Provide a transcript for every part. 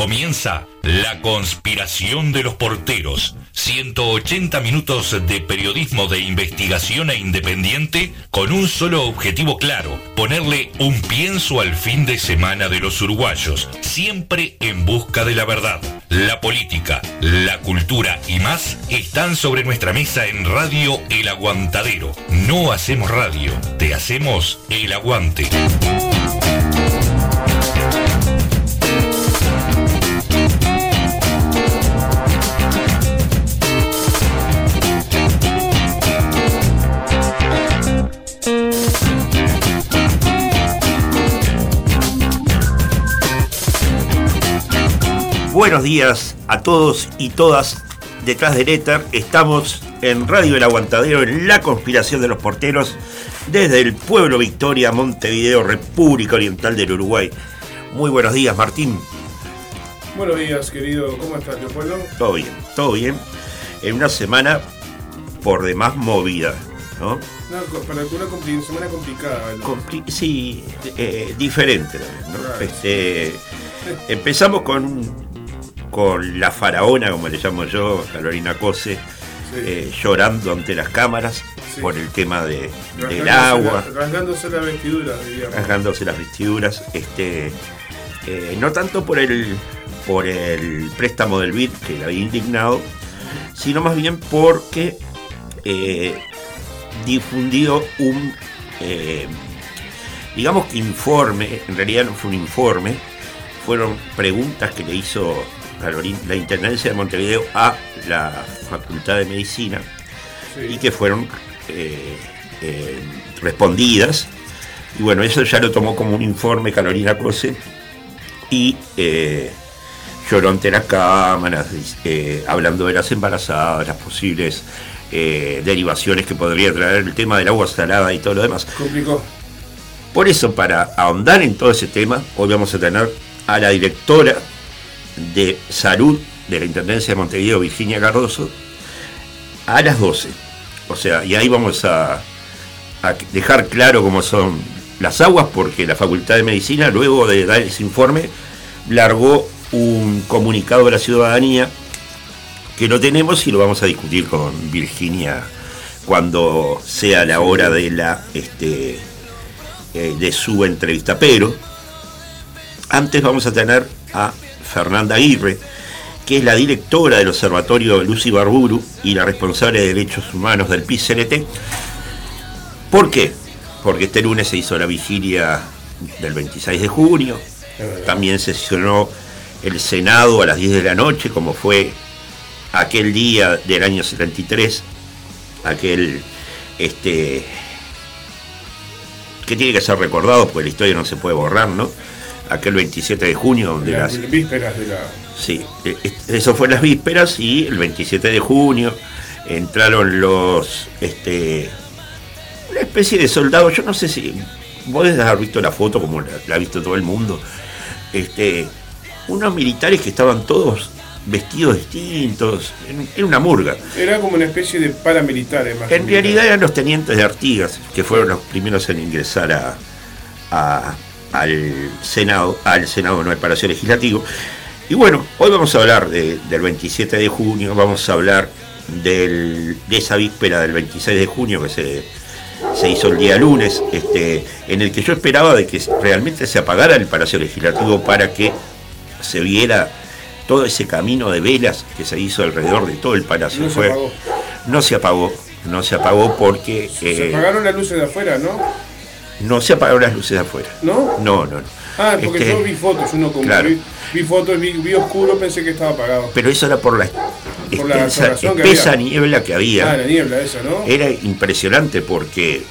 Comienza La conspiración de los porteros. 180 minutos de periodismo de investigación e independiente con un solo objetivo claro, ponerle un pienso al fin de semana de los uruguayos, siempre en busca de la verdad. La política, la cultura y más están sobre nuestra mesa en Radio El Aguantadero. No hacemos radio, te hacemos el aguante. Buenos días a todos y todas detrás del éter. Estamos en Radio El Aguantadero en La Conspiración de los Porteros desde el pueblo Victoria, Montevideo, República Oriental del Uruguay. Muy buenos días, Martín. Buenos días, querido. ¿Cómo estás, Leopoldo? Todo bien, todo bien. En una semana por demás movida, ¿no? No, para una semana complicada. ¿no? Compli- sí, eh, diferente. ¿no? Este, empezamos con, con la faraona, como le llamo yo, Carolina Cose, Sí. eh, llorando ante las cámaras Sí. por el tema de, del agua, la- rasgándose la vestidura, diríamos. rasgándose las vestiduras. Este, eh, no tanto por el, por el préstamo del BID, que la había indignado, sino más bien porque eh, difundió un, digamos que informe, en realidad no fue un informe, fueron preguntas que le hizo Carolina- la Intendencia de Montevideo a la Facultad de Medicina Sí. y que fueron eh, eh, respondidas. Y bueno, eso ya lo tomó como un informe Carolina Cose y eh, lloró ante las cámaras, hablando de las embarazadas, las posibles derivaciones que podría traer el tema del agua salada y todo lo demás. Complicó. Por eso, para ahondar en todo ese tema, hoy vamos a tener a la directora de salud de la Intendencia de Montevideo, Virginia Cardoso, a las 12. O sea, y ahí vamos a, dejar claro cómo son las aguas, porque la Facultad de Medicina, luego de dar ese informe, largó un comunicado a la ciudadanía que lo tenemos y lo vamos a discutir con Virginia cuando sea la hora de la este, eh, de su entrevista. Pero antes vamos a tener a Fernanda Aguirre, que es la directora del Observatorio Lucy Barburu y la responsable de Derechos Humanos del PICNT. ¿Por qué? Porque este lunes se hizo la vigilia del 26 de junio, también sesionó el Senado a las 10 de la noche, como fue aquel día del año 73, aquel este que tiene que ser recordado porque la historia no se puede borrar, ¿no? Aquel 27 de junio donde Las las vísperas de la. Sí, eh, eh, eso fue las vísperas y el 27 de junio entraron los, este, una especie de soldados, yo no sé si vos debes haber visto la foto como la, la ha visto todo el mundo, este, unos militares que estaban todos vestidos distintos, en, en una murga. Era como una especie de paramilitares más. En realidad eran los tenientes de Artigas, que fueron los primeros en ingresar a, a- al Senado, al Senado, no al Palacio Legislativo. Y bueno, hoy vamos a hablar de- del 27 de junio, vamos a hablar del- de esa víspera del 26 de junio que se, se hizo el día lunes, este, en el que yo esperaba de que realmente se apagara el Palacio Legislativo para que se viera todo ese camino de velas que se hizo alrededor de todo el palacio. No se Fue- apagó. no se apagó, no se apagó porque Se eh, apagaron las luces de afuera, ¿no? No se apagaron las luces de afuera. ¿No? No, no, no. Ah, porque Este, yo vi fotos, uno como claro. vi, vi fotos, vi, vi oscuro, pensé que estaba apagado. Pero eso era por la Por la extensa, espesa niebla que había. Ah, la niebla esa, ¿no? Era impresionante porque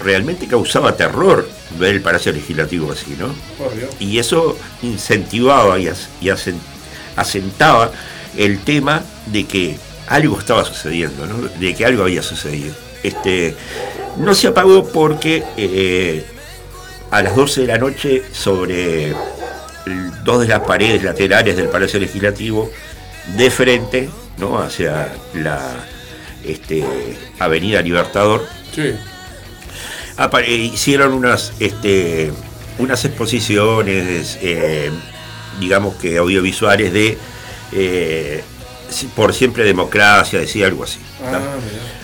realmente causaba terror ver el Palacio Legislativo así, ¿no? Por Dios. Y eso incentivaba y, as- y asen- asentaba el tema de que algo estaba sucediendo, ¿no? de que algo había sucedido. Este, no se apagó porque eh, a las 12 de la noche sobre dos de las paredes laterales del Palacio Legislativo, de frente, ¿no? hacia la este, Avenida Libertador, Sí. apare- hicieron unas este, unas exposiciones eh, digamos que audiovisuales de eh, por siempre democracia, decía algo así. Ah.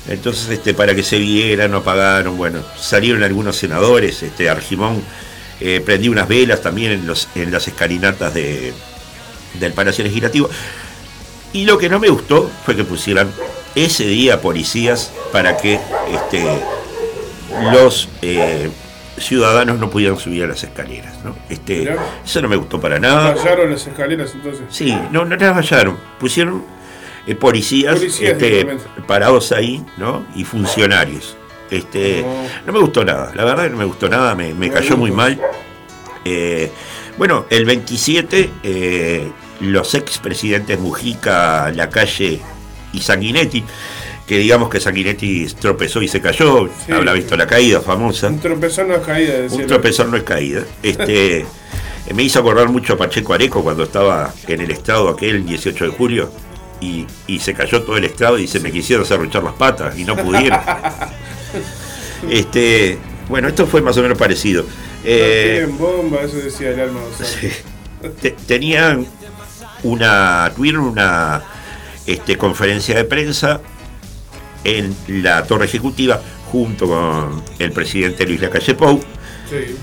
Entonces, este, para que se viera, no pagaron, bueno, salieron algunos senadores, este, Argimón eh, prendió unas velas también en, los, en las escalinatas de, del Palacio Legislativo. Y lo que no me gustó fue que pusieran ese día policías para que este, los eh, ciudadanos no pudieran subir a las escaleras. ¿no? Este, Mirá. eso no me gustó para nada. Fallaron las escaleras entonces. Sí, no, no las vallaron. Pusieron eh, policías, Policías este, parados ahí, ¿no? Y funcionarios. Este, No. no me gustó nada, la verdad que no me gustó nada, me, cayó muy mal. Eh, bueno, el 27, eh, los expresidentes Mujica, Lacalle y Sanguinetti, que digamos que Sanguinetti tropezó y se cayó, Sí. habrá visto la caída famosa. Un tropezón no es caída, decía. Un tropezón no es caída. Este, me hizo acordar mucho a Pacheco Areco cuando estaba en el estrado aquel 18 de julio y, y se cayó todo el estrado y se me quisieron cerruchar las patas y no pudieron. este, bueno, esto fue más o menos parecido. No Eh, tienen bomba, eso decía el alma. Te- tenían una tuvieron una este, conferencia de prensa en la torre ejecutiva junto con el presidente Luis Lacalle Pou Sí.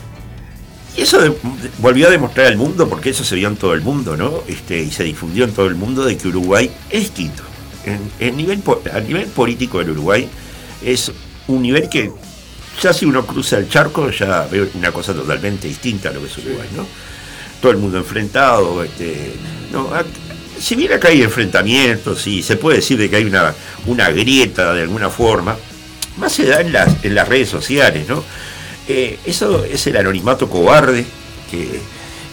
Y eso volvió a demostrar al mundo, porque eso se vio en todo el mundo, ¿no? Este, y se difundió en todo el mundo de que Uruguay es distinto. En, en nivel, a nivel político del Uruguay es un nivel que ya si uno cruza el charco ya ve una cosa totalmente distinta a lo que es Uruguay, ¿no? Todo el mundo enfrentado, este, no, si bien acá hay enfrentamientos y se puede decir de que hay una, una grieta de alguna forma, más se da en las, en las redes sociales, ¿no? Eh, eso es el anonimato cobarde que,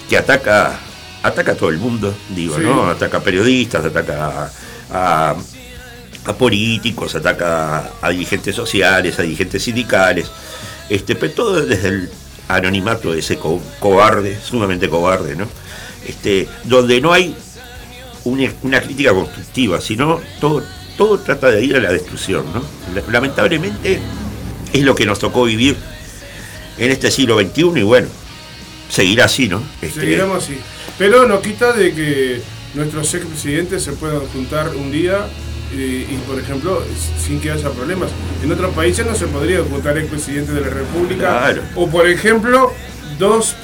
que ataca, ataca a todo el mundo, digo, Sí. ¿no? Ataca a periodistas, ataca a, a- a políticos, ataca a, dirigentes sociales, a dirigentes sindicales, este, pero todo desde el anonimato de ese co- cobarde, sumamente cobarde, ¿no? Este, donde no hay una, una crítica constructiva, sino todo, todo trata de ir a la destrucción, ¿no? La- Lamentablemente es lo que nos tocó vivir en este siglo XXI y bueno, seguirá así, ¿no? Este, Seguiremos así. Pero no quita de que nuestros expresidentes se puedan juntar un día y, y, por ejemplo, sin que haya problemas. En otros países no se podría juntar expresidentes de la República. Claro. O, por ejemplo, dos,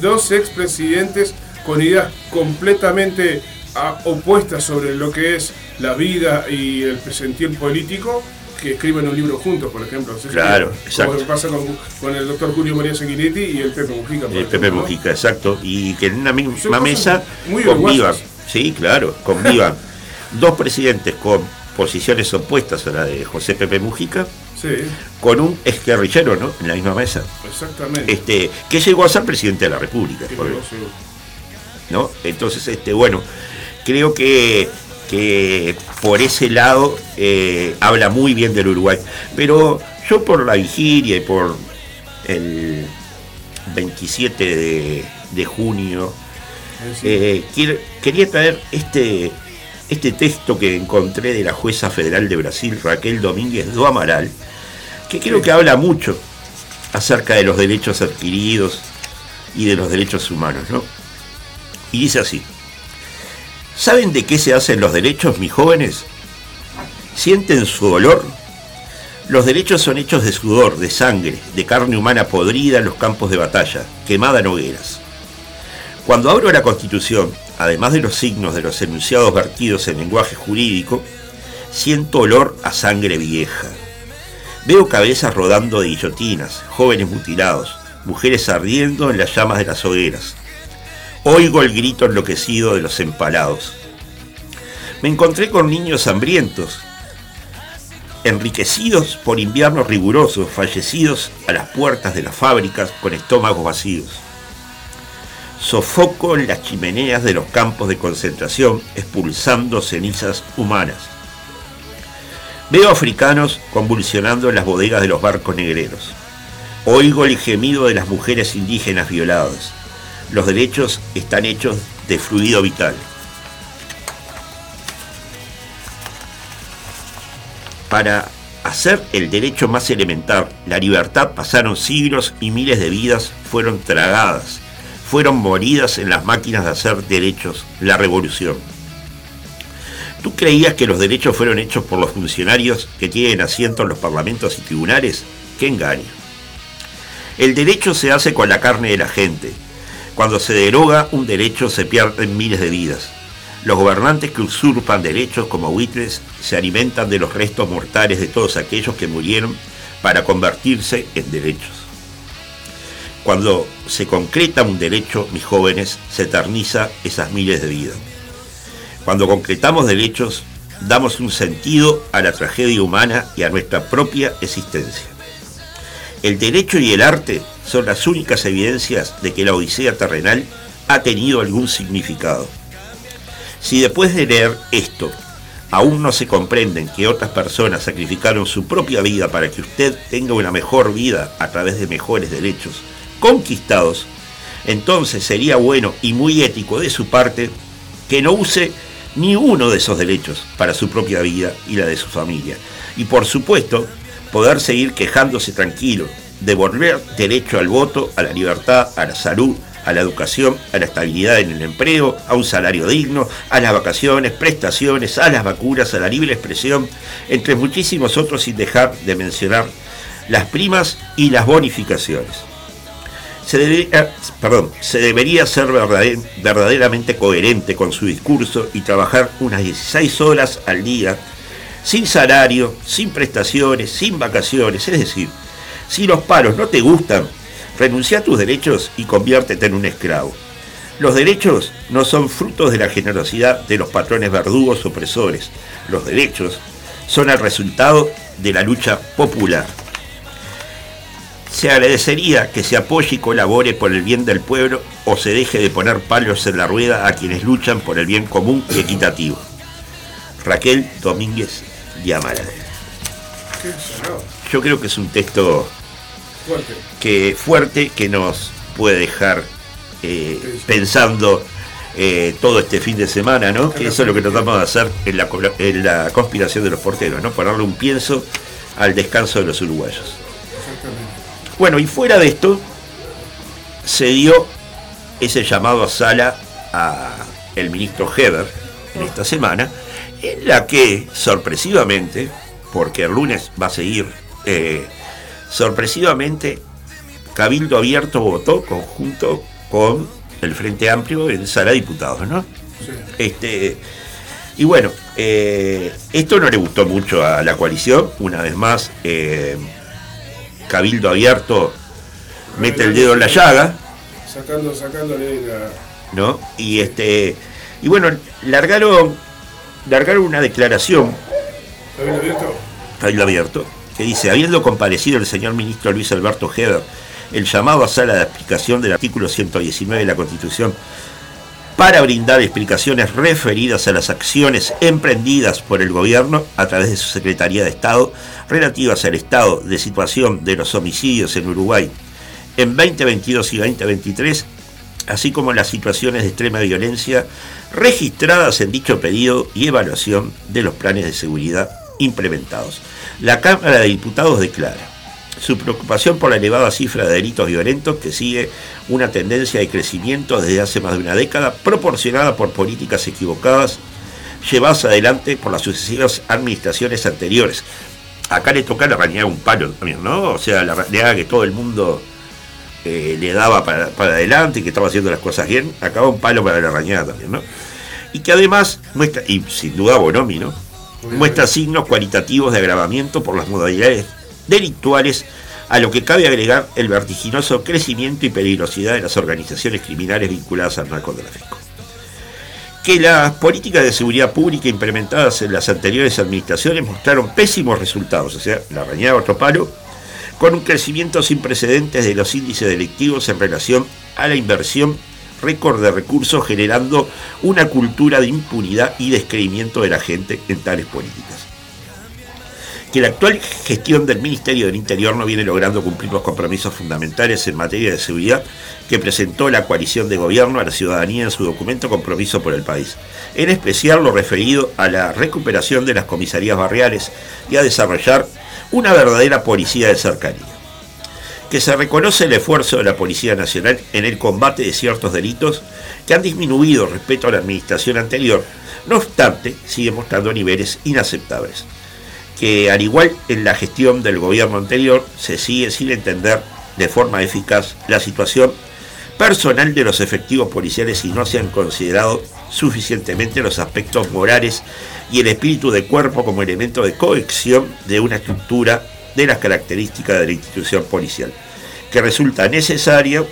dos expresidentes con ideas completamente ah, opuestas sobre lo que es la vida y el sentir político que escriben un libro juntos, por ejemplo. Que, Claro, como exacto. pasa con, con el doctor Julio María Sanguinetti y el Pepe Mujica. El Pepe. Mujica, exacto. Y que en una misma mesa muy convivan. Sí, claro, convivan. dos presidentes con posiciones opuestas a la de José Pepe Mujica, Sí, con un ex guerrillero, ¿no? En la misma mesa. exactamente. Este, que llegó a ser presidente de la República. Por- ¿no? Entonces, este, bueno, creo que, que por ese lado eh, habla muy bien del Uruguay. Pero yo por la vigilia y por el 27 de, de junio, decir, eh, quiero- quería traer este, este texto que encontré de la jueza federal de Brasil, Raquel Domínguez do Amaral, que creo que habla mucho acerca de los derechos adquiridos y de los derechos humanos, ¿no? Y dice así, ¿saben de qué se hacen los derechos, mis jóvenes? ¿Sienten su dolor? Los derechos son hechos de sudor, de sangre, de carne humana podrida en los campos de batalla, quemada en hogueras. Cuando abro la Constitución, además de los signos de los enunciados vertidos en lenguaje jurídico, siento olor a sangre vieja. Veo cabezas rodando de guillotinas, jóvenes mutilados, mujeres ardiendo en las llamas de las hogueras. Oigo el grito enloquecido de los empalados. Me encontré con niños hambrientos, enriquecidos por inviernos rigurosos, fallecidos a las puertas de las fábricas con estómagos vacíos. Sofoco en las chimeneas de los campos de concentración, expulsando cenizas humanas. Veo africanos convulsionando en las bodegas de los barcos negreros. Oigo el gemido de las mujeres indígenas violadas. Los derechos están hechos de fluido vital. Para hacer el derecho más elemental, la libertad, pasaron siglos y miles de vidas fueron tragadas, fueron moridas en las máquinas de hacer derechos, la revolución. ¿Tú creías que los derechos fueron hechos por los funcionarios que tienen asiento en los parlamentos y tribunales? ¡Qué engaño! El derecho se hace con la carne de la gente. Cuando se deroga un derecho se pierden miles de vidas. Los gobernantes que usurpan derechos como buitres se alimentan de los restos mortales de todos aquellos que murieron para convertirse en derechos. Cuando se concreta un derecho, mis jóvenes, se eterniza esas miles de vidas. Cuando concretamos derechos, damos un sentido a la tragedia humana y a nuestra propia existencia. El derecho y el arte son las únicas evidencias de que la Odisea terrenal ha tenido algún significado. Si después de leer esto aún no se comprenden que otras personas sacrificaron su propia vida para que usted tenga una mejor vida a través de mejores derechos conquistados, entonces sería bueno y muy ético de su parte que no use ni uno de esos derechos para su propia vida y la de su familia. Y por supuesto, poder seguir quejándose tranquilo, devolver derecho al voto, a la libertad, a la salud, a la educación, a la estabilidad en el empleo, a un salario digno, a las vacaciones, prestaciones, a las vacunas, a la libre expresión, entre muchísimos otros sin dejar de mencionar las primas y las bonificaciones se debería, eh, perdón, se debería ser verdaderamente coherente con su discurso y trabajar unas 16 horas al día, sin salario, sin prestaciones, sin vacaciones. Es decir, si los paros no te gustan, renuncia a tus derechos y conviértete en un esclavo. Los derechos no son frutos de la generosidad de los patrones verdugos opresores. Los derechos son el resultado de la lucha popular se agradecería que se apoye y colabore por el bien del pueblo o se deje de poner palos en la rueda a quienes luchan por el bien común y equitativo. Raquel Domínguez Diamara. Yo creo que es un texto fuerte que, fuerte, que nos puede dejar eh, pensando eh, todo este fin de semana, ¿no? Que eso es lo que tratamos de hacer en la, en la conspiración de los porteros, ¿no? Ponerle un pienso al descanso de los uruguayos. Bueno, y fuera de esto, se dio ese llamado a sala a el ministro Heber en esta semana, en la que sorpresivamente, porque el lunes va a seguir, eh, sorpresivamente Cabildo Abierto votó conjunto con el Frente Amplio en sala de diputados, ¿no? Este, y bueno, eh, esto no le gustó mucho a la coalición, una vez más. Eh, cabildo abierto mete el dedo en la llaga. Sacando, sacándole la. ¿No? Y este. Y bueno, largaron, largaron una declaración. ¿Cabildo abierto? Cabildo abierto. Que dice, habiendo comparecido el señor ministro Luis Alberto Heder el llamado a sala de aplicación del artículo 119 de la Constitución para brindar explicaciones referidas a las acciones emprendidas por el gobierno a través de su Secretaría de Estado relativas al estado de situación de los homicidios en Uruguay en 2022 y 2023, así como las situaciones de extrema violencia registradas en dicho pedido y evaluación de los planes de seguridad implementados. La Cámara de Diputados declara su preocupación por la elevada cifra de delitos violentos que sigue una tendencia de crecimiento desde hace más de una década, proporcionada por políticas equivocadas llevadas adelante por las sucesivas administraciones anteriores. Acá le toca la realidad un palo también, ¿no? O sea, la realidad que todo el mundo eh, le daba para, adelante y que estaba haciendo las cosas bien, acaba un palo para la rañada también, ¿no? Y que además muestra, y sin duda Bonomi, ¿no? Muestra signos cualitativos de agravamiento por las modalidades delictuales, a lo que cabe agregar el vertiginoso crecimiento y peligrosidad de las organizaciones criminales vinculadas al narcotráfico. Que las políticas de seguridad pública implementadas en las anteriores administraciones mostraron pésimos resultados, o sea, la rañada otro palo, con un crecimiento sin precedentes de los índices delictivos en relación a la inversión récord de recursos, generando una cultura de impunidad y descreimiento de la gente en tales políticas que la actual gestión del Ministerio del Interior no viene logrando cumplir los compromisos fundamentales en materia de seguridad que presentó la coalición de gobierno a la ciudadanía en su documento Compromiso por el País, en especial lo referido a la recuperación de las comisarías barriales y a desarrollar una verdadera policía de cercanía. Que se reconoce el esfuerzo de la Policía Nacional en el combate de ciertos delitos que han disminuido respecto a la administración anterior, no obstante, sigue mostrando niveles inaceptables, que al igual en la gestión del gobierno anterior, se sigue sin entender de forma eficaz la situación personal de los efectivos policiales y no se han considerado suficientemente los aspectos morales y el espíritu de cuerpo como elemento de cohesión de una estructura de las características de la institución policial, que resulta necesario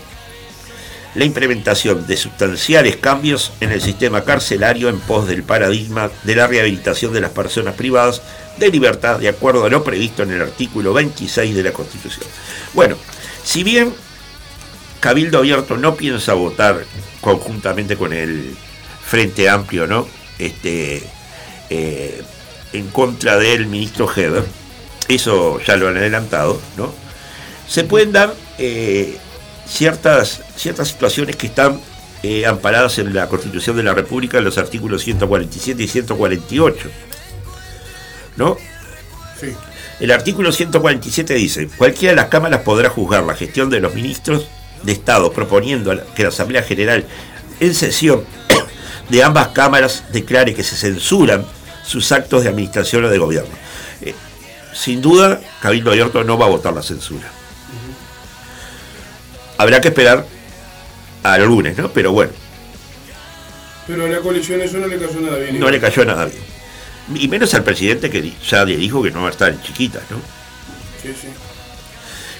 la implementación de sustanciales cambios en el sistema carcelario en pos del paradigma de la rehabilitación de las personas privadas de libertad de acuerdo a lo previsto en el artículo 26 de la Constitución. Bueno, si bien Cabildo Abierto no piensa votar conjuntamente con el Frente Amplio, ¿no? Este, eh, en contra del ministro Heber, eso ya lo han adelantado, ¿no? Se pueden dar eh, ciertas, ciertas situaciones que están eh, amparadas en la Constitución de la República, en los artículos 147 y 148, ¿no? Sí. El artículo 147 dice, cualquiera de las cámaras podrá juzgar la gestión de los ministros de Estado, proponiendo que la Asamblea General en sesión de ambas cámaras declare que se censuran sus actos de administración o de gobierno. Eh, sin duda, Cabildo Abierto no va a votar la censura. Habrá que esperar al lunes, ¿no? Pero bueno. Pero a la coalición eso no le cayó nada bien. No le cayó nada bien. Y menos al presidente que ya le dijo que no va a estar en chiquita, ¿no? Sí, sí.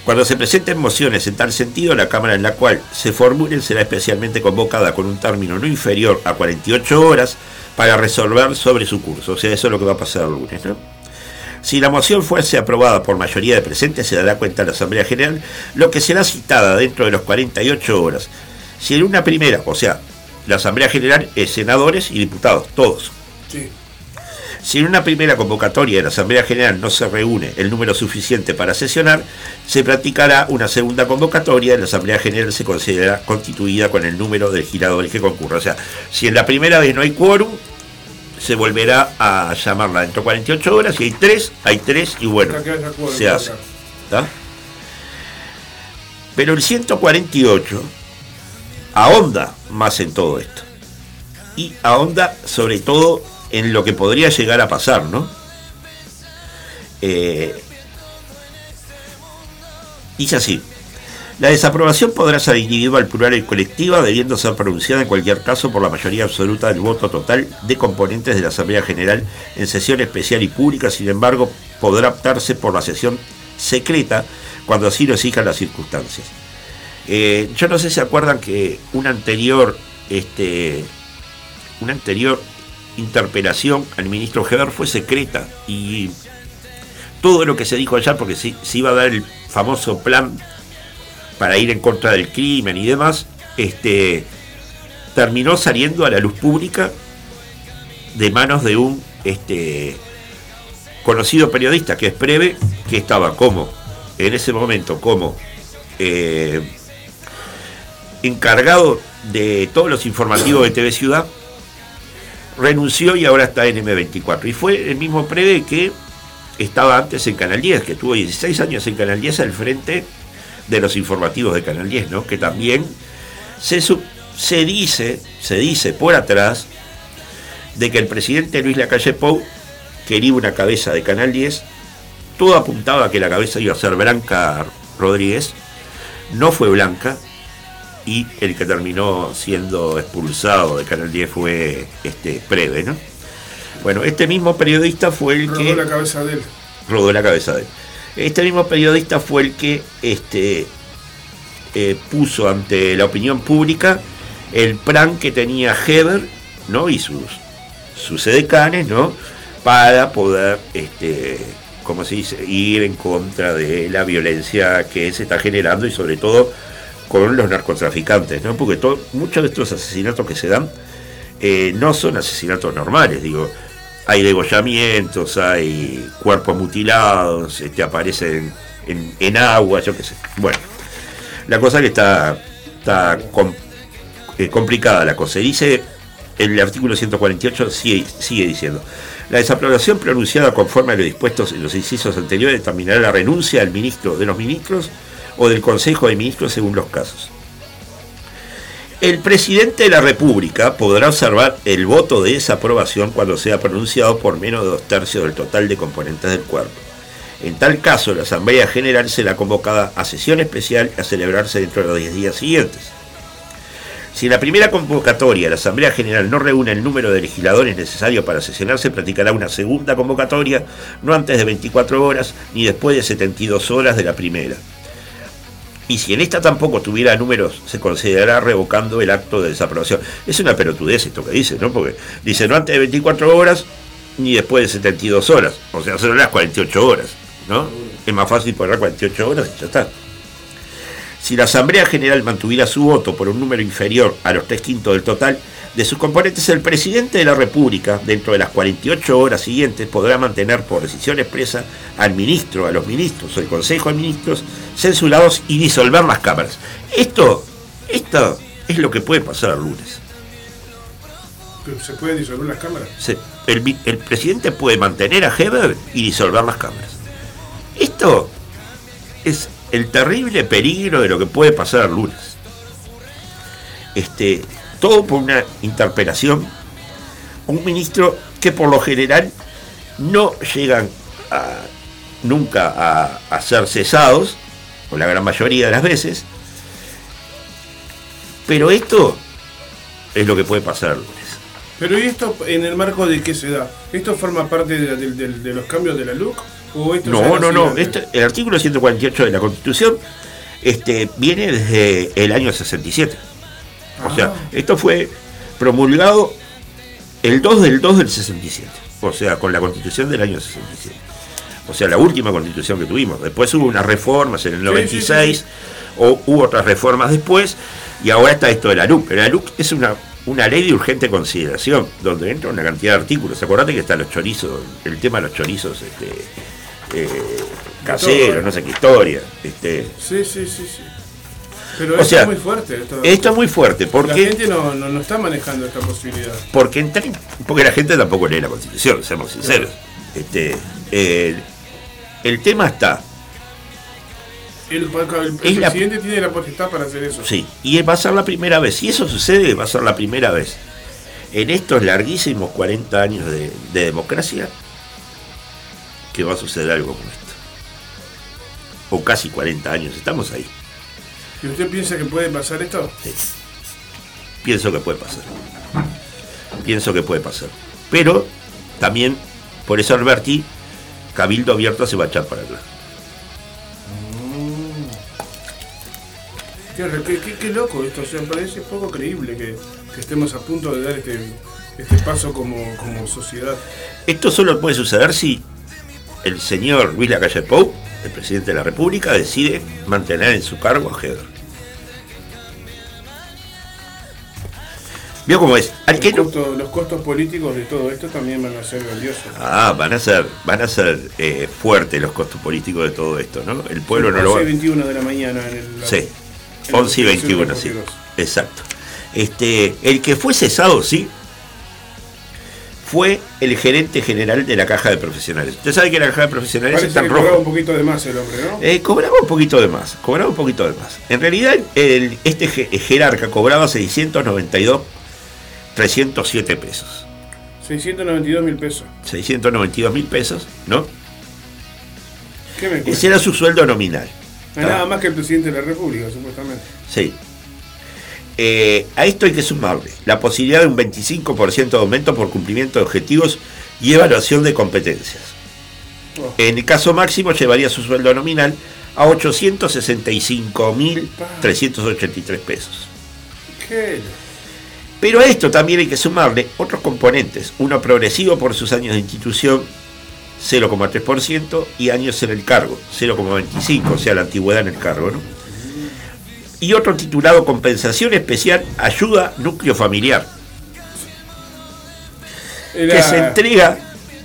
Cuando se presenten mociones en tal sentido, la Cámara en la cual se formulen será especialmente convocada con un término no inferior a 48 horas para resolver sobre su curso. O sea, eso es lo que va a pasar el lunes, ¿no? Si la moción fuese aprobada por mayoría de presentes, se dará cuenta la Asamblea General lo que será citada dentro de los 48 horas. Si en una primera, o sea, la Asamblea General es senadores y diputados, todos. Sí. Si en una primera convocatoria de la Asamblea General no se reúne el número suficiente para sesionar, se practicará una segunda convocatoria y la Asamblea General se considerará constituida con el número de legisladores que concurra. O sea, si en la primera vez no hay quórum, se volverá a llamarla dentro de 48 horas. Si hay tres, hay tres y bueno, se hace. Pero el 148 ahonda más en todo esto. Y ahonda sobre todo en lo que podría llegar a pasar, ¿no? Eh, dice así. La desaprobación podrá ser individual, plural y colectiva, debiendo ser pronunciada en cualquier caso por la mayoría absoluta del voto total de componentes de la Asamblea General en sesión especial y pública, sin embargo, podrá optarse por la sesión secreta cuando así lo exijan las circunstancias. Eh, yo no sé si se acuerdan que una anterior, este, anterior interpelación al ministro Heber fue secreta y todo lo que se dijo allá, porque se, iba a dar el famoso plan para ir en contra del crimen y demás, este, terminó saliendo a la luz pública de manos de un este, conocido periodista que es Preve, que estaba como, en ese momento, como eh, encargado de todos los informativos de TV Ciudad renunció y ahora está en M24. Y fue el mismo Preve que estaba antes en Canal 10, que tuvo 16 años en Canal 10 al frente de los informativos de Canal 10, ¿no? Que también se, se dice, se dice por atrás de que el presidente Luis Lacalle Pou quería una cabeza de Canal 10, todo apuntaba a que la cabeza iba a ser Blanca Rodríguez, no fue Blanca, y el que terminó siendo expulsado de Canal 10 fue este Preve, ¿no? Bueno, este mismo periodista fue el que... Rodó la cabeza de él. Rodó la cabeza de él. Este mismo periodista fue el que este, eh, puso ante la opinión pública el plan que tenía Heber ¿no? y sus, sus ¿no? para poder, este, se dice, ir en contra de la violencia que se está generando y sobre todo con los narcotraficantes, ¿no? Porque muchos de estos asesinatos que se dan eh, no son asesinatos normales, digo, hay degollamientos, hay cuerpos mutilados, este, aparecen en, agua, yo qué sé. Bueno, la cosa que está, está eh, complicada la cosa. Dice el artículo 148 sigue, sigue diciendo. La desaprobación pronunciada conforme a lo dispuesto en los incisos anteriores determinará la renuncia del ministro de los ministros o del Consejo de Ministros según los casos. El presidente de la República podrá observar el voto de desaprobación cuando sea pronunciado por menos de dos tercios del total de componentes del cuerpo. En tal caso, la Asamblea General será convocada a sesión especial a celebrarse dentro de los 10 días siguientes. Si en la primera convocatoria la Asamblea General no reúne el número de legisladores necesario para sesionar, se practicará una segunda convocatoria, no antes de 24 horas ni después de 72 horas de la primera. Y si en esta tampoco tuviera números, se considerará revocando el acto de desaprobación. Es una pelotudez esto que dice, ¿no? Porque dice no antes de 24 horas ni después de 72 horas. O sea, son las 48 horas, ¿no? Es más fácil poner 48 horas y ya está. Si la Asamblea General mantuviera su voto por un número inferior a los tres quintos del total, de sus componentes, el presidente de la República, dentro de las 48 horas siguientes, podrá mantener por decisión expresa al ministro, a los ministros o el Consejo de Ministros censurados y disolver las cámaras. Esto, esto es lo que puede pasar el lunes. ¿Se pueden disolver las cámaras? el, el, presidente puede mantener a Heber y disolver las cámaras. Esto es el terrible peligro de lo que puede pasar el lunes. Este, todo por una interpelación, un ministro que por lo general no llegan nunca a, ser cesados, o la gran mayoría de las veces, pero esto es lo que puede pasar el lunes. Pero ¿y esto en el marco de qué se da? ¿Esto forma parte de, los cambios de la LUC? ¿O esto no, no, no. Este, el artículo 148 de la Constitución este, viene desde el año 67. O sea, ah. esto fue promulgado el 2 del 2 del 67. O sea, con la constitución del año 67. O sea, la última constitución que tuvimos. Después hubo unas reformas en el 96, o hubo otras reformas después, y ahora está esto de la LUC. La LUC es una, una ley de urgente consideración, donde entra una cantidad de artículos. Acordate que están los chorizos, el tema de los chorizos este, eh, caseros, no sé qué historia. Este, sí, sí, sí, sí. Pero esto es muy fuerte. Esto, es muy fuerte. Porque, la gente no, está manejando esta posibilidad. Porque, porque la gente tampoco lee la Constitución, seamos sinceros. Este, el tema está. El, presidente tiene la potestad para hacer eso. Sí, y va a ser la primera vez. Si eso sucede, va a ser la primera vez. En estos larguísimos 40 años de, democracia, que va a suceder algo como esto. O casi 40 años, estamos ahí. ¿Y usted piensa que puede pasar esto? Sí. Pienso que puede pasar. Pienso que puede pasar. Pero también, por eso Alberti, Cabildo Abierto se va a echar para atrás. Mm. Qué, loco esto, o sea, me parece poco creíble que, estemos a punto de dar este, este paso como, sociedad. Esto solo puede suceder si el señor Luis Lacalle Pou, el presidente de la República, decide mantener en su cargo a Heber. ¿Vio cómo es? los costos políticos de todo esto también van a ser grandiosos. Ah, van a ser, van a ser eh, fuertes los costos políticos de todo esto, ¿no? El pueblo no lo va. 11 y 21 de la mañana en el. Sí, 11 y 21, sí. Exacto. Este, el que fue cesado, sí, fue el gerente general de la caja de profesionales. Usted sabe que la caja de profesionales está en rojo. Cobraba un poquito de más el hombre, ¿no? Eh, cobraba un poquito de más, cobraba un poquito de más. En realidad, el, este jerarca cobraba 692 307 pesos. 692 mil pesos. 692 mil pesos, ¿no? Ese era su sueldo nominal. nada más que el presidente de la República, supuestamente. Sí. Eh, a esto hay que sumarle la posibilidad de un 25% de aumento por cumplimiento de objetivos y evaluación de competencias. Oh. En el caso máximo llevaría su sueldo nominal a 865.383 pesos. Pero a esto también hay que sumarle otros componentes, uno progresivo por sus años de institución, 0,3%, y años en el cargo, 0,25%, o sea, la antigüedad en el cargo, ¿no? Y otro titulado Compensación Especial Ayuda Núcleo Familiar, que se entrega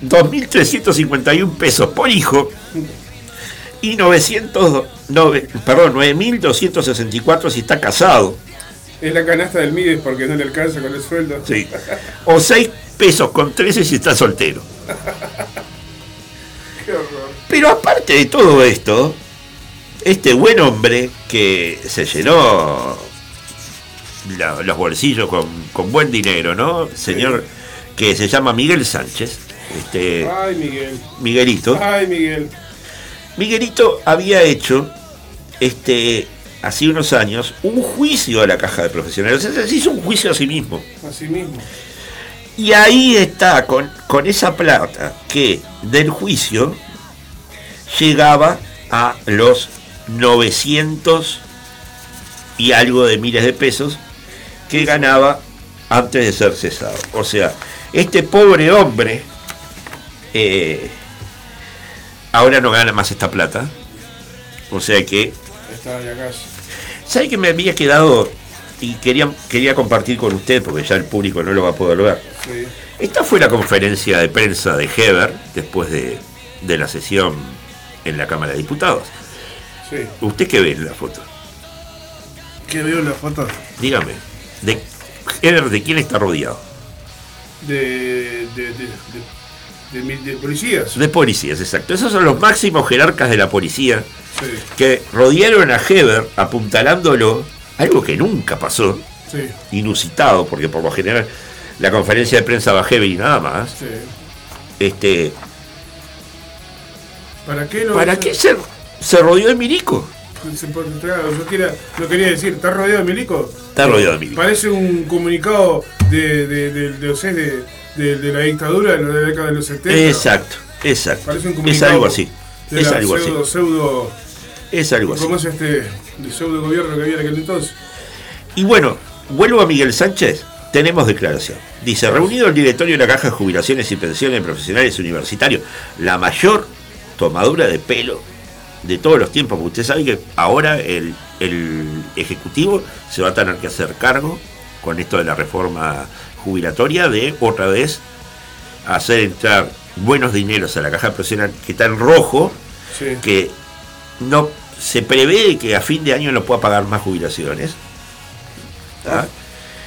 2.351 pesos por hijo y 900, perdón, 9.264 si está casado es la canasta del Mides porque no le alcanza con el sueldo. Sí. O 6 pesos con 13 si está soltero. Qué horror. Pero aparte de todo esto, este buen hombre que se llenó los bolsillos con, buen dinero, ¿no? Señor que se llama Miguel Sánchez. Este, Ay, Miguel. Miguelito. Ay, Miguel. Miguelito había hecho este hace unos años un juicio a la caja de profesionales. O sea, se hizo un juicio a sí mismo. A sí mismo. Y ahí está, con, con esa plata que del juicio llegaba a los 900 y algo de miles de pesos que ganaba antes de ser cesado. O sea, este pobre hombre eh, ahora no gana más esta plata. O sea que... ¿Sabe que me había quedado y quería, quería compartir con usted, porque ya el público no lo va a poder ver? Esta fue la conferencia de prensa de Heber después de, de la sesión en la Cámara de Diputados. ¿Usted qué ve en la foto? ¿Qué veo en la foto? Dígame, ¿de, ¿de quién está rodeado? De, de, de, policías. De policías, exacto. Esos son los máximos jerarcas de la policía que rodearon a Heber apuntalándolo, algo que nunca pasó, inusitado, porque por lo general la conferencia de prensa va Heber y nada más. Este, ¿Para qué, ¿Para qué se, se rodeó de Milico? Yo quería, lo quería decir, ¿está rodeado de Milico? Está rodeado de Milico. Parece un comunicado de, de, de, de, la dictadura de la década de los 70. Exacto, exacto. Parece un comunicado es algo así. Es algo pseudo, así. Pseudo, es algo así. ¿Cómo es este el pseudo gobierno que había en aquel entonces? Y bueno, vuelvo a Miguel Sánchez. Tenemos declaración. Dice, reunido el directorio de la Caja de Jubilaciones y Pensiones Profesionales Universitarios, la mayor tomadura de pelo de todos los tiempos, porque usted sabe que ahora el, Ejecutivo se va a tener que hacer cargo con esto de la reforma jubilatoria de otra vez hacer entrar buenos dineros a la caja profesional que está en rojo, que no se prevé que a fin de año no pueda pagar más jubilaciones.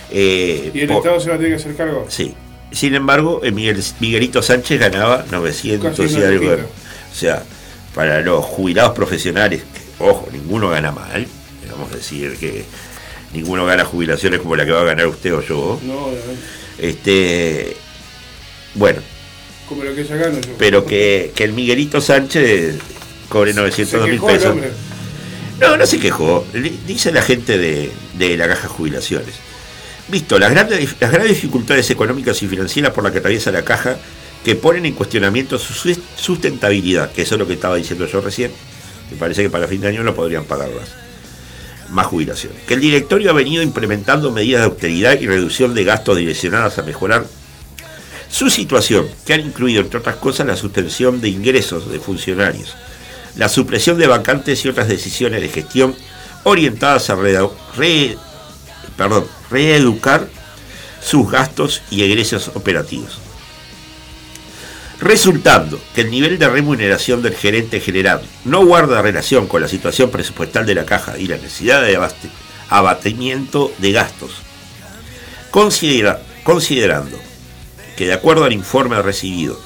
Eh, ¿Y el Estado se va a tener que hacer cargo? Sí. Sin embargo, Miguel, Miguelito Sánchez ganaba 900 y algo. O sea, para los jubilados profesionales, ojo, ninguno gana mal, vamos a decir que ninguno gana jubilaciones como la que va a ganar usted o yo. No, Este, bueno. Como lo que ya gano yo. Pero que, el Miguelito Sánchez cobre 900 mil pesos. No, no se quejó. Dice la gente de, de la caja de jubilaciones. Visto las grandes, las grandes dificultades económicas y financieras por las que atraviesa la caja, que ponen en cuestionamiento su sustentabilidad, que eso es lo que estaba diciendo yo recién, me parece que para fin de año no podrían pagar más, más jubilación. Que el directorio ha venido implementando medidas de austeridad y reducción de gastos direccionadas a mejorar su situación, que han incluido, entre otras cosas, la suspensión de ingresos de funcionarios, la supresión de vacantes y otras decisiones de gestión orientadas a reeducar sus gastos y egresos operativos resultando que el nivel de remuneración del gerente general no guarda relación con la situación presupuestal de la caja y la necesidad de abatimiento de gastos, considerando que de acuerdo al informe recibido,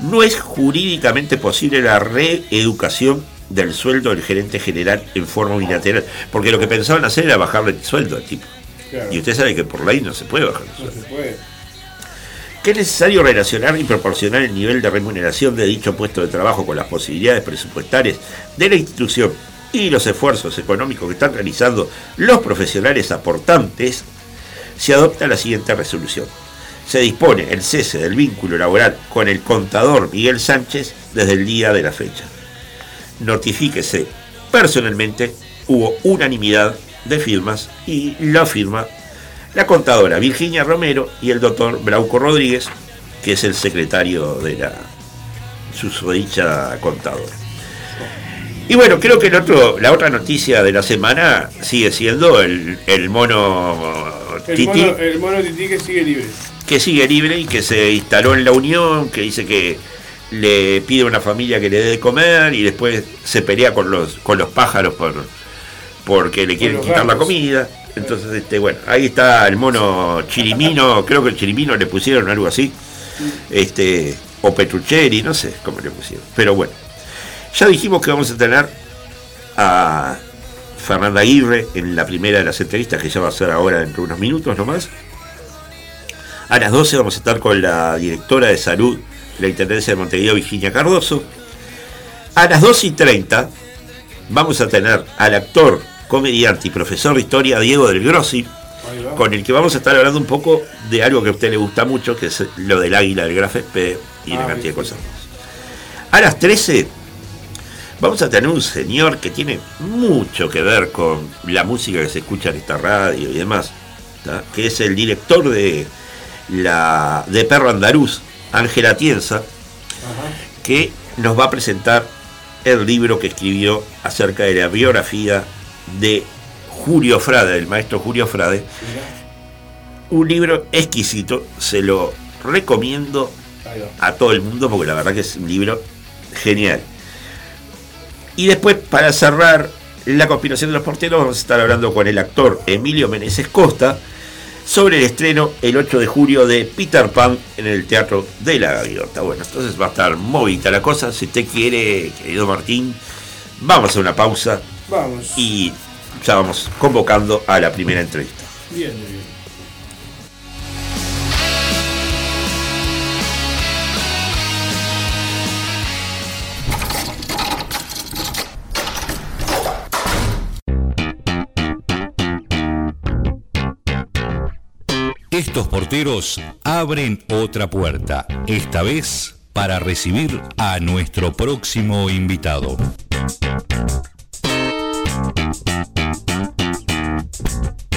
no es jurídicamente posible la reeducación del sueldo del gerente general en forma unilateral, porque lo que pensaban hacer era bajarle el sueldo al tipo. Y usted sabe que por ley no se puede bajar el sueldo. se puede es necesario relacionar y proporcionar el nivel de remuneración de dicho puesto de trabajo con las posibilidades presupuestarias de la institución y los esfuerzos económicos que están realizando los profesionales aportantes, se adopta la siguiente resolución. Se dispone el cese del vínculo laboral con el contador Miguel Sánchez desde el día de la fecha. Notifíquese personalmente, hubo unanimidad de firmas y la firma la contadora Virginia Romero y el doctor Brauco Rodríguez, que es el secretario de la susodicha contadora. Y bueno, creo que el otro, la otra noticia de la semana sigue siendo el, mono Titi. El mono, Titi que sigue libre. Que sigue libre y que se instaló en la Unión, que dice que le pide a una familia que le dé de comer y después se pelea con los, con los pájaros por, porque le quieren quitar la comida. Entonces, este, bueno, ahí está el mono chirimino, creo que el chirimino le pusieron algo así, este, o Petrucheri, no sé cómo le pusieron, pero bueno. Ya dijimos que vamos a tener a Fernanda Aguirre en la primera de las entrevistas que ya va a ser ahora dentro de unos minutos nomás. A las 12 vamos a estar con la directora de salud de la Intendencia de Montevideo, Virginia Cardoso. A las 12 y 30 vamos a tener al actor, comediante y profesor de historia Diego del Grossi, con el que vamos a estar hablando un poco de algo que a usted le gusta mucho, que es lo del águila del Graf SP y Ah, cantidad de cosas más. A las 13 vamos a tener un señor que tiene mucho que ver con la música que se escucha en esta radio y demás, ¿tá? que es el director de la de Perro Andaluz, Ángela Tienza, que nos va a presentar el libro que escribió acerca de la biografía de Julio Frade, del maestro Julio Frade. Un libro exquisito, se lo recomiendo a todo el mundo porque la verdad que es un libro genial. Y después, para cerrar la conspiración de los porteros, vamos a estar hablando con el actor Emilio Meneses Costa sobre el estreno el 8 de julio de Peter Pan en el Teatro de la Gaviota. Bueno, entonces va a estar movida la cosa. Si usted quiere, querido Martín, vamos a una pausa Vamos. y ya vamos convocando a la primera entrevista. Bien, muy bien. Estos porteros abren otra puerta, esta vez para recibir a nuestro próximo invitado. Thank you.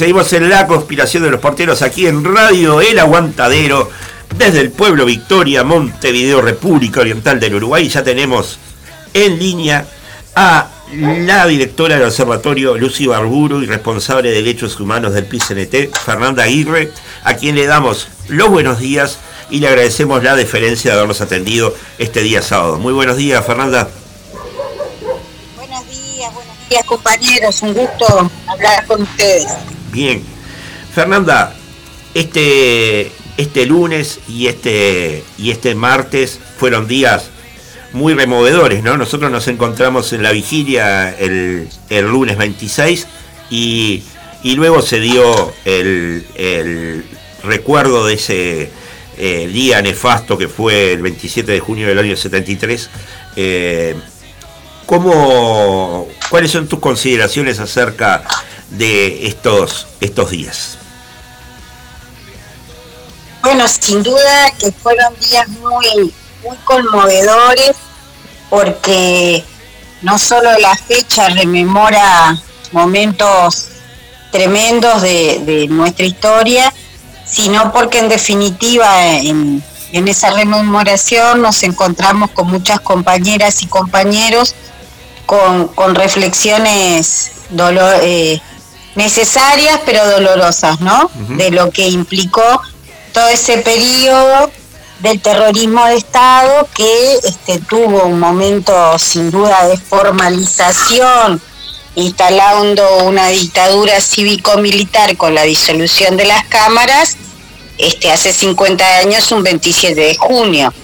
Seguimos en la conspiración de los porteros aquí en Radio El Aguantadero, desde el pueblo Victoria, Montevideo, República Oriental del Uruguay. Ya tenemos en línea a la directora del observatorio Lucy Barburo y responsable de derechos humanos del PCNT, Fernanda Aguirre, a quien le damos los buenos días y le agradecemos la deferencia de habernos atendido este día sábado. Muy buenos días, Fernanda. Buenos días, buenos días compañeros, un gusto hablar con ustedes. Bien. Fernanda, este, este lunes y este, y este martes fueron días muy removedores, ¿no? Nosotros nos encontramos en la vigilia el, el lunes 26 y y luego se dio el, recuerdo de ese eh, día nefasto que fue el 27 de junio del año 73. Eh, ¿cómo, ¿Cuáles son tus consideraciones acerca de estos, estos días? Bueno, sin duda que fueron días muy, muy conmovedores porque no solo la fecha rememora momentos tremendos de, nuestra historia, sino porque en definitiva en, esa rememoración nos encontramos con muchas compañeras y compañeros con, reflexiones eh, necesarias pero dolorosas, ¿no? De lo que implicó todo ese periodo del terrorismo de Estado que este, tuvo un momento sin duda de formalización, instalando una dictadura cívico-militar con la disolución de las cámaras, este, hace 50 años, un 27 de junio.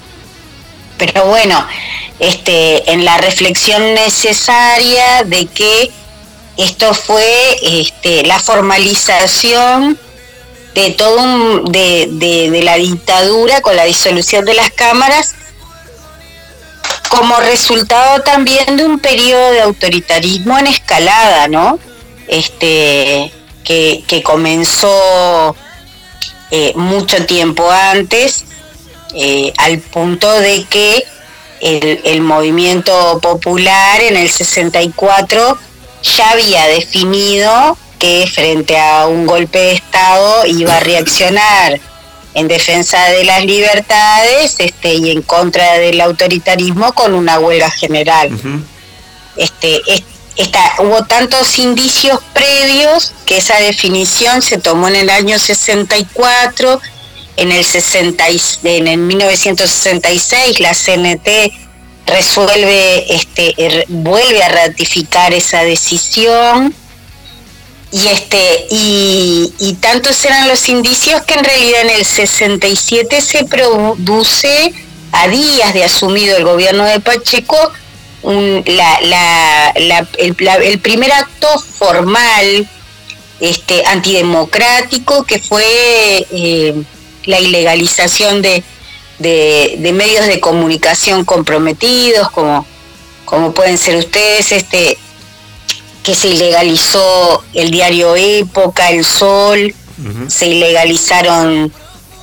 Pero bueno, este, en la reflexión necesaria de que esto fue este, la formalización de todo de, de, la dictadura con la disolución de las cámaras como resultado también de un periodo de autoritarismo en escalada, ¿no? Este, que, que comenzó eh, mucho tiempo antes, eh, al punto de que el, el, movimiento popular en el 64 ya había definido que frente a un golpe de Estado iba a reaccionar en defensa de las libertades este, y en contra del autoritarismo con una huelga general. este, hubo tantos indicios previos que esa definición se tomó en el año 64, en el, 60, en el 1966 la CNT resuelve, este, er, vuelve a ratificar esa decisión. Y este y, tantos eran los indicios que en realidad en el 67 se produce a días de asumido el gobierno de Pacheco la, la, el, primer acto formal este antidemocrático que fue eh, la ilegalización de, de, de, medios de comunicación comprometidos como como pueden ser ustedes este que se ilegalizó el diario Época, El Sol, se ilegalizaron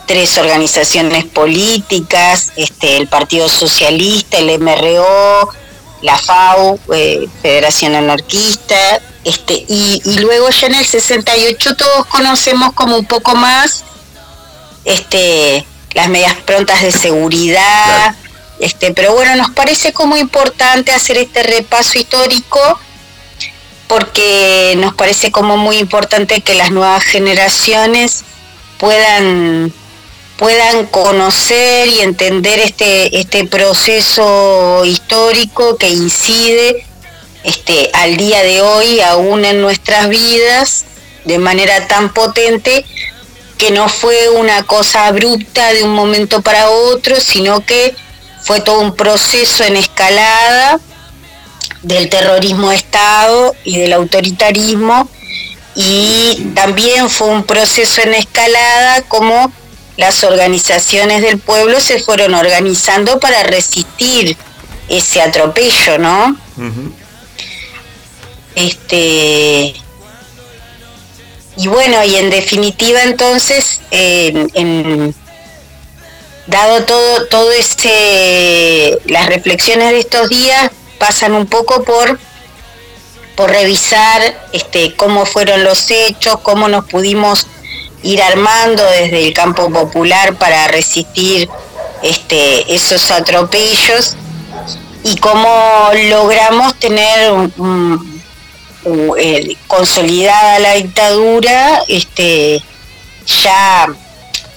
tres organizaciones políticas, este, el Partido Socialista, el MRO, la FAU, eh, Federación Anarquista, este, y, luego ya en el 68 todos conocemos como un poco más este, las medidas prontas de seguridad, este, pero bueno, nos parece como importante hacer este repaso histórico porque nos parece como muy importante que las nuevas generaciones puedan puedan conocer y entender este este proceso histórico que incide este al día de hoy aún en nuestras vidas de manera tan potente que no fue una cosa abrupta de un momento para otro, sino que fue todo un proceso en escalada del terrorismo de Estado y del autoritarismo y también fue un proceso en escalada como las organizaciones del pueblo se fueron organizando para resistir ese atropello, ¿no? Este y bueno, y en definitiva entonces, dado todo, todo ese, las reflexiones de estos días, pasan un poco por por revisar este, cómo fueron los hechos, cómo nos pudimos ir armando desde el campo popular para resistir este, esos atropellos y cómo logramos tener consolidada la dictadura este, ya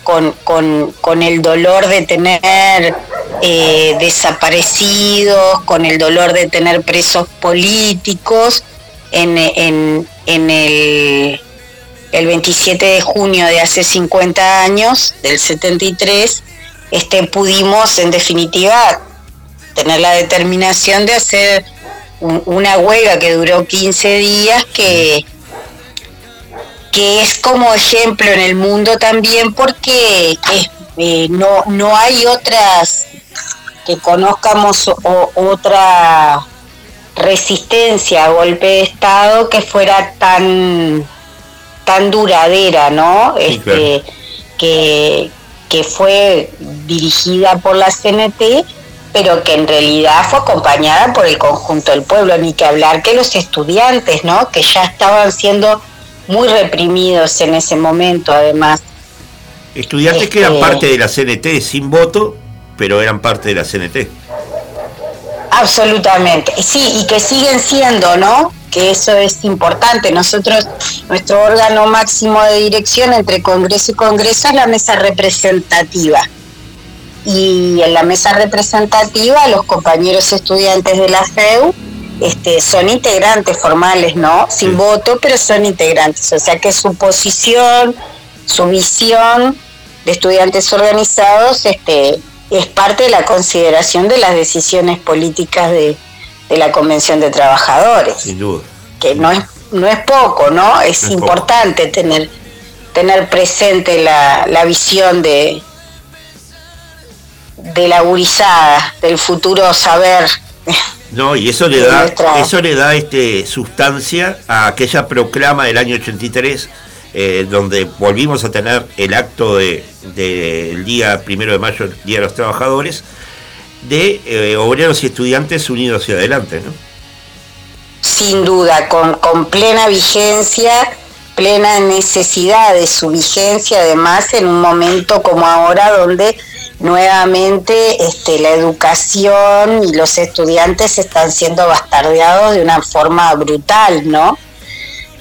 con, con, con el dolor de tener eh, desaparecidos, con el dolor de tener presos políticos. En, en, en el, el, 27 de junio de hace 50 años, del 73, este, pudimos en definitiva tener la determinación de hacer una huelga que duró 15 días que que es como ejemplo en el mundo también porque eh, no, no hay otras que conozcamos otra resistencia a golpe de Estado que fuera tan, tan duradera, ¿no? este, que, que fue dirigida por la CNT, pero que en realidad fue acompañada por el conjunto del pueblo, ni que hablar que los estudiantes, ¿no? Que ya estaban siendo muy reprimidos en ese momento, además. Estudiantes que eran este, parte de la CNT sin voto, pero eran parte de la CNT. Absolutamente, sí, y que siguen siendo, ¿no? Que eso es importante. Nosotros, nuestro órgano máximo de dirección entre Congreso y Congreso es la mesa representativa. Y en la mesa representativa los compañeros estudiantes de la FEU este, son integrantes formales, ¿no? Sin voto, pero son integrantes. O sea que su posición, su visión de estudiantes organizados este, es parte de la consideración de las decisiones políticas de, la Convención de Trabajadores. Sin duda. Que no es, no es poco, ¿no? Es, importante tener, tener presente la, la visión de, de la gurizada, del futuro saber no, y eso le da, eso le da este sustancia a aquella proclama del año 83, eh, donde volvimos a tener el acto del de, día primero de mayo, el Día de los Trabajadores, de eh, obreros y estudiantes unidos hacia adelante, ¿no? Sin duda, con, con plena vigencia, plena necesidad de su vigencia, además en un momento como ahora donde nuevamente este, la educación y los estudiantes están siendo bastardeados de una forma brutal, ¿no?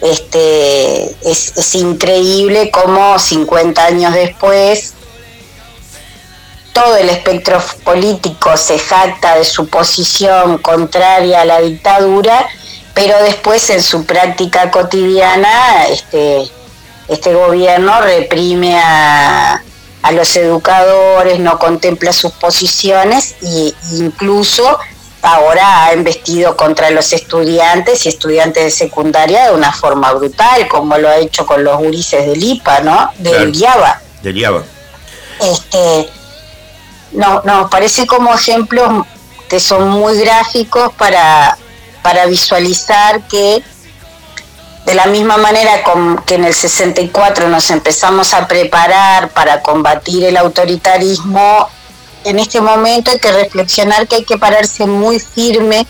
Este, es, increíble cómo 50 años después todo el espectro político se jacta de su posición contraria a la dictadura, pero después en su práctica cotidiana este, este gobierno reprime a, a los educadores, no contempla sus posiciones e incluso ahora ha embestido contra los estudiantes y estudiantes de secundaria de una forma brutal, como lo ha hecho con los gurises del IPA, ¿no? Del IABA. Del IABA. Este, no, nos parece como ejemplos que son muy gráficos para, para visualizar que de la misma manera que en el 64 nos empezamos a preparar para combatir el autoritarismo, en este momento hay que reflexionar que hay que pararse muy firme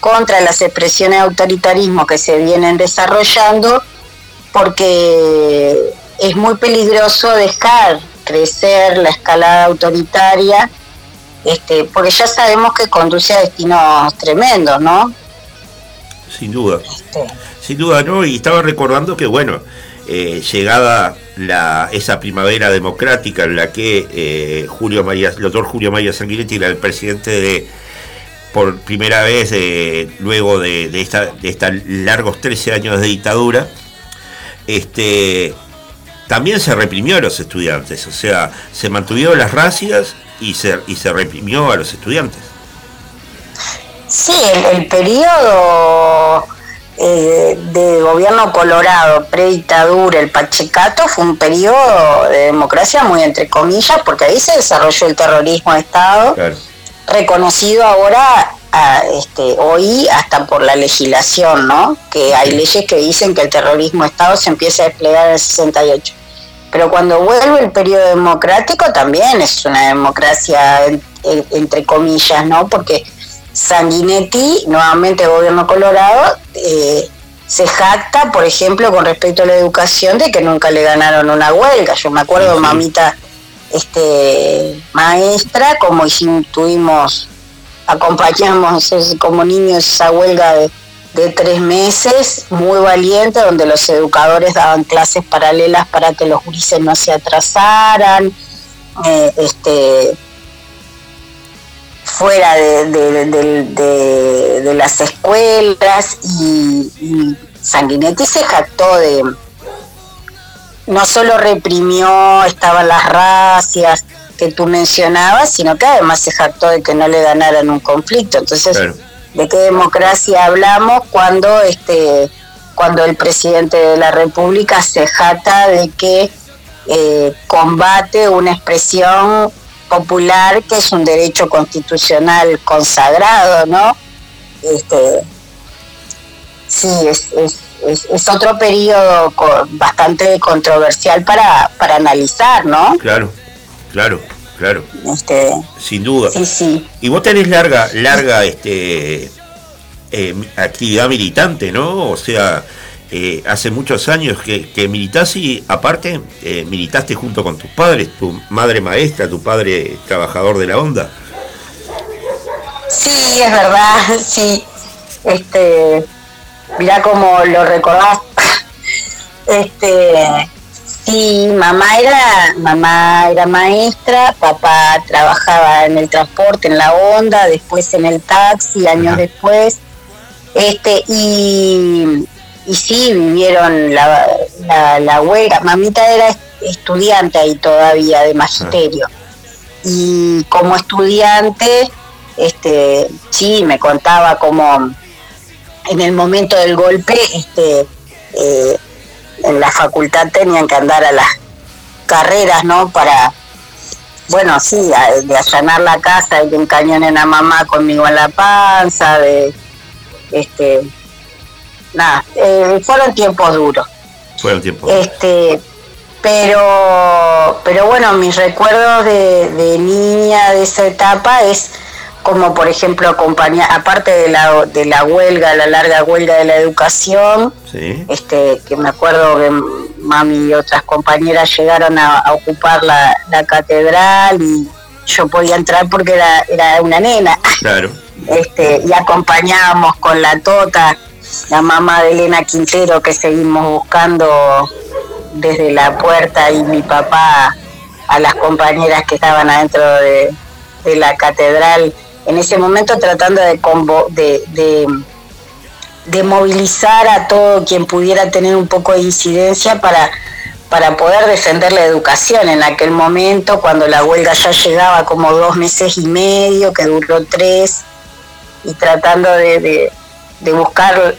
contra las expresiones de autoritarismo que se vienen desarrollando, porque es muy peligroso dejar crecer la escalada autoritaria, este, porque ya sabemos que conduce a destinos tremendos, ¿no? Sin duda. Este, sin duda, ¿no? Y estaba recordando que, bueno, eh, llegada la, esa primavera democrática en la que eh, Julio María, el doctor Julio María Sanguinetti era el presidente de, por primera vez, luego de, de, esta, estos largos 13 años de dictadura, este, también se reprimió a los estudiantes, o sea, se mantuvieron las racias y se, y se reprimió a los estudiantes. Sí, el periodo eh, de gobierno colorado, predictadura, el Pachecato, fue un periodo de democracia muy entre comillas, porque ahí se desarrolló el terrorismo de Estado, reconocido ahora este, hoy hasta por la legislación, ¿no? Que hay leyes que dicen que el terrorismo de Estado se empieza a desplegar en el 68. Pero cuando vuelve el periodo democrático también es una democracia entre comillas, ¿no? Porque Sanguinetti, nuevamente gobierno colorado, eh, se jacta, por ejemplo, con respecto a la educación, de que nunca le ganaron una huelga. Yo me acuerdo, mamita este, maestra, como hicimos, tuvimos, acompañamos como niños esa huelga de, tres meses, muy valiente, donde los educadores daban clases paralelas para que los gurises no se atrasaran. Eh, este, fuera de, las escuelas y, Sanguinetti se jactó de, no solo reprimió, estaban las racias que tú mencionabas, sino que además se jactó de que no le ganaran un conflicto. Entonces, ¿de qué democracia hablamos cuando este cuando el presidente de la República se jata de que eh, combate una expresión popular que es un derecho constitucional consagrado, ¿no? Este, sí, es, es, otro periodo bastante controversial para, para analizar, ¿no? Claro, claro, claro. Este, Sin duda. Sí, sí. Y vos tenés larga, larga este, eh, actividad militante, ¿no? O sea, eh, hace muchos años que, que militás y aparte eh, militaste junto con tus padres, tu madre maestra, tu padre trabajador de la onda. Sí, es verdad, sí. Este, mira cómo lo recordás. Este, sí, mamá era, mamá era maestra, papá trabajaba en el transporte, en la onda, después en el taxi, años después. Este, y, y sí, vivieron la, la, huelga. Mamita era estudiante ahí todavía de magisterio. Y como estudiante, este, sí, me contaba como en el momento del golpe, este, eh, en la facultad tenían que andar a las carreras, ¿no? Para, bueno, sí, de allanar la casa, de un cañón en la mamá conmigo en la panza, de, este, nada, eh, fueron tiempos duros. Fueron tiempos. Este, pero, pero bueno, mis recuerdos de, de niña de esa etapa es como por ejemplo acompañar, aparte de la, de la huelga, la larga huelga de la educación, este, que me acuerdo que mami y otras compañeras llegaron a, ocupar la, catedral y yo podía entrar porque era, era una nena. Claro. Este, y acompañábamos con la Tota, la mamá de Elena Quintero, que seguimos buscando desde la puerta y mi papá a las compañeras que estaban adentro de, de la catedral en ese momento tratando de, de, de, movilizar a todo quien pudiera tener un poco de incidencia para, para poder defender la educación. En aquel momento, cuando la huelga ya llegaba como dos meses y medio, que duró tres, y tratando de, buscar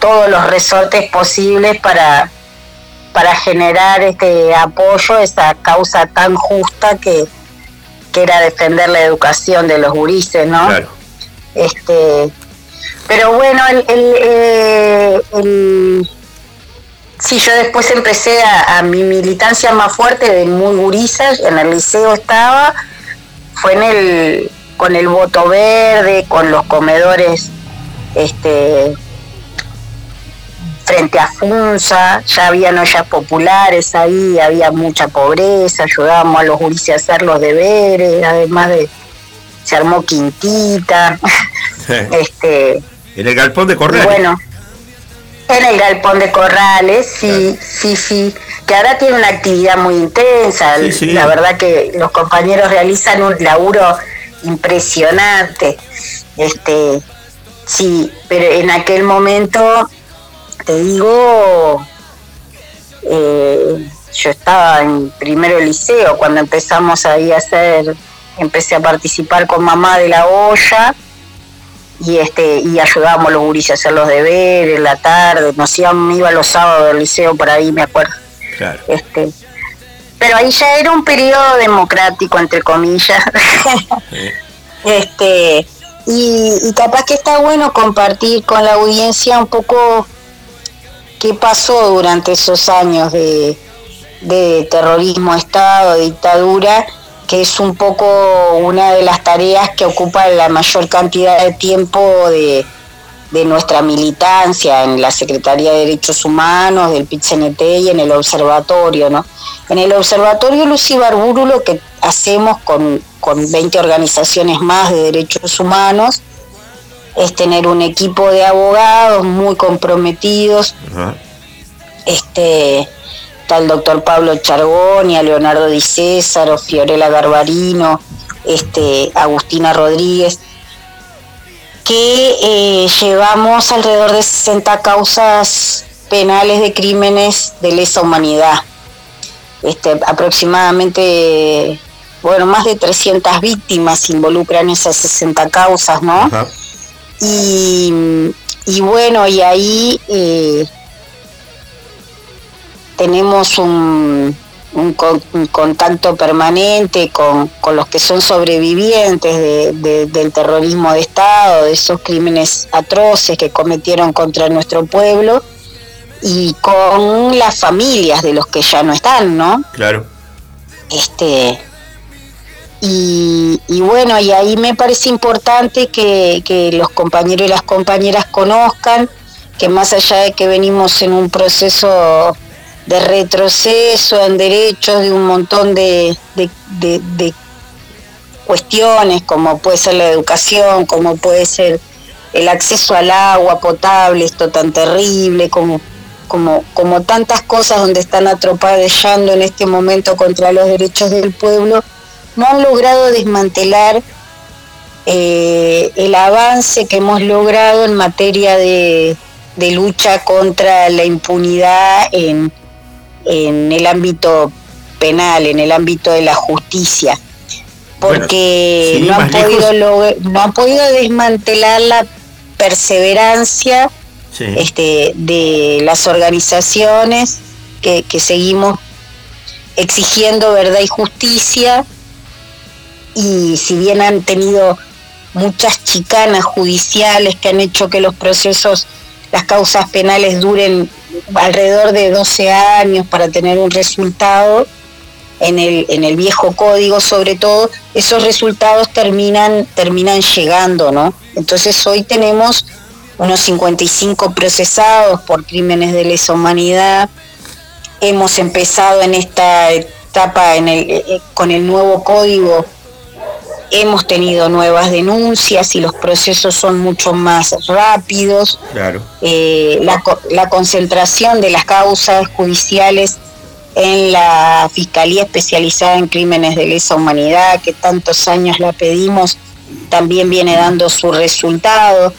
todos los resortes posibles para, para generar este apoyo a esa causa tan justa que, que era defender la educación de los gurises, ¿no? Claro. Este, pero bueno, el, el, eh, sí, yo después empecé a, mi militancia más fuerte de muy gurisas, en el liceo estaba, fue en el con el voto verde, con los comedores este frente a Funza, ya había ollas populares ahí, había mucha pobreza, ayudábamos a los gurises a hacer los deberes, además de se armó quintita. este en el galpón de Corrales. Bueno, en el galpón de Corrales, sí, sí, sí, que ahora tiene una actividad muy intensa. La verdad que los compañeros realizan un laburo impresionante. Este, sí, pero en aquel momento te digo, eh, yo estaba en primero liceo cuando empezamos ahí a hacer, empecé a participar con mamá de la olla y este y ayudábamos a los guris a hacer los deberes, la tarde, nos íbamos, iba los sábados del liceo por ahí, me acuerdo. Este, pero ahí ya era un periodo democrático, entre comillas. este y, capaz que está bueno compartir con la audiencia un poco qué pasó durante esos años de, terrorismo, Estado, dictadura, que es un poco una de las tareas que ocupa la mayor cantidad de tiempo de, nuestra militancia en la Secretaría de Derechos Humanos, del PIT-CNT y en el observatorio. ¿no? En el observatorio Lucy Barburu lo que hacemos con, con 20 organizaciones más de derechos humanos es tener un equipo de abogados muy comprometidos. Este está el doctor Pablo Chargoni, a Leonardo Di César, Fiorella Garbarino, este, Agustina Rodríguez, que eh, llevamos alrededor de 60 causas penales de crímenes de lesa humanidad. Este, aproximadamente, bueno, más de 300 víctimas involucran esas 60 causas, ¿no? Y, y bueno, y ahí eh, tenemos un, un, contacto permanente con, los que son sobrevivientes del terrorismo de Estado, de esos crímenes atroces que cometieron contra nuestro pueblo y con las familias de los que ya no están, ¿no? Claro. Este, y, bueno, y ahí me parece importante que, que los compañeros y las compañeras conozcan que más allá de que venimos en un proceso de retroceso en derechos de un montón de, de, cuestiones, como puede ser la educación, como puede ser el acceso al agua potable, esto tan terrible, como, como, como tantas cosas donde están atropellando en este momento contra los derechos del pueblo, no han logrado desmantelar eh, el avance que hemos logrado en materia de, de lucha contra la impunidad en, en el ámbito penal, en el ámbito de la justicia, porque no, han podido no han podido desmantelar la perseverancia este, de las organizaciones que, que seguimos exigiendo verdad y justicia y si bien han tenido muchas chicanas judiciales que han hecho que los procesos, las causas penales duren alrededor de 12 años para tener un resultado en el, en el viejo código sobre todo, esos resultados terminan, terminan llegando, ¿no? Entonces hoy tenemos unos 55 procesados por crímenes de lesa humanidad. Hemos empezado en esta etapa en el, eh, con el nuevo código hemos tenido nuevas denuncias y los procesos son mucho más rápidos. Claro. Eh, la, concentración de las causas judiciales en la Fiscalía Especializada en Crímenes de Lesa Humanidad, que tantos años la pedimos, también viene dando su resultado.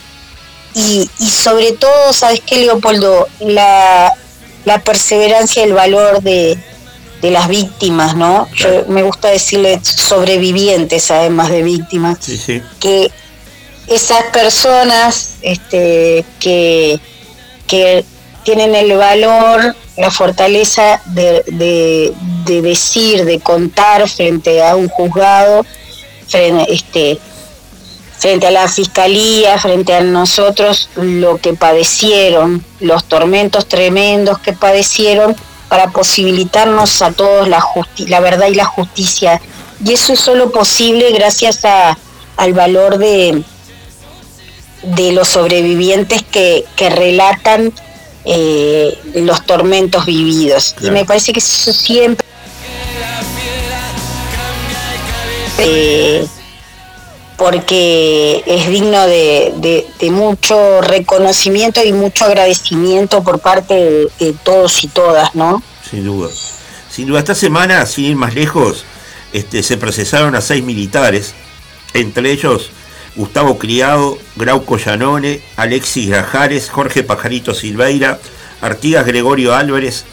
Y, y sobre todo, ¿sabes qué, Leopoldo? La, la perseverancia y el valor de, de las víctimas, ¿no? Yo, me gusta decirle sobrevivientes además de víctimas, que esas personas este, que, que tienen el valor, la fortaleza de, de, decir, de contar frente a un juzgado, frente, este, frente a la fiscalía, frente a nosotros, lo que padecieron, los tormentos tremendos que padecieron para posibilitarnos a todos la, la verdad y la justicia. Y eso es solo posible gracias a, al valor de, de los sobrevivientes que, que relatan eh, los tormentos vividos. Y me parece que eso siempre... Eh, porque es digno de, mucho reconocimiento y mucho agradecimiento por parte de, todos y todas, ¿no? Sin duda. Sin duda, esta semana, sin ir más lejos, este, se procesaron a seis militares, entre ellos Gustavo Criado, Grauco Llanone, Alexis Grajares, Jorge Pajarito Silveira, Artigas Gregorio Álvarez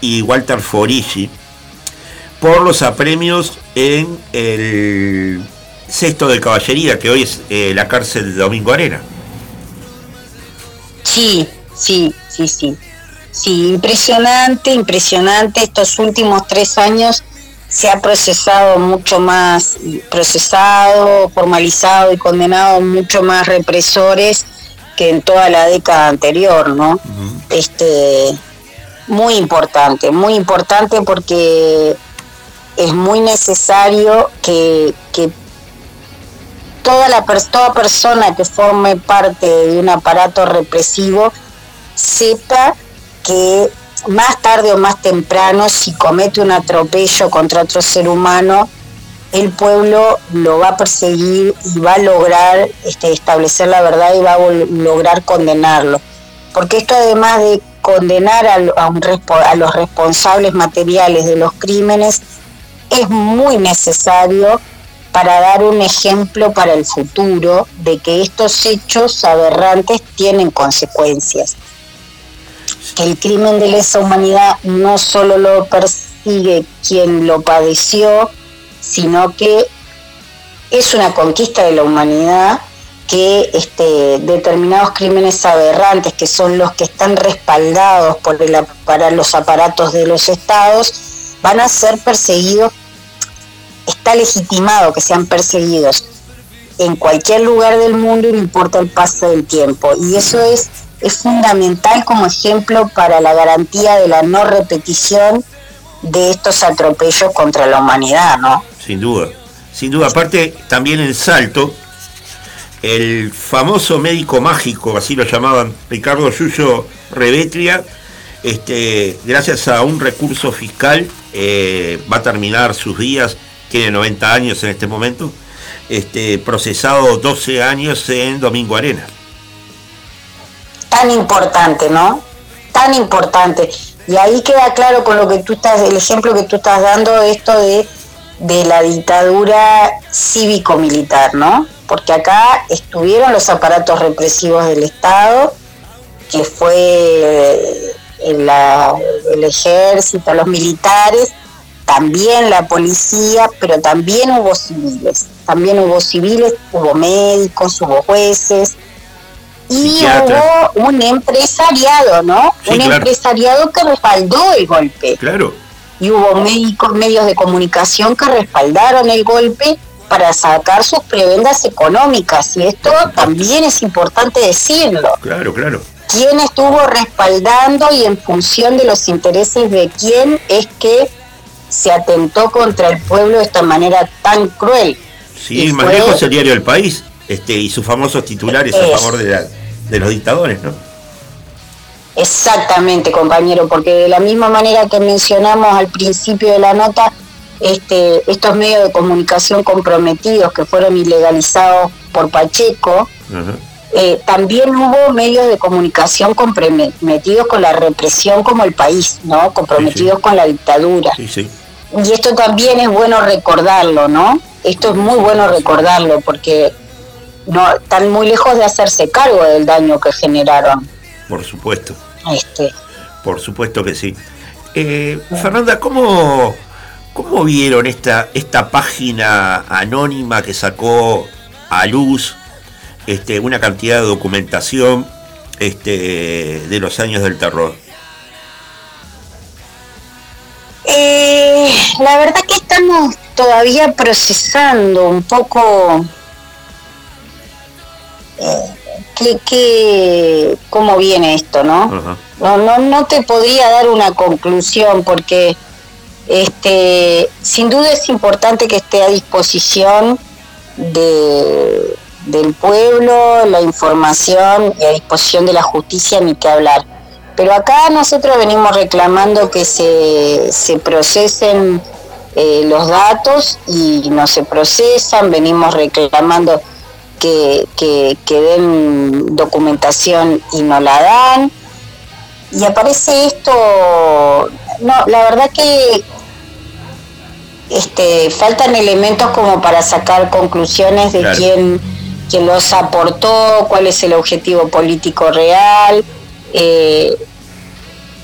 y Walter Forigi, por los apremios en el sexto de caballería, que hoy es eh, la cárcel de Domingo Arena. Sí, sí, sí, sí. Sí, impresionante, impresionante. Estos últimos tres años se ha procesado mucho más, procesado, formalizado y condenado mucho más represores que en toda la década anterior, ¿no? Este muy importante, muy importante porque es muy necesario que, que toda, la, toda persona que forme parte de un aparato represivo sepa que más tarde o más temprano, si comete un atropello contra otro ser humano, el pueblo lo va a perseguir y va a lograr este, establecer la verdad y va a lograr condenarlo. Porque esto además de condenar a, a los responsables materiales de los crímenes, es muy necesario para dar un ejemplo para el futuro de que estos hechos aberrantes tienen consecuencias. Que el crimen de lesa humanidad no solo lo persigue quien lo padeció, sino que es una conquista de la humanidad que este, determinados crímenes aberrantes, que son los que están respaldados por para los aparatos de los estados, van a ser perseguidos, está legitimado que sean perseguidos en cualquier lugar del mundo y no importa el paso del tiempo. Y eso es, es fundamental como ejemplo para la garantía de la no repetición de estos atropellos contra la humanidad, ¿no? Sin duda, sin duda. Aparte, también el salto, el famoso médico mágico, así lo llamaban, Ricardo Yuyo Revetria, este, gracias a un recurso fiscal, eh, va a terminar sus días, tiene 90 años en este momento, este, procesado 12 años en Domingo Arena. Tan importante, ¿no? Tan importante. Y ahí queda claro con lo que tú estás, el ejemplo que tú estás dando, esto de, de la dictadura cívico-militar, ¿no? Porque acá estuvieron los aparatos represivos del Estado, que fue el, el ejército, los militares, también la policía, pero también hubo civiles. También hubo civiles, hubo médicos, hubo jueces, y hubo un empresariado, ¿no? un empresariado que respaldó el golpe. Claro. Y hubo médicos, medios de comunicación que respaldaron el golpe para sacar sus prebendas económicas. Y esto también es importante decirlo. Claro, claro. ¿Quién estuvo respaldando y en función de los intereses de quién es que se atentó contra el pueblo de esta manera tan cruel? Sí, más lejos el diario El País este, y sus famosos titulares a favor de, de los dictadores, ¿no? Exactamente, compañero, porque de la misma manera que mencionamos al principio de la nota, este, estos medios de comunicación comprometidos que fueron ilegalizados por Pacheco, eh, también hubo medios de comunicación comprometidos con la represión como el país, ¿no? Comprometidos con la dictadura. Y esto también es bueno recordarlo, ¿no? Esto es muy bueno recordarlo porque no están muy lejos de hacerse cargo del daño que generaron. Por supuesto. Este. Por supuesto que sí. Eh, Fernanda, ¿cómo, ¿cómo vieron esta, esta página anónima que sacó a luz este, una cantidad de documentación este, de los años del terror? Eh, la verdad que estamos todavía procesando un poco ¿qué, cómo viene esto, ¿no? No, no, no te podría dar una conclusión porque este, sin duda es importante que esté a disposición de, del pueblo, la información y a disposición de la justicia, ni que hablar. Pero acá nosotros venimos reclamando que se, se procesen eh, los datos y no se procesan, venimos reclamando que, den documentación y no la dan. Y aparece esto, no, la verdad que este, faltan elementos como para sacar conclusiones de quién, quién los aportó, cuál es el objetivo político real. Eh,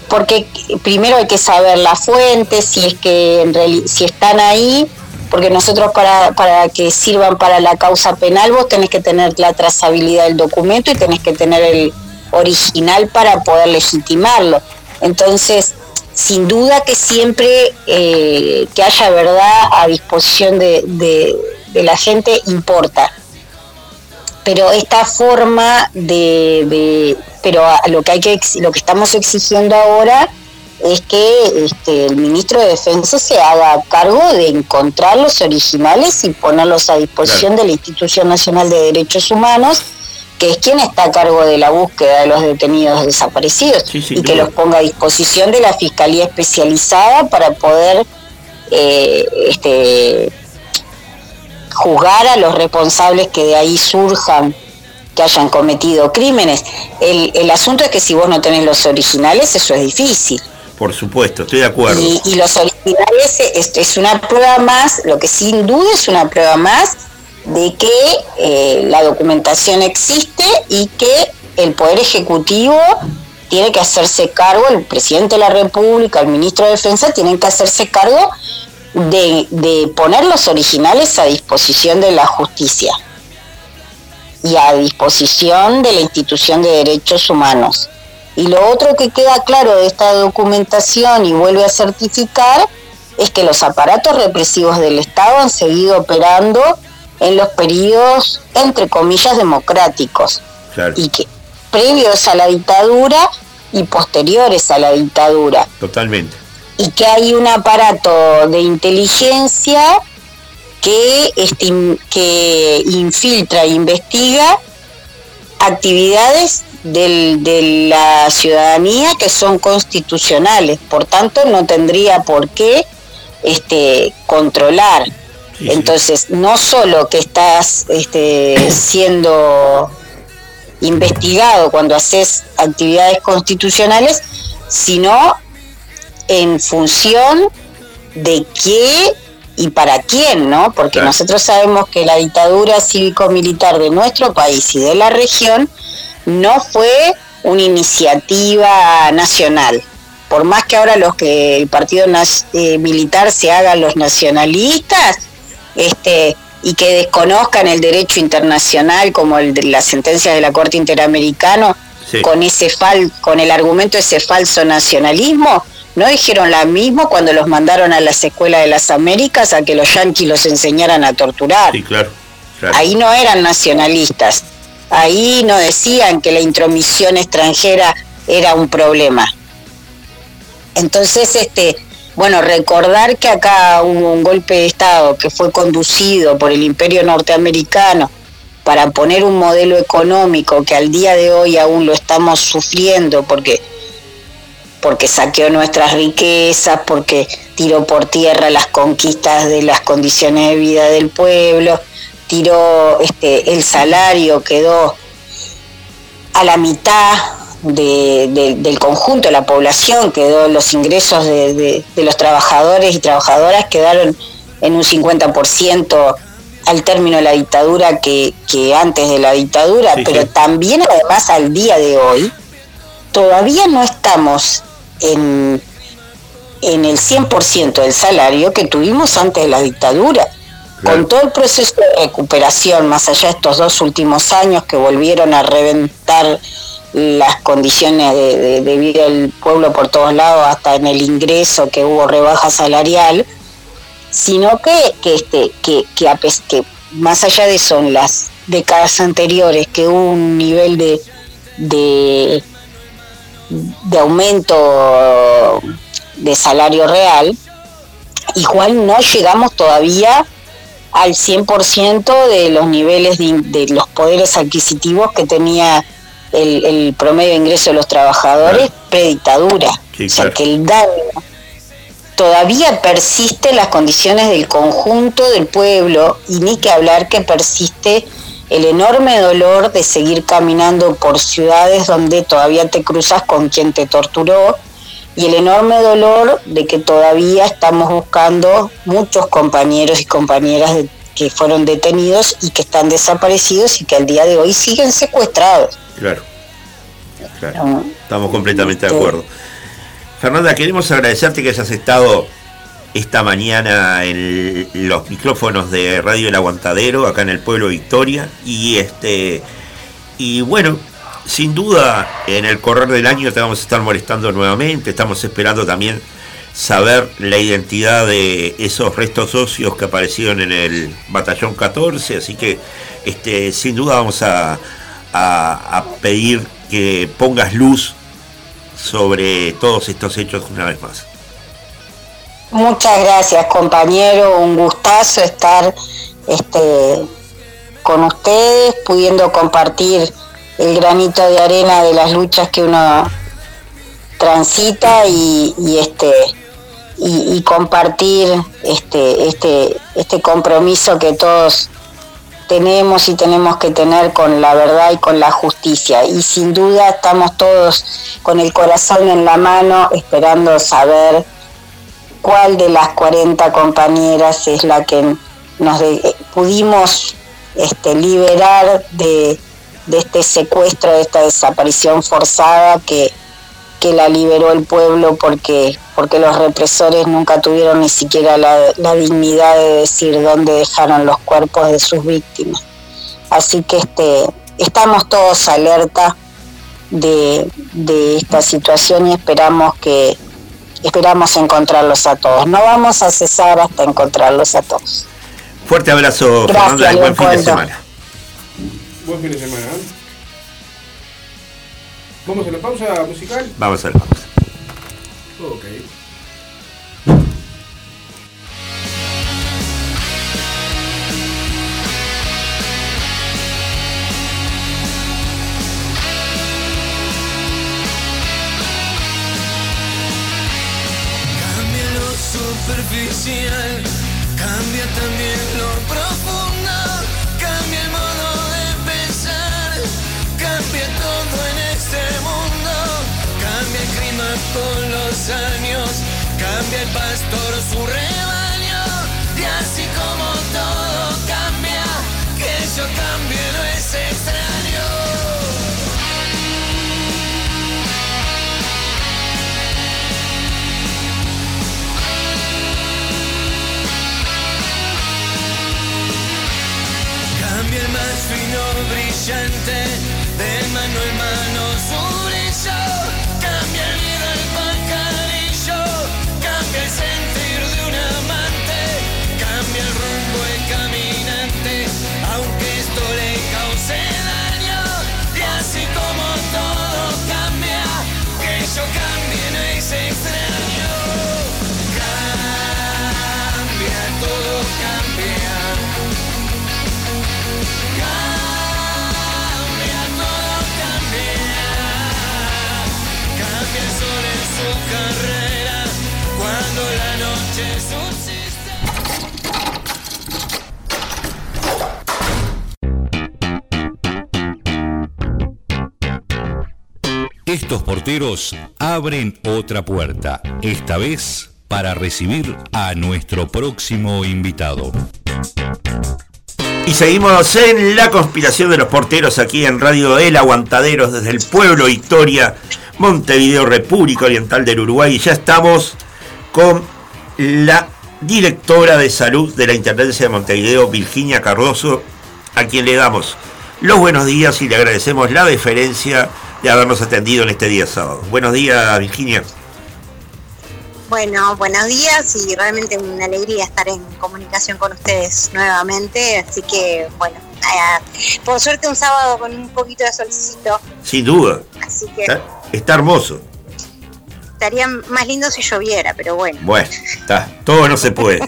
porque primero hay que saber la fuente, si es que en si están ahí porque nosotros para, para que sirvan para la causa penal vos tenés que tener la trazabilidad del documento y tenés que tener el original para poder legitimarlo. Entonces, sin duda que siempre eh, que haya verdad a disposición de, de, la gente importa. Pero esta forma de, de pero lo que hay que lo que estamos exigiendo ahora es que este, el ministro de Defensa se haga cargo de encontrar los originales y ponerlos a disposición de la Institución Nacional de Derechos Humanos, que es quien está a cargo de la búsqueda de los detenidos desaparecidos, y que los ponga a disposición de la Fiscalía Especializada para poder eh, este, juzgar a los responsables que de ahí surjan que hayan cometido crímenes. El, el asunto es que si vos no tenés los originales, eso es difícil. Por supuesto, estoy de acuerdo. Y, los originales es, es, una prueba más, lo que sin duda es una prueba más de que eh, la documentación existe y que el Poder Ejecutivo tiene que hacerse cargo, el presidente de la República, el ministro de Defensa, tienen que hacerse cargo de, de poner los originales a disposición de la justicia. y a disposición de la institución de derechos humanos. Y lo otro que queda claro de esta documentación y vuelve a certificar es que los aparatos represivos del Estado han seguido operando en los periodos, entre comillas, democráticos. Y que previos a la dictadura y posteriores a la dictadura. Totalmente. Y que hay un aparato de inteligencia que, que infiltra e investiga actividades de la ciudadanía que son constitucionales, por tanto no tendría por qué este, controlar. Entonces, no solo que estás este, siendo investigado cuando haces actividades constitucionales, sino en función de qué y para quién, ¿no? Porque nosotros sabemos que la dictadura cívico-militar de nuestro país y de la región no fue una iniciativa nacional. Por más que ahora los que el partido eh, militar se hagan los nacionalistas, este, y que desconozcan el derecho internacional como el de las sentencias de la Corte Interamericana con ese fal con el argumento de ese falso nacionalismo, no dijeron lo mismo cuando los mandaron a las escuelas de las Américas a que los yanquis los enseñaran a torturar. Ahí no eran nacionalistas. Ahí no decían que la intromisión extranjera era un problema. Entonces, este, bueno, recordar que acá hubo un golpe de Estado que fue conducido por el imperio norteamericano para poner un modelo económico que al día de hoy aún lo estamos sufriendo porque porque saqueó nuestras riquezas, porque tiró por tierra las conquistas de las condiciones de vida del pueblo, tiró este el salario quedó a la mitad del conjunto de la población, quedó los ingresos de, los trabajadores y trabajadoras quedaron en un 50% al término de la dictadura que, antes de la dictadura, pero también además al día de hoy, todavía no estamos en, en el 100% del salario que tuvimos antes de la dictadura. Con todo el proceso de recuperación, más allá de estos dos últimos años que volvieron a reventar las condiciones de, vida del pueblo por todos lados, hasta en el ingreso que hubo rebaja salarial, sino que, que, este, que, que, más allá de eso, en las décadas anteriores, que hubo un nivel de, de, de aumento de salario real, igual no llegamos todavía al 100% de los niveles de, de los poderes adquisitivos que tenía el, promedio de ingreso de los trabajadores predictadura. o sea que el daño todavía persiste en las condiciones del conjunto del pueblo y ni que hablar que persiste el enorme dolor de seguir caminando por ciudades donde todavía te cruzas con quien te torturó y el enorme dolor de que todavía estamos buscando muchos compañeros y compañeras que fueron detenidos y que están desaparecidos y que al día de hoy siguen secuestrados. Claro. claro. Estamos completamente de acuerdo. Fernanda, queremos agradecerte que hayas estado esta mañana en los micrófonos de Radio El Aguantadero, acá en el pueblo Victoria. Y este. Y bueno, sin duda, en el correr del año te vamos a estar molestando nuevamente. Estamos esperando también saber la identidad de esos restos socios que aparecieron en el batallón 14. Así que, este, sin duda, vamos a, a, pedir que pongas luz sobre todos estos hechos una vez más. Muchas gracias compañero, un gustazo estar este, con ustedes, pudiendo compartir el granito de arena de las luchas que uno transita y, este y, compartir este este este compromiso que todos tenemos y tenemos que tener con la verdad y con la justicia. Y sin duda estamos todos con el corazón en la mano esperando saber cuál de las 40 compañeras es la que nos pudimos este, liberar de, este secuestro, de esta desaparición forzada que, que la liberó el pueblo porque, porque los represores nunca tuvieron ni siquiera la, dignidad de decir dónde dejaron los cuerpos de sus víctimas. Así que este, estamos todos alerta de, de esta situación y esperamos que esperamos encontrarlos a todos. No vamos a cesar hasta encontrarlos a todos. Fuerte abrazo, Gracias, y buen fin de semana. Buen fin de semana. ¿eh? ¿Vamos a la pausa musical? Vamos a la pausa. Ok. Cambia también lo profundo, cambia el modo de pensar, cambia todo en este mundo, cambia el clima con los años, cambia el pastor su rebaño, y así como todo cambia, que yo cambie nation. Estos porteros abren otra puerta, esta vez para recibir a nuestro próximo invitado. Y seguimos en la conspiración de los porteros aquí en Radio El Aguantaderos desde el pueblo Victoria, Montevideo, República Oriental del Uruguay. Y ya estamos con la directora de salud de la Intendencia de Montevideo, Virginia Cardoso, a quien le damos los buenos días y le agradecemos la deferencia de habernos atendido en este día sábado. Buenos días, Virginia. Bueno, buenos días y realmente una alegría estar en comunicación con ustedes nuevamente. Así que, bueno, eh, por suerte un sábado con un poquito de solcito. Sin duda. Así que Está, está hermoso. estaría más lindo si lloviera, pero bueno. Bueno, está. Todo no se puede.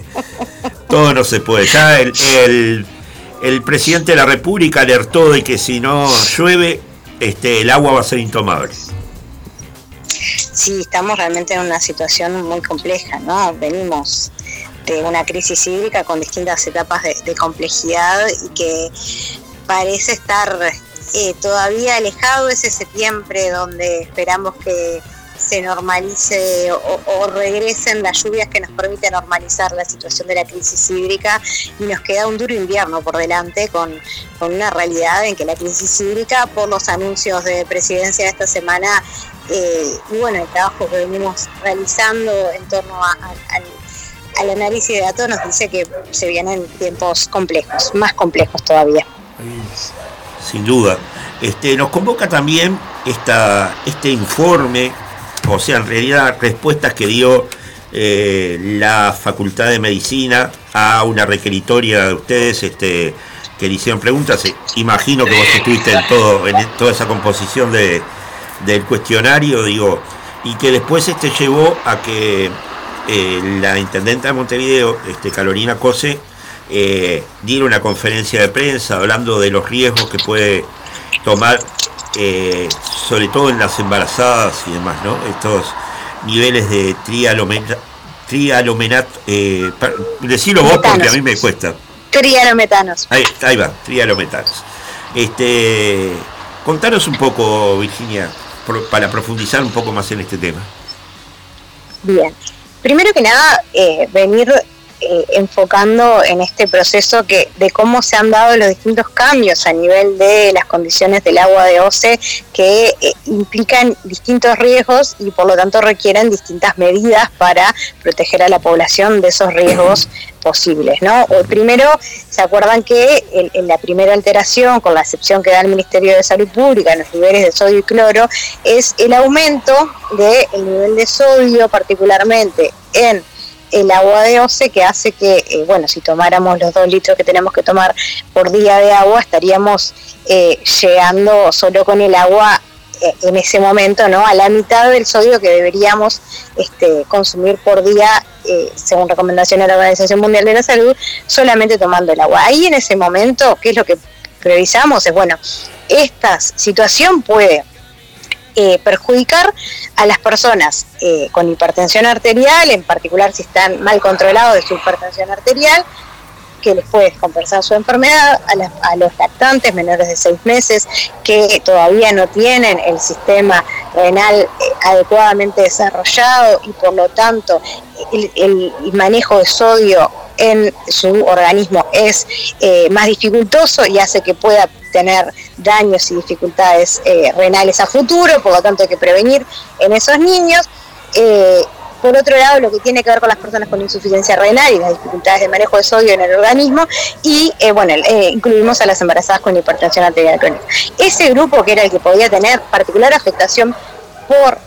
Todo no se puede. Ya el, el- el presidente de la República alertó de que si no llueve, este, el agua va a ser intomable. Sí, estamos realmente en una situación muy compleja, ¿no? Venimos de una crisis hídrica con distintas etapas de, de complejidad y que parece estar eh, todavía alejado ese septiembre donde esperamos que se normalice o, regresen las lluvias que nos permiten normalizar la situación de la crisis hídrica y nos queda un duro invierno por delante con, con una realidad en que la crisis hídrica, por los anuncios de presidencia de esta semana, eh, y bueno, el trabajo que venimos realizando en torno al, al análisis de datos nos dice que se vienen tiempos complejos, más complejos todavía. Sin duda. Este, nos convoca también esta, este informe, o sea, en realidad respuestas que dio eh, la Facultad de Medicina a una requeritoria de ustedes este, que le hicieron preguntas. Imagino que vos estuviste en, todo, en toda esa composición de, del cuestionario, digo, y que después este llevó a que eh, la intendenta de Montevideo, este, Carolina Cose, eh, diera una conferencia de prensa hablando de los riesgos que puede tomar, eh, sobre todo en las embarazadas y demás, ¿no? Estos niveles de trialomena- trialomenat, eh, decilo vos porque a mí me cuesta. Triarometanos. Ahí, ahí va, trialometanos. Este, contanos un poco, Virginia, para profundizar un poco más en este tema. Bien. Primero que nada, eh, venir eh, enfocando en este proceso que de cómo se han dado los distintos cambios a nivel de las condiciones del agua de OCE que eh, implican distintos riesgos y por lo tanto requieren distintas medidas para proteger a la población de esos riesgos posibles, ¿no? O primero, ¿se acuerdan que en, la primera alteración, con la excepción que da el Ministerio de Salud Pública en los niveles de sodio y cloro, es el aumento del nivel de sodio, particularmente en el agua de OCE que hace que, eh, bueno, si tomáramos los dos litros que tenemos que tomar por día de agua, estaríamos eh, llegando solo con el agua eh, en ese momento, ¿no? A la mitad del sodio que deberíamos este, consumir por día, eh, según recomendaciones de la Organización Mundial de la Salud, solamente tomando el agua. Ahí en ese momento, ¿qué es lo que priorizamos? Es, bueno, esta situación puede eh, perjudicar a las personas eh, con hipertensión arterial, en particular si están mal controlados de su hipertensión arterial, que les puede descompensar su enfermedad, a, a los lactantes menores de seis meses que todavía no tienen el sistema renal eh, adecuadamente desarrollado y por lo tanto el, el- el manejo de sodio en su organismo es eh, más dificultoso y hace que pueda tener daños y dificultades eh, renales a futuro, por lo tanto hay que prevenir en esos niños. Eh, por otro lado, lo que tiene que ver con las personas con insuficiencia renal y las dificultades de manejo de sodio en el organismo, y eh, bueno, incluimos a las embarazadas con hipertensión arterial crónica. Ese grupo que era el que podía tener particular afectación por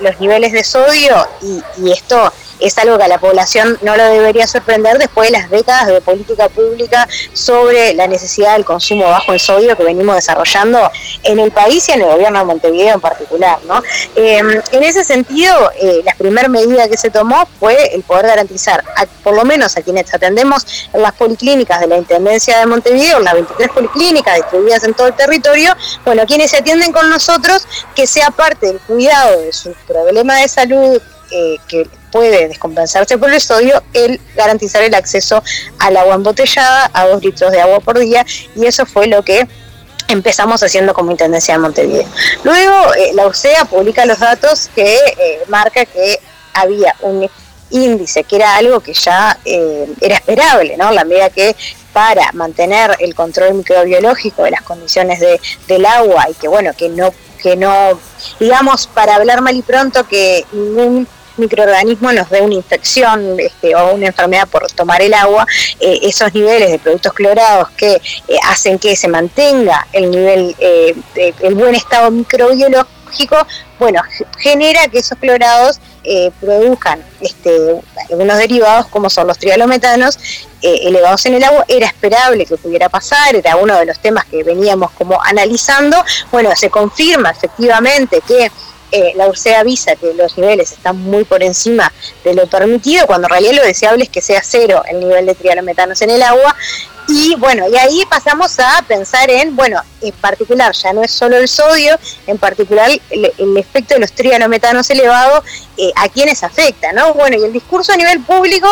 los niveles de sodio, y esto es algo que a la población no lo debería sorprender después de las décadas de política pública sobre la necesidad del consumo bajo en sodio que venimos desarrollando en el país y en el gobierno de Montevideo en particular. ¿no? Eh, en ese sentido, eh, la primera medida que se tomó fue el poder garantizar, por lo menos a quienes atendemos en las policlínicas de la Intendencia de Montevideo, las 23 policlínicas distribuidas en todo el territorio, bueno, quienes se atienden con nosotros, que sea parte del cuidado de su problema de salud eh, que puede descompensarse por el sodio, el garantizar el acceso al agua embotellada a dos litros de agua por día, y eso fue lo que empezamos haciendo como Intendencia de Montevideo. Luego, eh, la UCEA publica los datos que eh, marca que había un índice, que era algo que ya eh, era esperable, ¿no? La medida que para mantener el control microbiológico de las condiciones de, del agua y que, bueno, que no, que no, digamos, para hablar mal y pronto, que ningún microorganismo nos dé una infección este, o una enfermedad por tomar el agua, eh, esos niveles de productos clorados que eh, hacen que se mantenga el nivel, eh, el buen estado microbiológico, bueno, genera que esos clorados eh, produzcan este, algunos derivados como son los trialometanos elevados en el agua, era esperable que pudiera pasar, era uno de los temas que veníamos como analizando, bueno, se confirma efectivamente que eh, la URSE avisa que los niveles están muy por encima de lo permitido, cuando en realidad lo deseable es que sea cero el nivel de trialometanos en el agua. Y bueno, y ahí pasamos a pensar en, bueno, en particular, ya no es solo el sodio, en particular el, efecto de los trialometanos elevados, eh, a quienes afecta, ¿no? Bueno, y el discurso a nivel público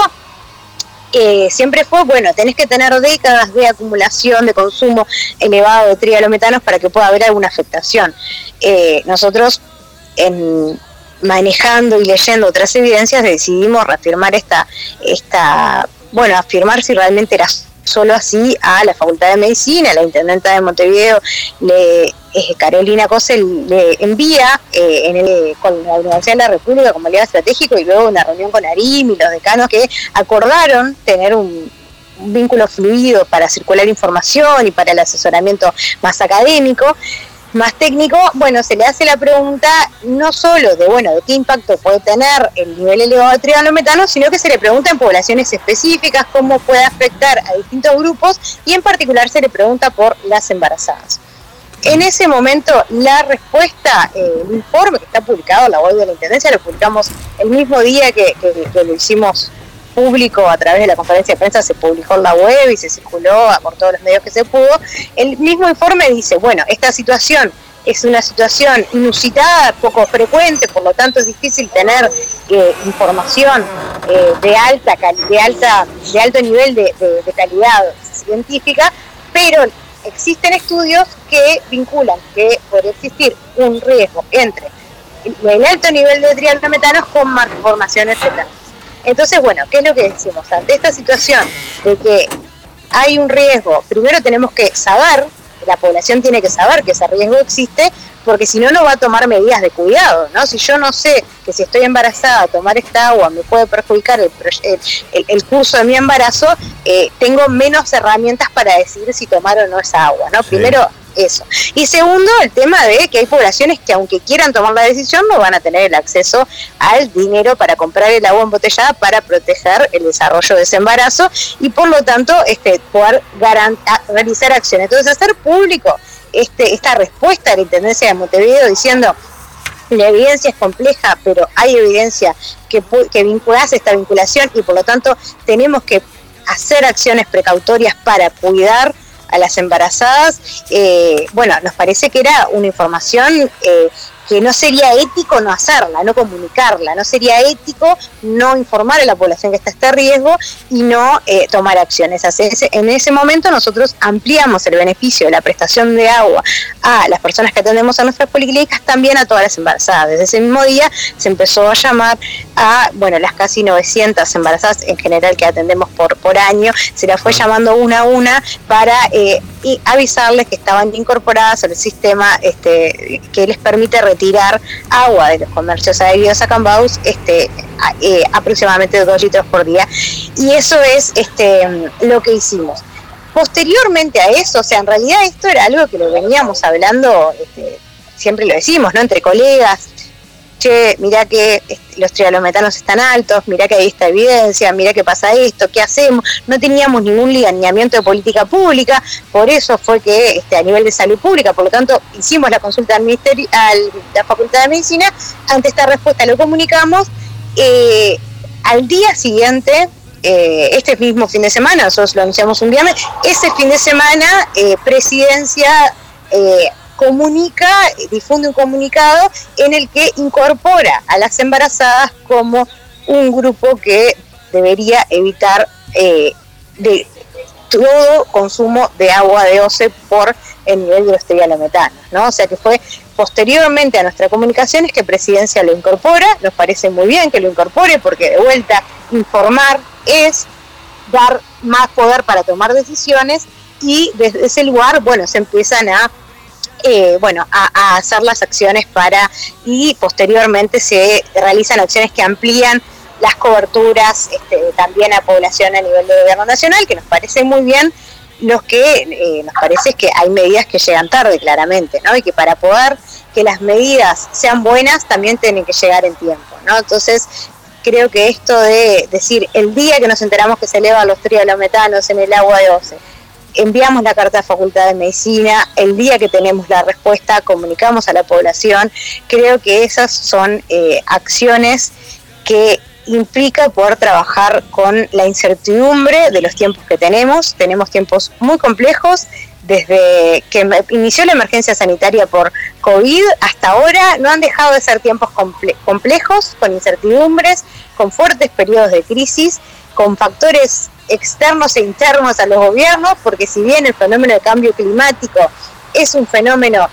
eh, siempre fue, bueno, tenés que tener décadas de acumulación, de consumo elevado de trialometanos para que pueda haber alguna afectación. Nosotros, en, manejando y leyendo otras evidencias, decidimos reafirmar esta, esta, bueno, afirmar si realmente era solo así a la Facultad de Medicina, la Intendenta de Montevideo, le, eh, Carolina Cosel, le envía eh, en el, con la Universidad de la República como aliado estratégico y luego una reunión con ARIM y los decanos que acordaron tener un vínculo fluido para circular información y para el asesoramiento más académico más técnico, bueno, se le hace la pregunta no solo de, bueno, de qué impacto puede tener el nivel elevado de trianometano, sino que se le pregunta en poblaciones específicas cómo puede afectar a distintos grupos y en particular se le pregunta por las embarazadas. En ese momento, la respuesta, eh, el informe que está publicado en la web de la Intendencia, lo publicamos el mismo día que, que- que lo hicimos público a través de la conferencia de prensa, se publicó en la web y se circuló por todos los medios que se pudo. El mismo informe dice, bueno, esta situación es una situación inusitada, poco frecuente, por lo tanto es difícil tener eh, información eh, de alta de alta de alto nivel de, calidad científica, pero existen estudios que vinculan que puede existir un riesgo entre el alto nivel de trialometanos con malformaciones fetales. Entonces, bueno, ¿qué es lo que decimos? Ante esta situación de que hay un riesgo, primero tenemos que saber, la población tiene que saber que ese riesgo existe, porque si no, no va a tomar medidas de cuidado, ¿no? Si yo no sé que si estoy embarazada, tomar esta agua me puede perjudicar el, el, el curso de mi embarazo, eh, tengo menos herramientas para decidir si tomar o no esa agua, ¿no? Primero, eso. Y segundo, el tema de que hay poblaciones que aunque quieran tomar la decisión no van a tener el acceso al dinero para comprar el agua embotellada para proteger el desarrollo de ese embarazo y por lo tanto este, poder realizar acciones. Entonces hacer público este, esta respuesta de la Intendencia de Montevideo diciendo la evidencia es compleja, pero hay evidencia que, que vinculase esta vinculación y por lo tanto tenemos que hacer acciones precautorias para cuidar a las embarazadas, eh, bueno, nos parece que era una información eh, que no sería ético no hacerla, no comunicarla, no sería ético no informar a la población que está este riesgo y no eh, tomar acciones. En ese momento nosotros ampliamos el beneficio de la prestación de agua a las personas que atendemos a nuestras policlínicas, también a todas las embarazadas. Desde ese mismo día se empezó a llamar a, bueno, las casi 900 embarazadas en general que atendemos por, por año, se las fue llamando una a una para eh, avisarles que estaban incorporadas al sistema este, que les permite retirar tirar agua de los comercios adheridos a Cambaus este, eh, aproximadamente dos litros por día. Y eso es este, lo que hicimos. Posteriormente a eso, o sea, en realidad esto era algo que lo veníamos hablando, este, siempre lo decimos, ¿no? Entre colegas, che, mirá que los trialometanos están altos, mirá que hay esta evidencia, mirá que pasa esto, ¿qué hacemos? No teníamos ningún lineamiento de política pública, por eso fue que este, a nivel de salud pública, por lo tanto, hicimos la consulta al ministerio, a la Facultad de Medicina, ante esta respuesta lo comunicamos, eh, al día siguiente, eh, este mismo fin de semana, nosotros lo anunciamos un día, ese fin de semana, eh, presidencia comunica, difunde un comunicado en el que incorpora a las embarazadas como un grupo que debería evitar eh, de todo consumo de agua de OCE por el nivel de los trialometanos, ¿no? O sea que fue posteriormente a nuestra comunicación es que Presidencia lo incorpora, nos parece muy bien que lo incorpore porque de vuelta informar es dar más poder para tomar decisiones y desde ese lugar, bueno, se empiezan a eh, bueno, a, hacer las acciones para y posteriormente se realizan acciones que amplían las coberturas este, también a población a nivel de gobierno nacional, que nos parece muy bien. Lo que eh, nos parece es que hay medidas que llegan tarde, claramente, ¿no? Y que para poder que las medidas sean buenas también tienen que llegar en tiempo, ¿no? Entonces, creo que esto de decir el día que nos enteramos que se elevan los trialometanos en el agua de OCE, enviamos la carta a Facultad de Medicina, el día que tenemos la respuesta comunicamos a la población. Creo que esas son eh, acciones que implica poder trabajar con la incertidumbre de los tiempos que tenemos. Tenemos tiempos muy complejos. Desde que inició la emergencia sanitaria por COVID hasta ahora no han dejado de ser tiempos complejos, con incertidumbres, con fuertes periodos de crisis, con factores externos e internos a los gobiernos, porque si bien el fenómeno de cambio climático es un fenómeno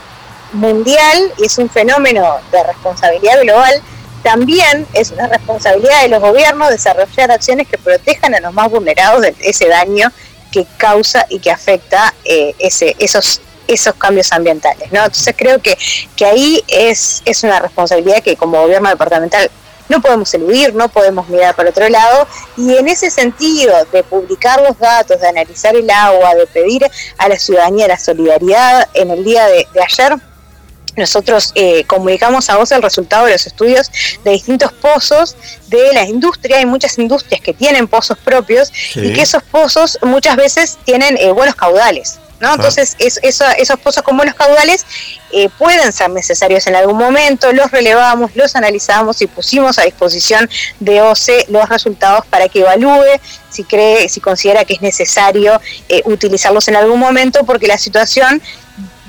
mundial y es un fenómeno de responsabilidad global, también es una responsabilidad de los gobiernos desarrollar acciones que protejan a los más vulnerados de ese daño que causa y que afecta eh, esos esos cambios ambientales. Entonces creo que, que ahí es, es una responsabilidad que como gobierno departamental no podemos eludir, no podemos mirar para otro lado. Y en ese sentido, de publicar los datos, de analizar el agua, de pedir a la ciudadanía la solidaridad, en el día de, ayer nosotros eh, comunicamos a vos el resultado de los estudios de distintos pozos de la industria. Hay muchas industrias que tienen pozos propios y que esos pozos muchas veces tienen eh, buenos caudales. ¿No? Entonces, esos pozos con buenos caudales eh, pueden ser necesarios en algún momento, los relevamos, los analizamos y pusimos a disposición de OCE los resultados para que evalúe si cree, si considera que es necesario eh, utilizarlos en algún momento, porque la situación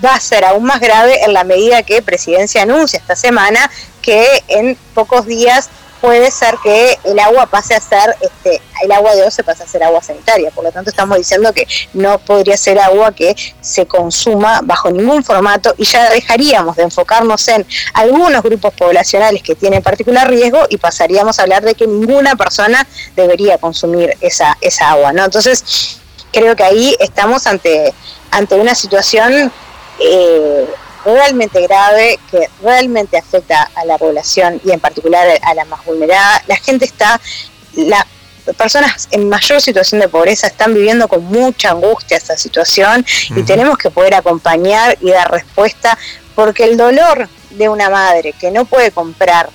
va a ser aún más grave en la medida que Presidencia anuncia esta semana que en pocos días puede ser que el agua pase a ser, este, el agua de se pase a ser agua sanitaria. Por lo tanto, estamos diciendo que no podría ser agua que se consuma bajo ningún formato y ya dejaríamos de enfocarnos en algunos grupos poblacionales que tienen particular riesgo y pasaríamos a hablar de que ninguna persona debería consumir esa, esa agua. ¿no? Entonces, creo que ahí estamos ante, ante una situación eh, realmente grave que realmente afecta a la población y en particular a la más vulnerada. La gente está, las personas en mayor situación de pobreza están viviendo con mucha angustia esta situación y tenemos que poder acompañar y dar respuesta porque el dolor de una madre que no puede comprar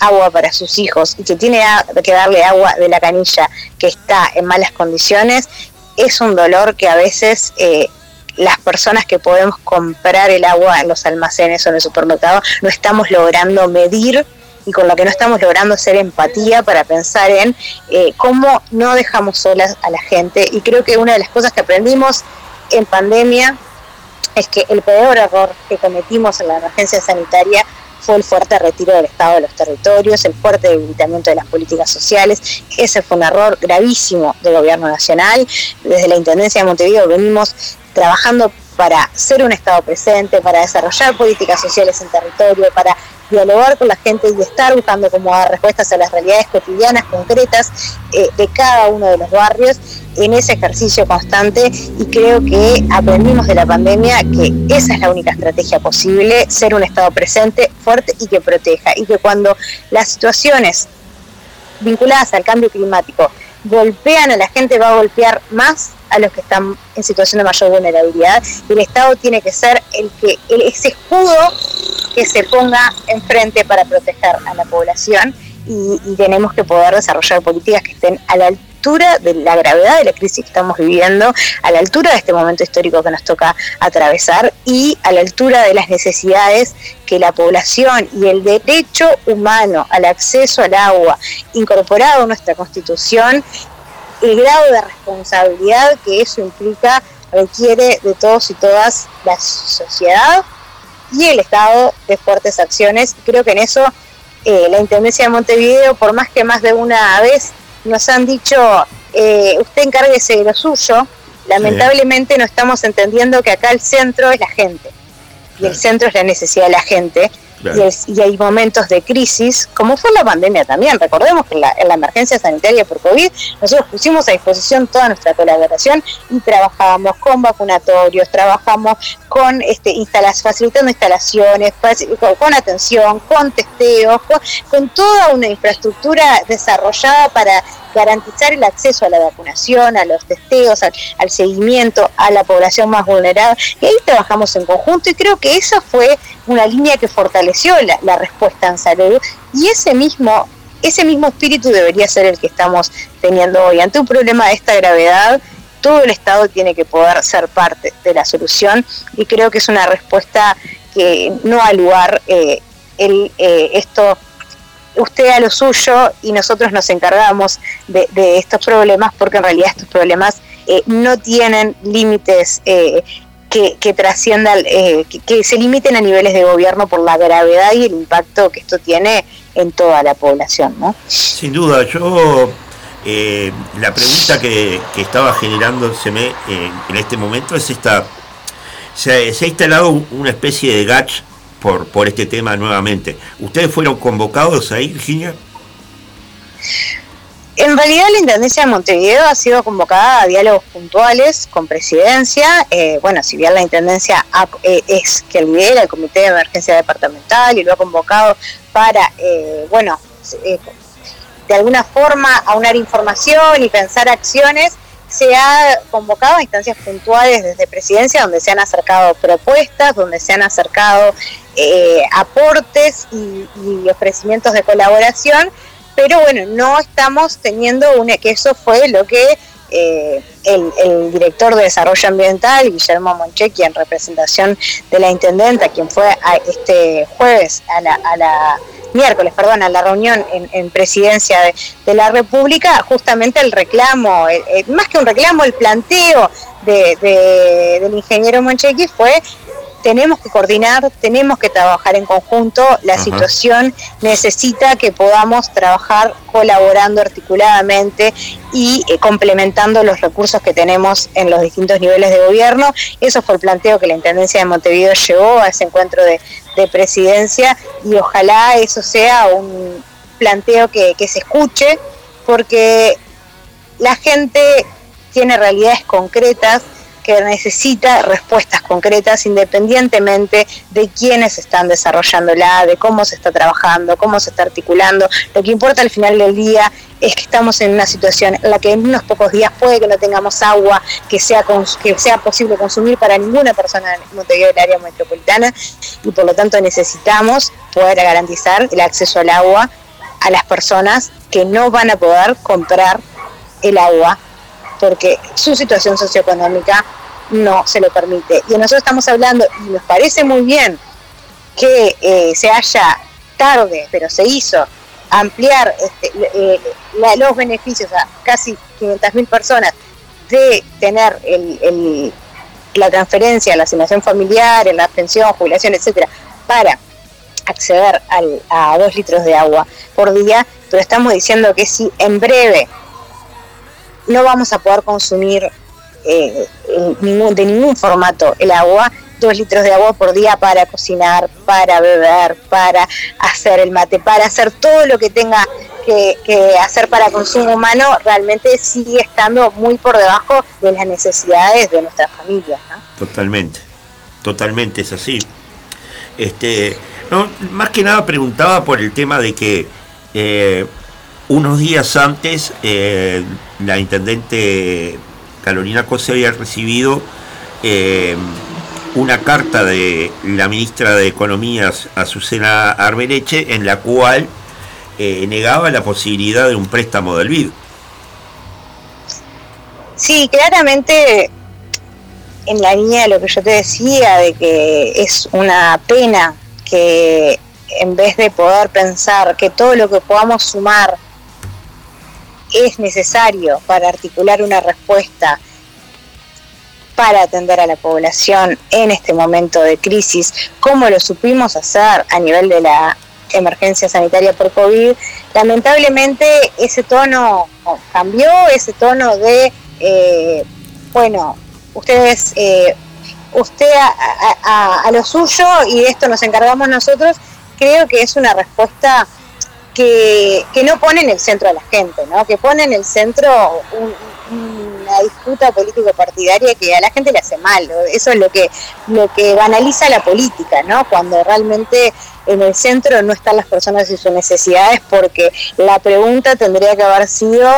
agua para sus hijos y que tiene que darle agua de la canilla que está en malas condiciones es un dolor que a veces eh, las personas que podemos comprar el agua en los almacenes o en el supermercado no estamos logrando medir y con lo que no estamos logrando hacer empatía para pensar en eh, cómo no dejamos solas a la gente. Y creo que una de las cosas que aprendimos en pandemia es que el peor error que cometimos en la emergencia sanitaria fue el fuerte retiro del Estado de los territorios, el fuerte debilitamiento de las políticas sociales. Ese fue un error gravísimo del gobierno nacional. Desde la Intendencia de Montevideo venimos trabajando para ser un Estado presente, para desarrollar políticas sociales en territorio, para dialogar con la gente y estar buscando cómo dar respuestas a las realidades cotidianas, concretas eh, de cada uno de los barrios en ese ejercicio constante. Y creo que aprendimos de la pandemia que esa es la única estrategia posible, ser un Estado presente, fuerte y que proteja. Y que cuando las situaciones vinculadas al cambio climático golpean a la gente va a golpear más a los que están en situación de mayor vulnerabilidad. Y el Estado tiene que ser el que el, ese escudo que se ponga enfrente para proteger a la población y, y tenemos que poder desarrollar políticas que estén a la altura de la gravedad de la crisis que estamos viviendo, a la altura de este momento histórico que nos toca atravesar y a la altura de las necesidades que la población y el derecho humano al acceso al agua incorporado en nuestra constitución el grado de responsabilidad que eso implica requiere de todos y todas la sociedad y el Estado de fuertes acciones. Creo que en eso eh, la Intendencia de Montevideo, por más que más de una vez nos han dicho, eh, usted encárguese de lo suyo, lamentablemente no estamos entendiendo que acá el centro es la gente. Y el centro es la necesidad de la gente y, hay momentos de crisis, como fue la pandemia también. Recordemos que en la, emergencia sanitaria por COVID, nosotros pusimos a disposición toda nuestra colaboración y trabajábamos con vacunatorios, trabajamos con este, facilitando instalaciones, con, atención, con testeos, con toda una infraestructura desarrollada para garantizar el acceso a la vacunación, a los testeos, al, seguimiento a la población más vulnerable. Y ahí trabajamos en conjunto y creo que esa fue una línea que fortaleció la, respuesta en salud y ese mismo, ese mismo espíritu debería ser el que estamos teniendo hoy. Ante un problema de esta gravedad, todo el Estado tiene que poder ser parte de la solución y creo que es una respuesta que no al lugar eh, el, eh, esto usted a lo suyo y nosotros nos encargamos de, estos problemas porque en realidad estos problemas eh, no tienen límites eh, que, trasciendan, eh, que, se limiten a niveles de gobierno por la gravedad y el impacto que esto tiene en toda la población. ¿no? Sin duda, yo la pregunta que, estaba generándoseme en este momento es esta, se, ha instalado una especie de GACH por, por este tema nuevamente. ¿Ustedes fueron convocados ahí, Virginia? En realidad la Intendencia de Montevideo ha sido convocada a diálogos puntuales con presidencia. Eh, bueno, si bien la Intendencia eh, es que lidera el Comité de Emergencia Departamental y lo ha convocado para, eh, bueno, de alguna forma aunar información y pensar acciones, se ha convocado a instancias puntuales desde presidencia donde se han acercado propuestas, donde se han acercado eh, aportes y, ofrecimientos de colaboración, pero bueno, no estamos teniendo una, que eso fue lo que eh, el, director de Desarrollo Ambiental, Guillermo Monchequi, en representación de la Intendenta, quien fue este jueves a la, miércoles, perdón, a la reunión en, presidencia de, la República, justamente el reclamo, más que un reclamo, el planteo de, del ingeniero Monchequi fue tenemos que coordinar, tenemos que trabajar en conjunto, la Ajá. situación necesita que podamos trabajar colaborando articuladamente y eh, complementando los recursos que tenemos en los distintos niveles de gobierno. Eso fue el planteo que la Intendencia de Montevideo llevó a ese encuentro de, de presidencia y ojalá eso sea un planteo que, que se escuche porque la gente tiene realidades concretas que necesita respuestas concretas independientemente de quiénes están desarrollándola, de cómo se está trabajando, cómo se está articulando. Lo que importa al final del día es que estamos en una situación en la que en unos pocos días puede que no tengamos agua que sea, que sea posible consumir para ninguna persona en Montevideo del área metropolitana y por lo tanto necesitamos poder garantizar el acceso al agua a las personas que no van a poder comprar el agua porque su situación socioeconómica no se lo permite. Y nosotros estamos hablando, y nos parece muy bien que eh, se haya tarde, pero se hizo, ampliar este, eh, los beneficios a casi 500.000 personas de tener el- la transferencia, la asignación familiar, la pensión, jubilación, etcétera, para acceder al- a dos litros de agua por día, pero estamos diciendo que si en breve no vamos a poder consumir eh, ningún, de ningún formato el agua, dos litros de agua por día para cocinar, para beber, para hacer el mate, para hacer todo lo que tenga que, hacer para consumo humano, realmente sigue estando muy por debajo de las necesidades de nuestras familias. Totalmente, totalmente es así. Este, no, más que nada preguntaba por el tema de que eh, unos días antes eh, la intendente Carolina Cose había recibido eh, una carta de la ministra de Economía, Azucena Arbereche, en la cual eh, negaba la posibilidad de un préstamo del BID. Sí, claramente en la línea de lo que yo te decía, de que es una pena que en vez de poder pensar que todo lo que podamos sumar es necesario para articular una respuesta para atender a la población en este momento de crisis, como lo supimos hacer a nivel de la emergencia sanitaria por COVID, lamentablemente ese tono cambió, ese tono de, eh, bueno, ustedes, eh, usted a, a- lo suyo y de esto nos encargamos nosotros, creo que es una respuesta que, no pone en el centro a la gente, ¿no? que pone en el centro un- una disputa político-partidaria que a la gente le hace mal. Eso es lo que, lo que banaliza la política, ¿no? cuando realmente en el centro no están las personas y sus necesidades, porque la pregunta tendría que haber sido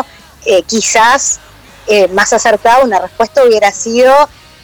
eh, quizás eh, más acertada, una respuesta hubiera sido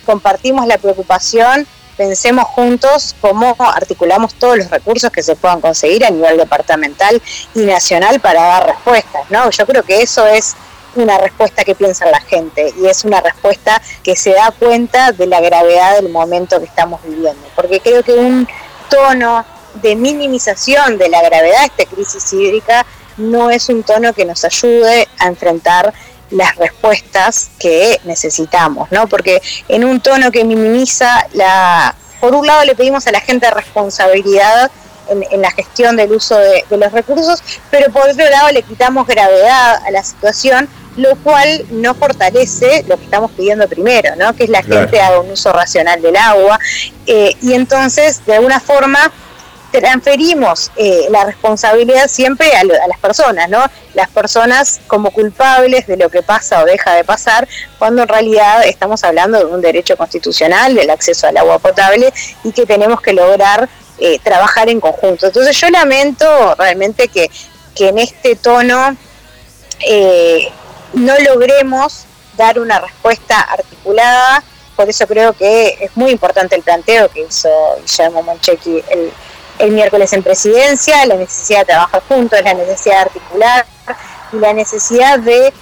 compartimos la preocupación, pensemos juntos cómo articulamos todos los recursos que se puedan conseguir a nivel departamental y nacional para dar respuestas, ¿no? Yo creo que eso es una respuesta que piensa la gente y es una respuesta que se da cuenta de la gravedad del momento que estamos viviendo, porque creo que un tono de minimización de la gravedad de esta crisis hídrica no es un tono que nos ayude a enfrentar las respuestas que necesitamos, ¿no? Porque en un tono que minimiza la... Por un lado le pedimos a la gente responsabilidad en, en la gestión del uso de, de los recursos, pero por otro lado le quitamos gravedad a la situación, lo cual no fortalece lo que estamos pidiendo primero, ¿no? Que es la Claro. gente haga un uso racional del agua. eh, y entonces, de alguna forma, transferimos eh, la responsabilidad siempre a, lo- a las personas, ¿no? Las personas como culpables de lo que pasa o deja de pasar, cuando en realidad estamos hablando de un derecho constitucional, del acceso al agua potable, y que tenemos que lograr eh, trabajar en conjunto. Entonces yo lamento realmente que, que en este tono eh, no logremos dar una respuesta articulada, por eso creo que es muy importante el planteo que hizo Guillermo Monchequi el, el miércoles en presidencia, la necesidad de trabajar juntos, la necesidad de articular y la necesidad de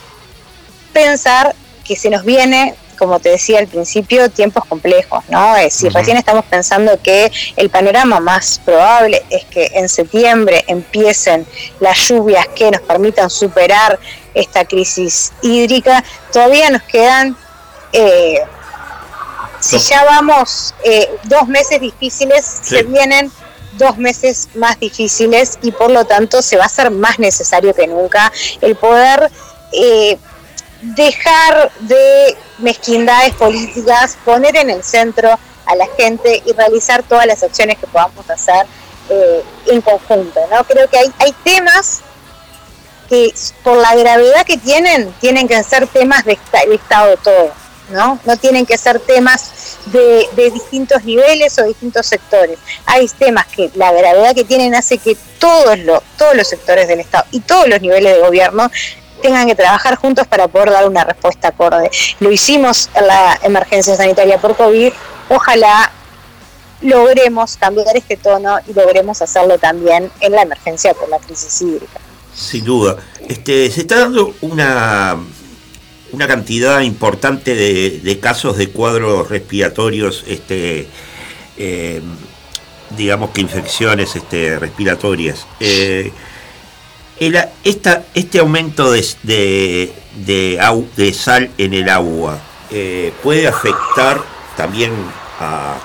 pensar que se nos viene, como te decía al principio, tiempos complejos, ¿no? Es decir, recién estamos pensando que el panorama más probable es que en septiembre empiecen las lluvias que nos permitan superar esta crisis hídrica. Todavía nos quedan eh, si ya vamos eh, dos meses difíciles, se vienen dos meses más difíciles y por lo tanto se va a hacer más necesario que nunca el poder eh, dejar de mezquindades políticas, poner en el centro a la gente y realizar todas las acciones que podamos hacer eh, en conjunto. ¿no? Creo que hay, hay temas que por la gravedad que tienen, tienen que ser temas de, de Estado todo, ¿no? No tienen que ser temas de, distintos niveles o distintos sectores. Hay temas que la gravedad que tienen hace que todos, los todos los sectores del Estado y todos los niveles de gobierno tengan que trabajar juntos para poder dar una respuesta acorde. Lo hicimos en la emergencia sanitaria por COVID, ojalá logremos cambiar este tono y logremos hacerlo también en la emergencia por la crisis hídrica. Sin duda. Este, se está dando una, una cantidad importante de, de casos de cuadros respiratorios, este, eh, digamos que infecciones este, respiratorias. Eh, esta, este aumento de, de, de, de, sal en el agua eh, puede afectar también a,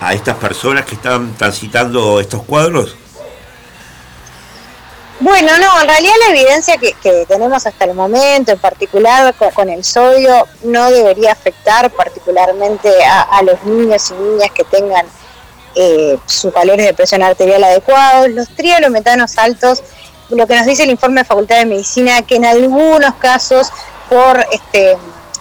a estas personas que están transitando estos cuadros? Bueno, no, en realidad la evidencia que, que tenemos hasta el momento, en particular con, el sodio, no debería afectar particularmente a, a los niños y niñas que tengan eh, sus valores de presión arterial adecuados. Los trialometanos altos, lo que nos dice el informe de Facultad de Medicina, que en algunos casos por este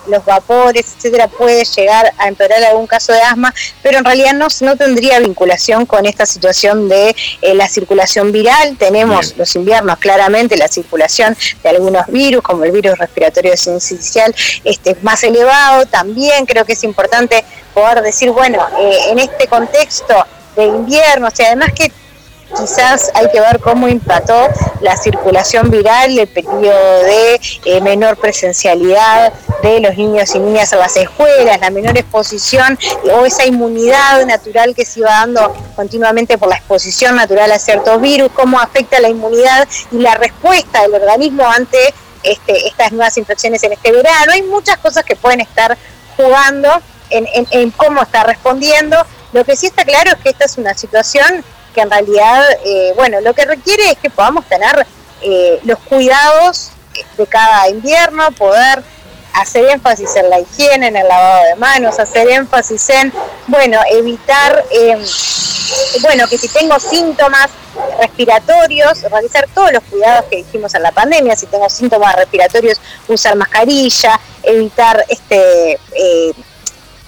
los vapores, etcétera, puede llegar a empeorar algún caso de asma, pero en realidad no, no tendría vinculación con esta situación de eh, la circulación viral. Tenemos Bien. los inviernos claramente la circulación de algunos virus, como el virus respiratorio sincicial, este, más elevado. También creo que es importante poder decir, bueno, eh, en este contexto de invierno, o sea, además que quizás hay que ver cómo impactó la circulación viral, el periodo de eh, menor presencialidad de los niños y niñas en las escuelas, la menor exposición o esa inmunidad natural que se iba dando continuamente por la exposición natural a ciertos virus, cómo afecta la inmunidad y la respuesta del organismo ante este, estas nuevas infecciones en este verano. Hay muchas cosas que pueden estar jugando en, en, en cómo está respondiendo. Lo que sí está claro es que esta es una situación que en realidad, eh, bueno, lo que requiere es que podamos tener eh, los cuidados de cada invierno, poder hacer énfasis en la higiene, en el lavado de manos, hacer énfasis en, bueno, evitar, eh, bueno, que si tengo síntomas respiratorios, realizar todos los cuidados que dijimos en la pandemia, si tengo síntomas respiratorios, usar mascarilla, evitar este... Eh,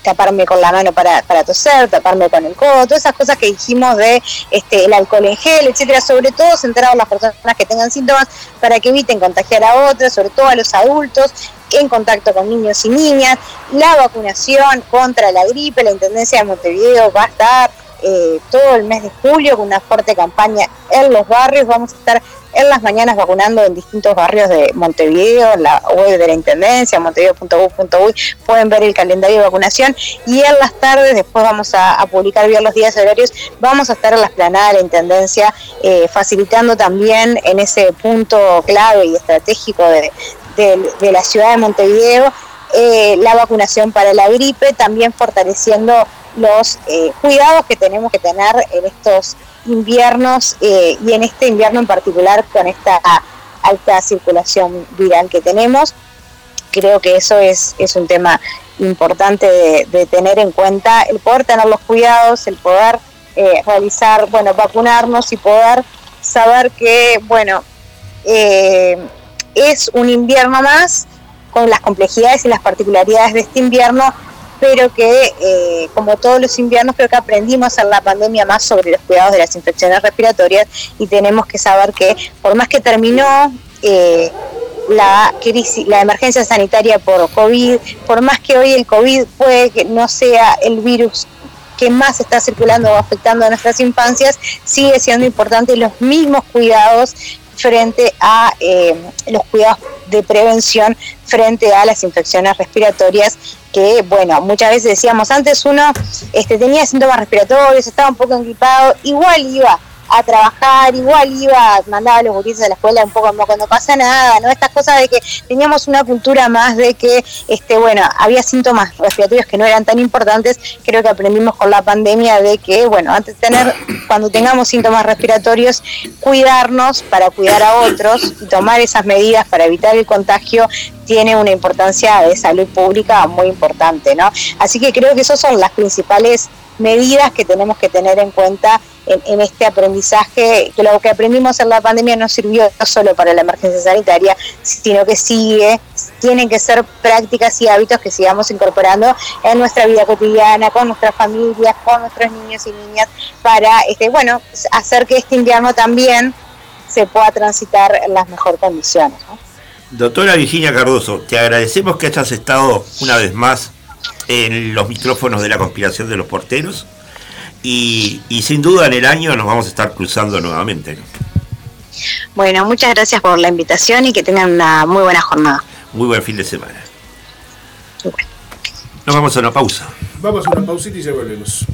taparme con la mano para, para toser, taparme con el codo, todas esas cosas que dijimos de este, el alcohol en gel, etcétera, sobre todo centrado en las personas que tengan síntomas para que eviten contagiar a otras, sobre todo a los adultos en contacto con niños y niñas, la vacunación contra la gripe, la Intendencia de Montevideo va a estar eh, todo el mes de julio con una fuerte campaña en los barrios, vamos a estar en las mañanas vacunando en distintos barrios de Montevideo, en la web de la Intendencia, montevideo.gov.uy, pueden ver el calendario de vacunación. Y en las tardes, después vamos a, publicar bien los días horarios, vamos a estar en la esplanada de la Intendencia eh, facilitando también en ese punto clave y estratégico de, de, de la ciudad de Montevideo eh, la vacunación para la gripe, también fortaleciendo los eh, cuidados que tenemos que tener en estos inviernos eh, y en este invierno en particular con esta alta circulación viral que tenemos. Creo que eso es, es un tema importante de, tener en cuenta, el poder tener los cuidados, el poder eh, realizar, bueno, vacunarnos y poder saber que, bueno, es un invierno más con las complejidades y las particularidades de este invierno, pero que eh, como todos los inviernos creo que aprendimos en la pandemia más sobre los cuidados de las infecciones respiratorias y tenemos que saber que por más que terminó eh, la crisis, la emergencia sanitaria por COVID, por más que hoy el COVID puede que no sea el virus que más está circulando o afectando a nuestras infancias, sigue siendo importante los mismos cuidados frente a eh, los cuidados de prevención frente a las infecciones respiratorias que, bueno, muchas veces decíamos antes uno este, tenía síntomas respiratorios, estaba un poco engripado, igual iba a trabajar, igual iba, mandaba a los gurises a la escuela un poco como cuando pasa nada, ¿no? Estas cosas de que teníamos una cultura más de que, este, bueno, había síntomas respiratorios que no eran tan importantes, creo que aprendimos con la pandemia de que, bueno, antes de tener, cuando tengamos síntomas respiratorios, cuidarnos para cuidar a otros y tomar esas medidas para evitar el contagio tiene una importancia de salud pública muy importante, ¿no? Así que creo que esas son las principales medidas que tenemos que tener en cuenta en, en, este aprendizaje, que lo que aprendimos en la pandemia no sirvió no solo para la emergencia sanitaria, sino que sigue, tienen que ser prácticas y hábitos que sigamos incorporando en nuestra vida cotidiana, con nuestras familias, con nuestros niños y niñas, para este, bueno, hacer que este invierno también se pueda transitar en las mejores condiciones. Doctora Virginia Cardoso, te agradecemos que hayas estado una vez más en los micrófonos de la conspiración de los porteros y, y sin duda en el año nos vamos a estar cruzando nuevamente. ¿no? Bueno, muchas gracias por la invitación y que tengan una muy buena jornada. Muy buen fin de semana. Nos vamos a una pausa. Vamos a una pausita y ya volvemos.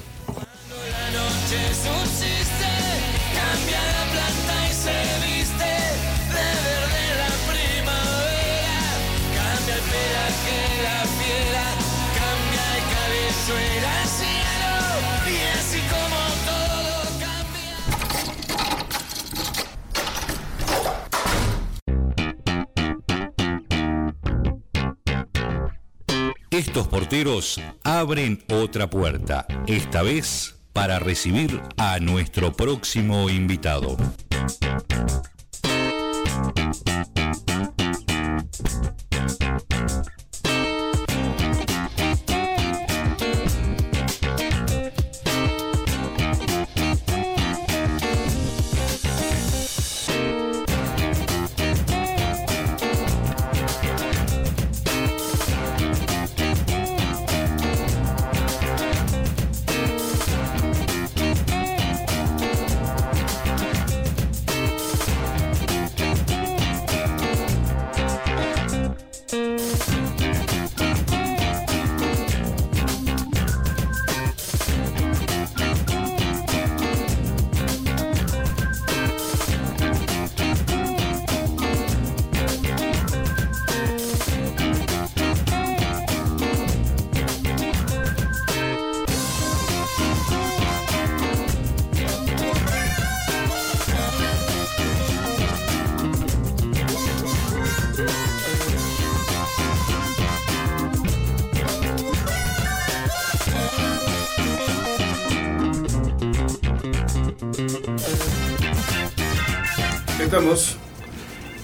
Estos porteros abren otra puerta, esta vez para recibir a nuestro próximo invitado.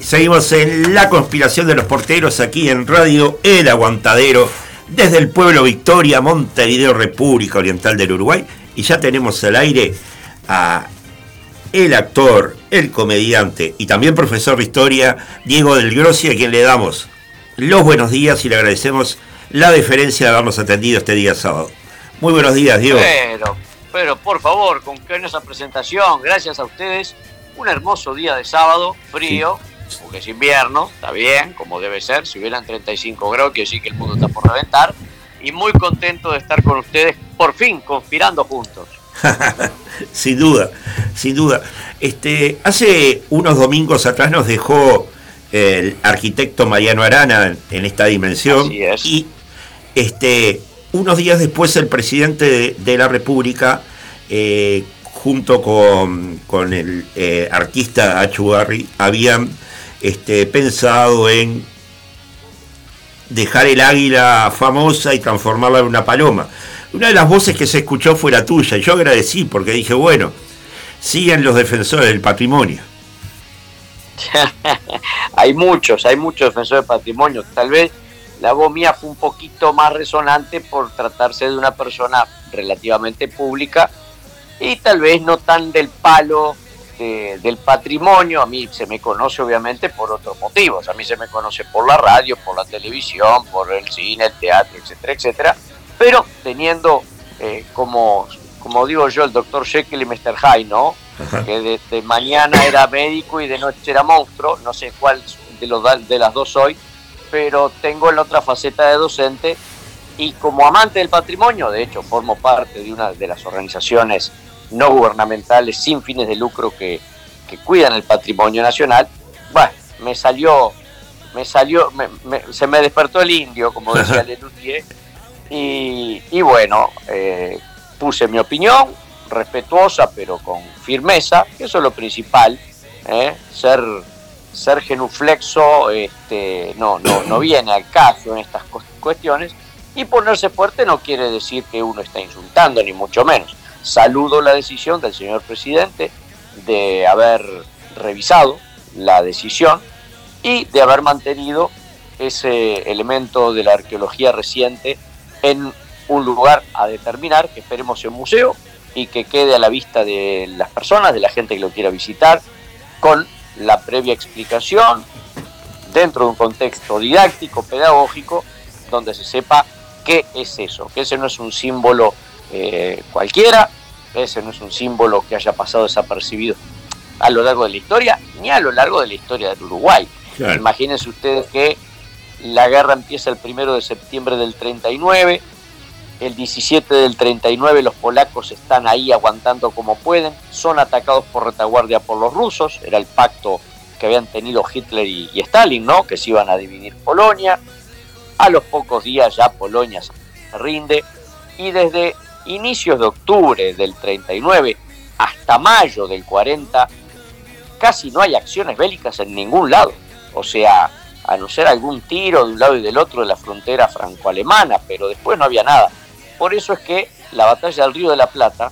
Seguimos en la conspiración de los porteros aquí en Radio El Aguantadero, desde el pueblo Victoria, Montevideo, República Oriental del Uruguay. Y ya tenemos al aire a el actor, el comediante y también profesor de historia, Diego del Grossi, a quien le damos los buenos días y le agradecemos la deferencia de habernos atendido este día sábado. Muy buenos días, Diego. Pero, pero por favor, con esa presentación, gracias a ustedes, un hermoso día de sábado, frío, sí. Porque es invierno, está bien, como debe ser, si hubieran 35 grados, quiere decir que el mundo está por reventar, y muy contento de estar con ustedes, por fin, conspirando juntos. sin duda, sin duda. Este, hace unos domingos atrás nos dejó el arquitecto Mariano Arana en esta dimensión y este, unos días después el presidente de, de la República eh, junto con, con el eh, artista Achugarri habían este, pensado en dejar el águila famosa y transformarla en una paloma. Una de las voces que se escuchó fue la tuya y yo agradecí porque dije, bueno, siguen los defensores del patrimonio. hay muchos, hay muchos defensores del patrimonio. Tal vez la voz mía fue un poquito más resonante por tratarse de una persona relativamente pública y tal vez no tan del palo de, del patrimonio. A mí se me conoce obviamente por otros motivos. A mí se me conoce por la radio, por la televisión, por el cine, el teatro, etcétera, etcétera. Pero teniendo eh, como, como digo yo, el doctor Jekyll y Mr. Hyde, ¿no? Ajá. Que de, de, mañana era médico y de noche era monstruo. No sé cuál de, los, de las dos soy, pero tengo la otra faceta de docente y como amante del patrimonio, de hecho, formo parte de una de las organizaciones no gubernamentales sin fines de lucro que, que cuidan el patrimonio nacional, bueno, me salió, me salió, me- me- se me despertó el indio, como decía Lelutier, y, y bueno, eh, puse mi opinión, respetuosa pero con firmeza, que eso es lo principal, ¿eh? ser, ser genuflexo este, no, no, no viene al caso en estas cu- cuestiones, y ponerse fuerte no quiere decir que uno está insultando, ni mucho menos. Saludo la decisión del señor presidente de haber revisado la decisión y de haber mantenido ese elemento de la arqueología reciente en un lugar a determinar, que esperemos sea un museo y que quede a la vista de las personas, de la gente que lo quiera visitar, con la previa explicación dentro de un contexto didáctico, pedagógico, donde se sepa qué es eso, que ese no es un símbolo eh, cualquiera, ese no es un símbolo que haya pasado desapercibido a lo largo de la historia, ni a lo largo de la historia del Uruguay. Claro. Imagínense ustedes que la guerra empieza el primero de septiembre del 39, el 17 del 39 los polacos están ahí aguantando como pueden, son atacados por retaguardia por los rusos, era el pacto que habían tenido Hitler y, y Stalin, ¿no? Que se iban a dividir Polonia. A los pocos días ya Polonia se rinde y desde inicios de octubre del 39 hasta mayo del 40 casi no hay acciones bélicas en ningún lado. O sea, a no ser algún tiro de un lado y del otro de la frontera franco-alemana, pero después no había nada. Por eso es que la batalla del Río de la Plata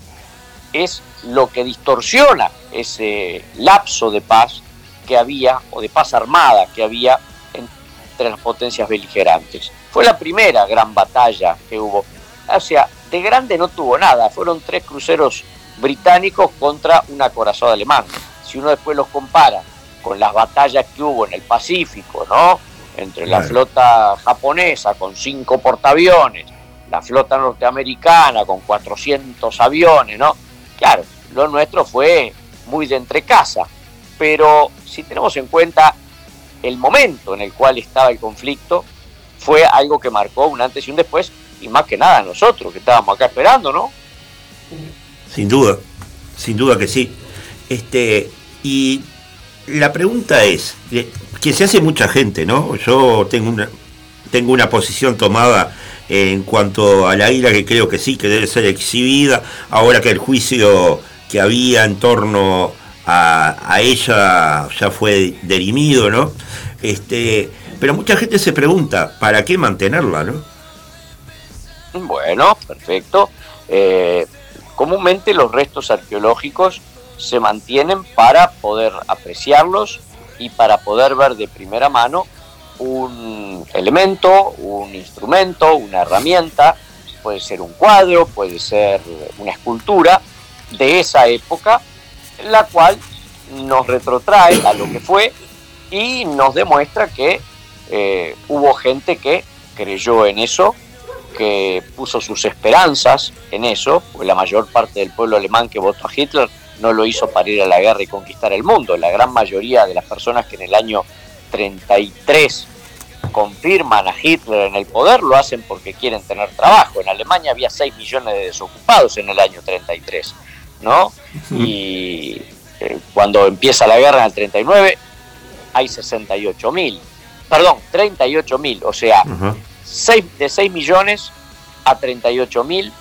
es lo que distorsiona ese lapso de paz que había, o de paz armada que había entre las potencias beligerantes. Fue la primera gran batalla que hubo. O de grande no tuvo nada, fueron tres cruceros británicos contra un acorazado alemán. Si uno después los compara con las batallas que hubo en el Pacífico, ¿no? Entre la Claro. flota japonesa con cinco portaaviones, la flota norteamericana con 400 aviones, ¿no? Claro, lo nuestro fue muy de entrecasa, pero si tenemos en cuenta el momento en el cual estaba el conflicto, fue algo que marcó un antes y un después, y más que nada nosotros que estábamos acá esperando, ¿no? Sin duda, sin duda que sí. Este, y la pregunta es, eh, que se hace mucha gente, ¿no? Yo tengo una, tengo una posición tomada en cuanto a la ira que creo que sí, que debe ser exhibida, ahora que el juicio que había en torno a, a ella ya fue derimido, ¿no? Este, pero mucha gente se pregunta, ¿para qué mantenerla, no? Bueno, perfecto. Eh, comúnmente los restos arqueológicos se mantienen para poder apreciarlos y para poder ver de primera mano un elemento, un instrumento, una herramienta, puede ser un cuadro, puede ser una escultura de esa época, la cual nos retrotrae a lo que fue y nos demuestra que eh, hubo gente que creyó en eso, que puso sus esperanzas en eso, pues la mayor parte del pueblo alemán que votó a Hitler no lo hizo para ir a la guerra y conquistar el mundo. La gran mayoría de las personas que en el año 33 confirman a Hitler en el poder lo hacen porque quieren tener trabajo. En Alemania había 6 millones de desocupados en el año 33, ¿no? Y eh, cuando empieza la guerra en el 39 hay 68 mil, perdón, 38 mil, o sea de 6 millones a 38 mil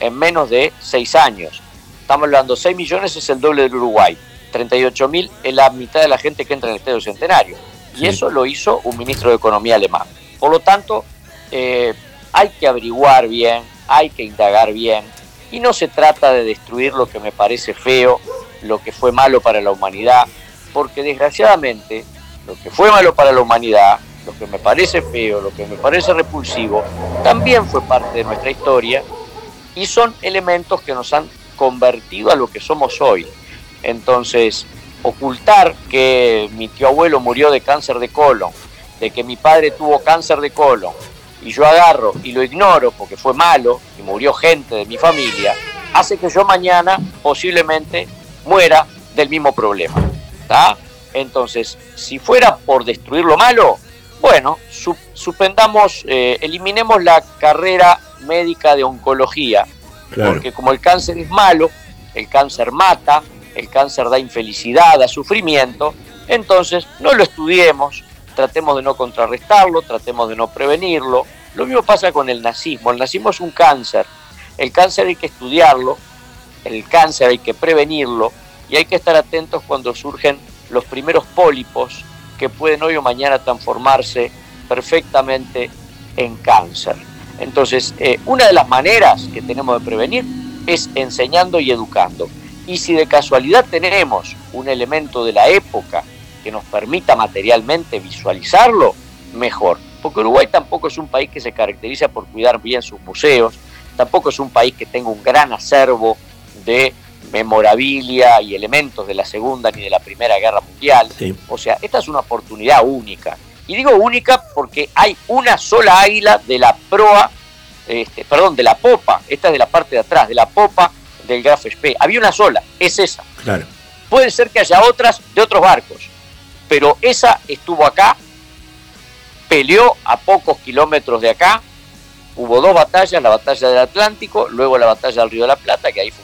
en menos de 6 años. Estamos hablando, 6 millones es el doble del Uruguay, 38 mil es la mitad de la gente que entra en el Estadio Centenario. Y eso lo hizo un ministro de Economía alemán. Por lo tanto, eh, hay que averiguar bien, hay que indagar bien. Y no se trata de destruir lo que me parece feo, lo que fue malo para la humanidad, porque desgraciadamente lo que fue malo para la humanidad lo que me parece feo, lo que me parece repulsivo, también fue parte de nuestra historia y son elementos que nos han convertido a lo que somos hoy. Entonces, ocultar que mi tío abuelo murió de cáncer de colon, de que mi padre tuvo cáncer de colon, y yo agarro y lo ignoro porque fue malo y murió gente de mi familia, hace que yo mañana posiblemente muera del mismo problema. ¿tá? Entonces, si fuera por destruir lo malo, bueno, su- suspendamos, eh, eliminemos la carrera médica de oncología, Claro. porque como el cáncer es malo, el cáncer mata, el cáncer da infelicidad, da sufrimiento, entonces no lo estudiemos, tratemos de no contrarrestarlo, tratemos de no prevenirlo. Lo mismo pasa con el nazismo, el nazismo es un cáncer, el cáncer hay que estudiarlo, el cáncer hay que prevenirlo y hay que estar atentos cuando surgen los primeros pólipos que pueden hoy o mañana transformarse perfectamente en cáncer. Entonces, eh, una de las maneras que tenemos de prevenir es enseñando y educando. Y si de casualidad tenemos un elemento de la época que nos permita materialmente visualizarlo, mejor. Porque Uruguay tampoco es un país que se caracteriza por cuidar bien sus museos, tampoco es un país que tenga un gran acervo de memorabilia y elementos de la Segunda ni de la Primera Guerra Mundial. Sí. O sea, esta es una oportunidad única. Y digo única porque hay una sola águila de la proa, este, perdón, de la popa, esta es de la parte de atrás, de la popa del Graf Spee. Había una sola, es esa. Claro. Puede ser que haya otras de otros barcos, pero esa estuvo acá, peleó a pocos kilómetros de acá, hubo dos batallas, la batalla del Atlántico, luego la batalla del Río de la Plata, que ahí fue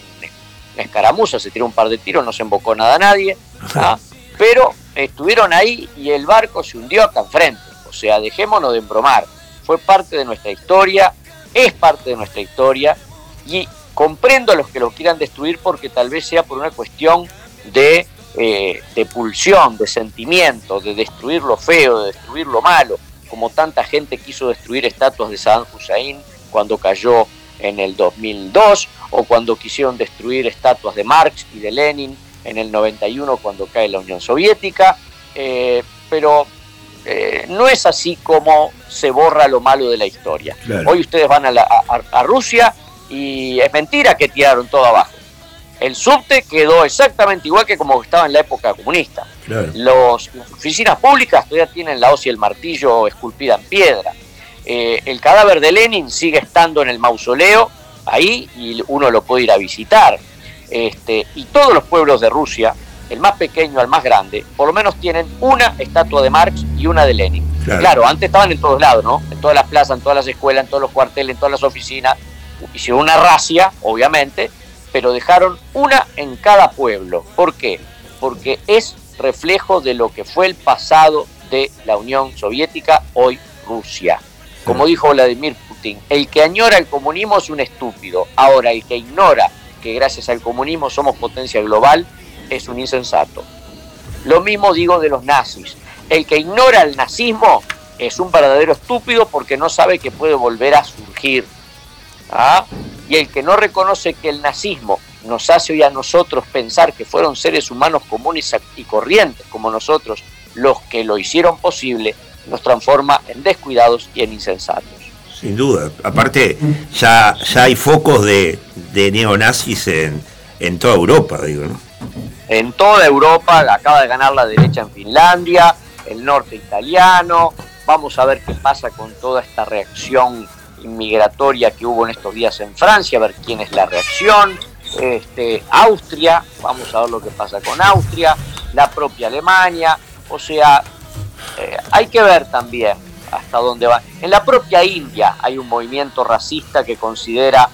una, escaramuza, se tiró un par de tiros, no se embocó nada a nadie, ¿ah? pero estuvieron ahí y el barco se hundió acá enfrente, o sea, dejémonos de embromar, fue parte de nuestra historia, es parte de nuestra historia, y comprendo a los que lo quieran destruir porque tal vez sea por una cuestión de, eh, de pulsión, de sentimiento, de destruir lo feo, de destruir lo malo, como tanta gente quiso destruir estatuas de Saddam Hussein cuando cayó en el 2002, o cuando quisieron destruir estatuas de Marx y de Lenin en el 91 cuando cae la Unión Soviética, eh, pero eh, no es así como se borra lo malo de la historia. Claro. Hoy ustedes van a, la- a- a Rusia y es mentira que tiraron todo abajo. El subte quedó exactamente igual que como estaba en la época comunista. Claro. Los, las oficinas públicas todavía tienen la hoz y el martillo esculpida en piedra. Eh, el cadáver de Lenin sigue estando en el mausoleo ahí y uno lo puede ir a visitar. Este, y todos los pueblos de Rusia, el más pequeño al más grande, por lo menos tienen una estatua de Marx y una de Lenin. Claro. Claro, antes estaban en todos lados, ¿no? En todas las plazas, en todas las escuelas, en todos los cuarteles, en todas las oficinas. Hicieron una racia, obviamente, pero dejaron una en cada pueblo. ¿Por qué? Porque es reflejo de lo que fue el pasado de la Unión Soviética, hoy Rusia. Como dijo Vladimir Putin, el que añora el comunismo es un estúpido. Ahora, el que ignora que gracias al comunismo somos potencia global es un insensato. Lo mismo digo de los nazis. El que ignora el nazismo es un verdadero estúpido porque no sabe que puede volver a surgir. ¿Ah? Y el que no reconoce que el nazismo nos hace hoy a nosotros pensar que fueron seres humanos comunes y corrientes como nosotros los que lo hicieron posible, nos transforma en descuidados y en insensatos. Sin duda. Aparte, ya, ya hay focos de, de neonazis en, en toda Europa, digo, ¿no? en toda Europa, acaba de ganar la derecha en Finlandia, el norte italiano, vamos a ver qué pasa con toda esta reacción inmigratoria que hubo en estos días en Francia, a ver quién es la reacción, este, Austria, vamos a ver lo que pasa con Austria, la propia Alemania, o sea, eh, hay que ver también hasta dónde va. En la propia India hay un movimiento racista que considera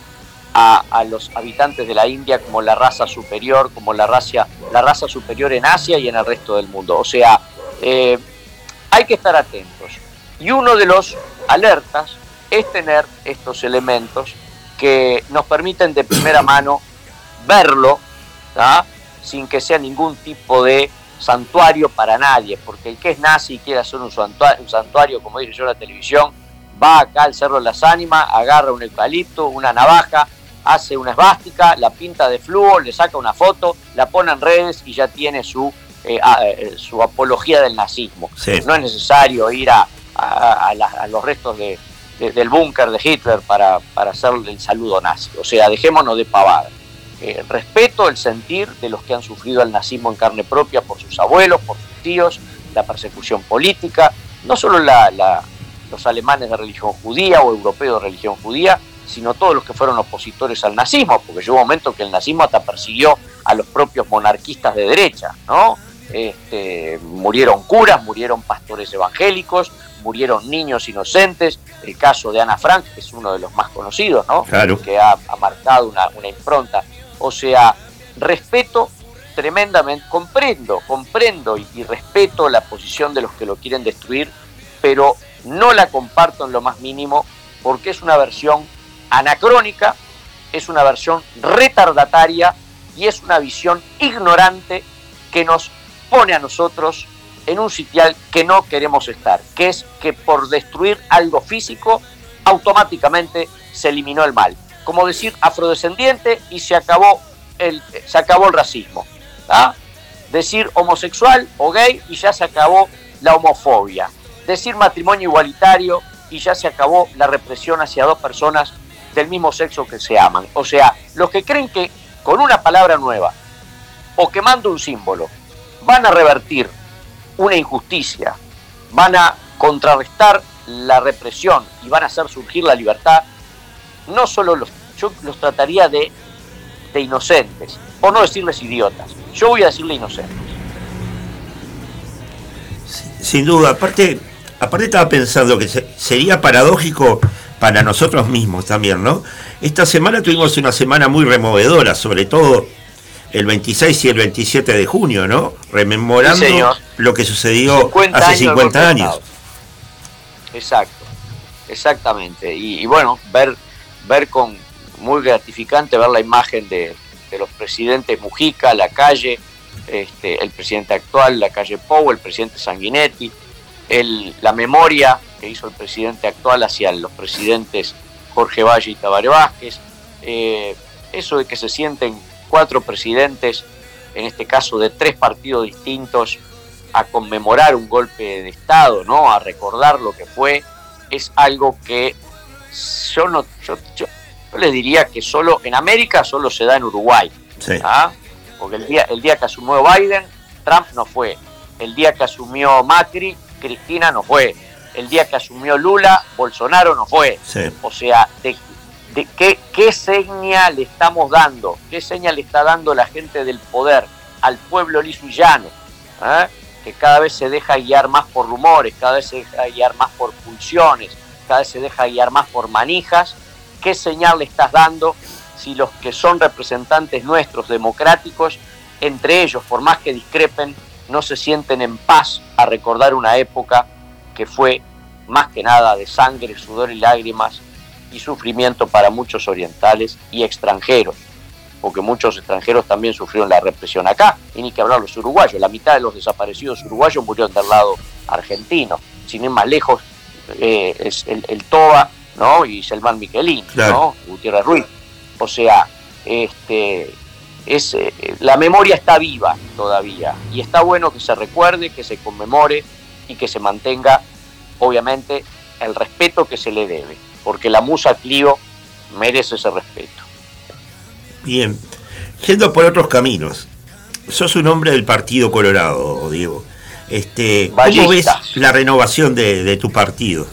a, los habitantes de la India como la raza superior, como la raza, la raza superior en Asia y en el resto del mundo. O sea, eh, hay que estar atentos. Y uno de los alertas es tener estos elementos que nos permiten de primera mano verlo, sin que sea ningún tipo de santuario para nadie, porque el que es nazi y quiere hacer un santuario, un santuario, como dije yo en la televisión, va acá al Cerro de las Ánimas, agarra un eucalipto, una navaja, hace una esvástica, la pinta de fluo, le saca una foto, la pone en redes y ya tiene su, eh, a- eh, su apología del nazismo. Sí. No es necesario ir a, a- a la- a los restos de- de- del búnker de Hitler para, para hacer el saludo nazi. O sea, dejémonos de pavar. Eh, respeto el sentir de los que han sufrido el nazismo en carne propia por sus abuelos, por sus tíos, la persecución política, no solo la- la- los alemanes de religión judía o europeos de religión judía, sino todos los que fueron opositores al nazismo, porque llegó un momento que el nazismo hasta persiguió a los propios monarquistas de derecha, ¿no? Este, murieron curas, murieron pastores evangélicos, murieron niños inocentes, el caso de Ana Frank, que es uno de los más conocidos, ¿no? Claro. que ha, ha marcado una, una impronta. O sea, respeto tremendamente, comprendo, comprendo y, respeto la posición de los que lo quieren destruir, pero no la comparto en lo más mínimo porque es una versión anacrónica, es una versión retardataria y es una visión ignorante que nos pone a nosotros en un sitial que no queremos estar, que es que por destruir algo físico automáticamente se eliminó el mal. Como decir afrodescendiente y se acabó el, se acabó el racismo. Decir homosexual o gay y ya se acabó la homofobia. Decir matrimonio igualitario y ya se acabó la represión hacia dos personas del mismo sexo que se aman. O sea, los que creen que con una palabra nueva o quemando un símbolo van a revertir una injusticia, van a contrarrestar la represión y van a hacer surgir la libertad, no solo los, yo los trataría de, de inocentes, por no decirles idiotas, yo voy a decirle inocentes. Sin duda, aparte, aparte estaba pensando que se- sería paradójico para nosotros mismos también, ¿no? Esta semana tuvimos una semana muy removedora, sobre todo el 26 y el 27 de junio, ¿no? Rememorando Sí, lo que sucedió 50 hace años del 50 golpe de años. Exacto, exactamente. Y, y bueno, ver, ver con muy gratificante ver la imagen de, los presidentes Mujica, la calle, este, el presidente actual, la calle Pou, el presidente Sanguinetti, la memoria que hizo el presidente actual hacia los presidentes Jorge Valle y Tabaré Vázquez, eh, eso de que se sienten cuatro presidentes, en este caso de tres partidos distintos, a conmemorar un golpe de Estado, ¿no? A recordar lo que fue, es algo que yo no, yo, yo- yo les diría que solo en América solo se da en Uruguay, Sí. ¿ah? Porque el día, el día que asumió Biden, Trump no fue. El día que asumió Macri, Cristina no fue. El día que asumió Lula, Bolsonaro no fue. Sí. O sea, de, de qué, qué señal le estamos dando, qué señal le está dando la gente del poder al pueblo liso y llano, ¿eh? que cada vez se deja guiar más por rumores, cada vez se deja guiar más por pulsiones, cada vez se deja guiar más por manijas, qué señal le estás dando si los que son representantes nuestros democráticos, entre ellos, por más que discrepen, no se sienten en paz a recordar una época que fue más que nada de sangre, sudor y lágrimas y sufrimiento para muchos orientales y extranjeros, porque muchos extranjeros también sufrieron la represión acá, y ni que hablar los uruguayos, la mitad de los desaparecidos uruguayos murieron del lado argentino, sin ir más lejos, eh, es el, el Toba ¿no? y Selman Miquelín, Claro. ¿no? Gutiérrez Ruiz. O sea, este, es, eh, la memoria está viva todavía y está bueno que se recuerde, que se conmemore y que se mantenga, obviamente, el respeto que se le debe, porque la musa Clio merece ese respeto. Bien. Yendo por otros caminos. Sos un hombre del Partido Colorado, Diego. Este, ¿Cómo ves la renovación de, de tu partido?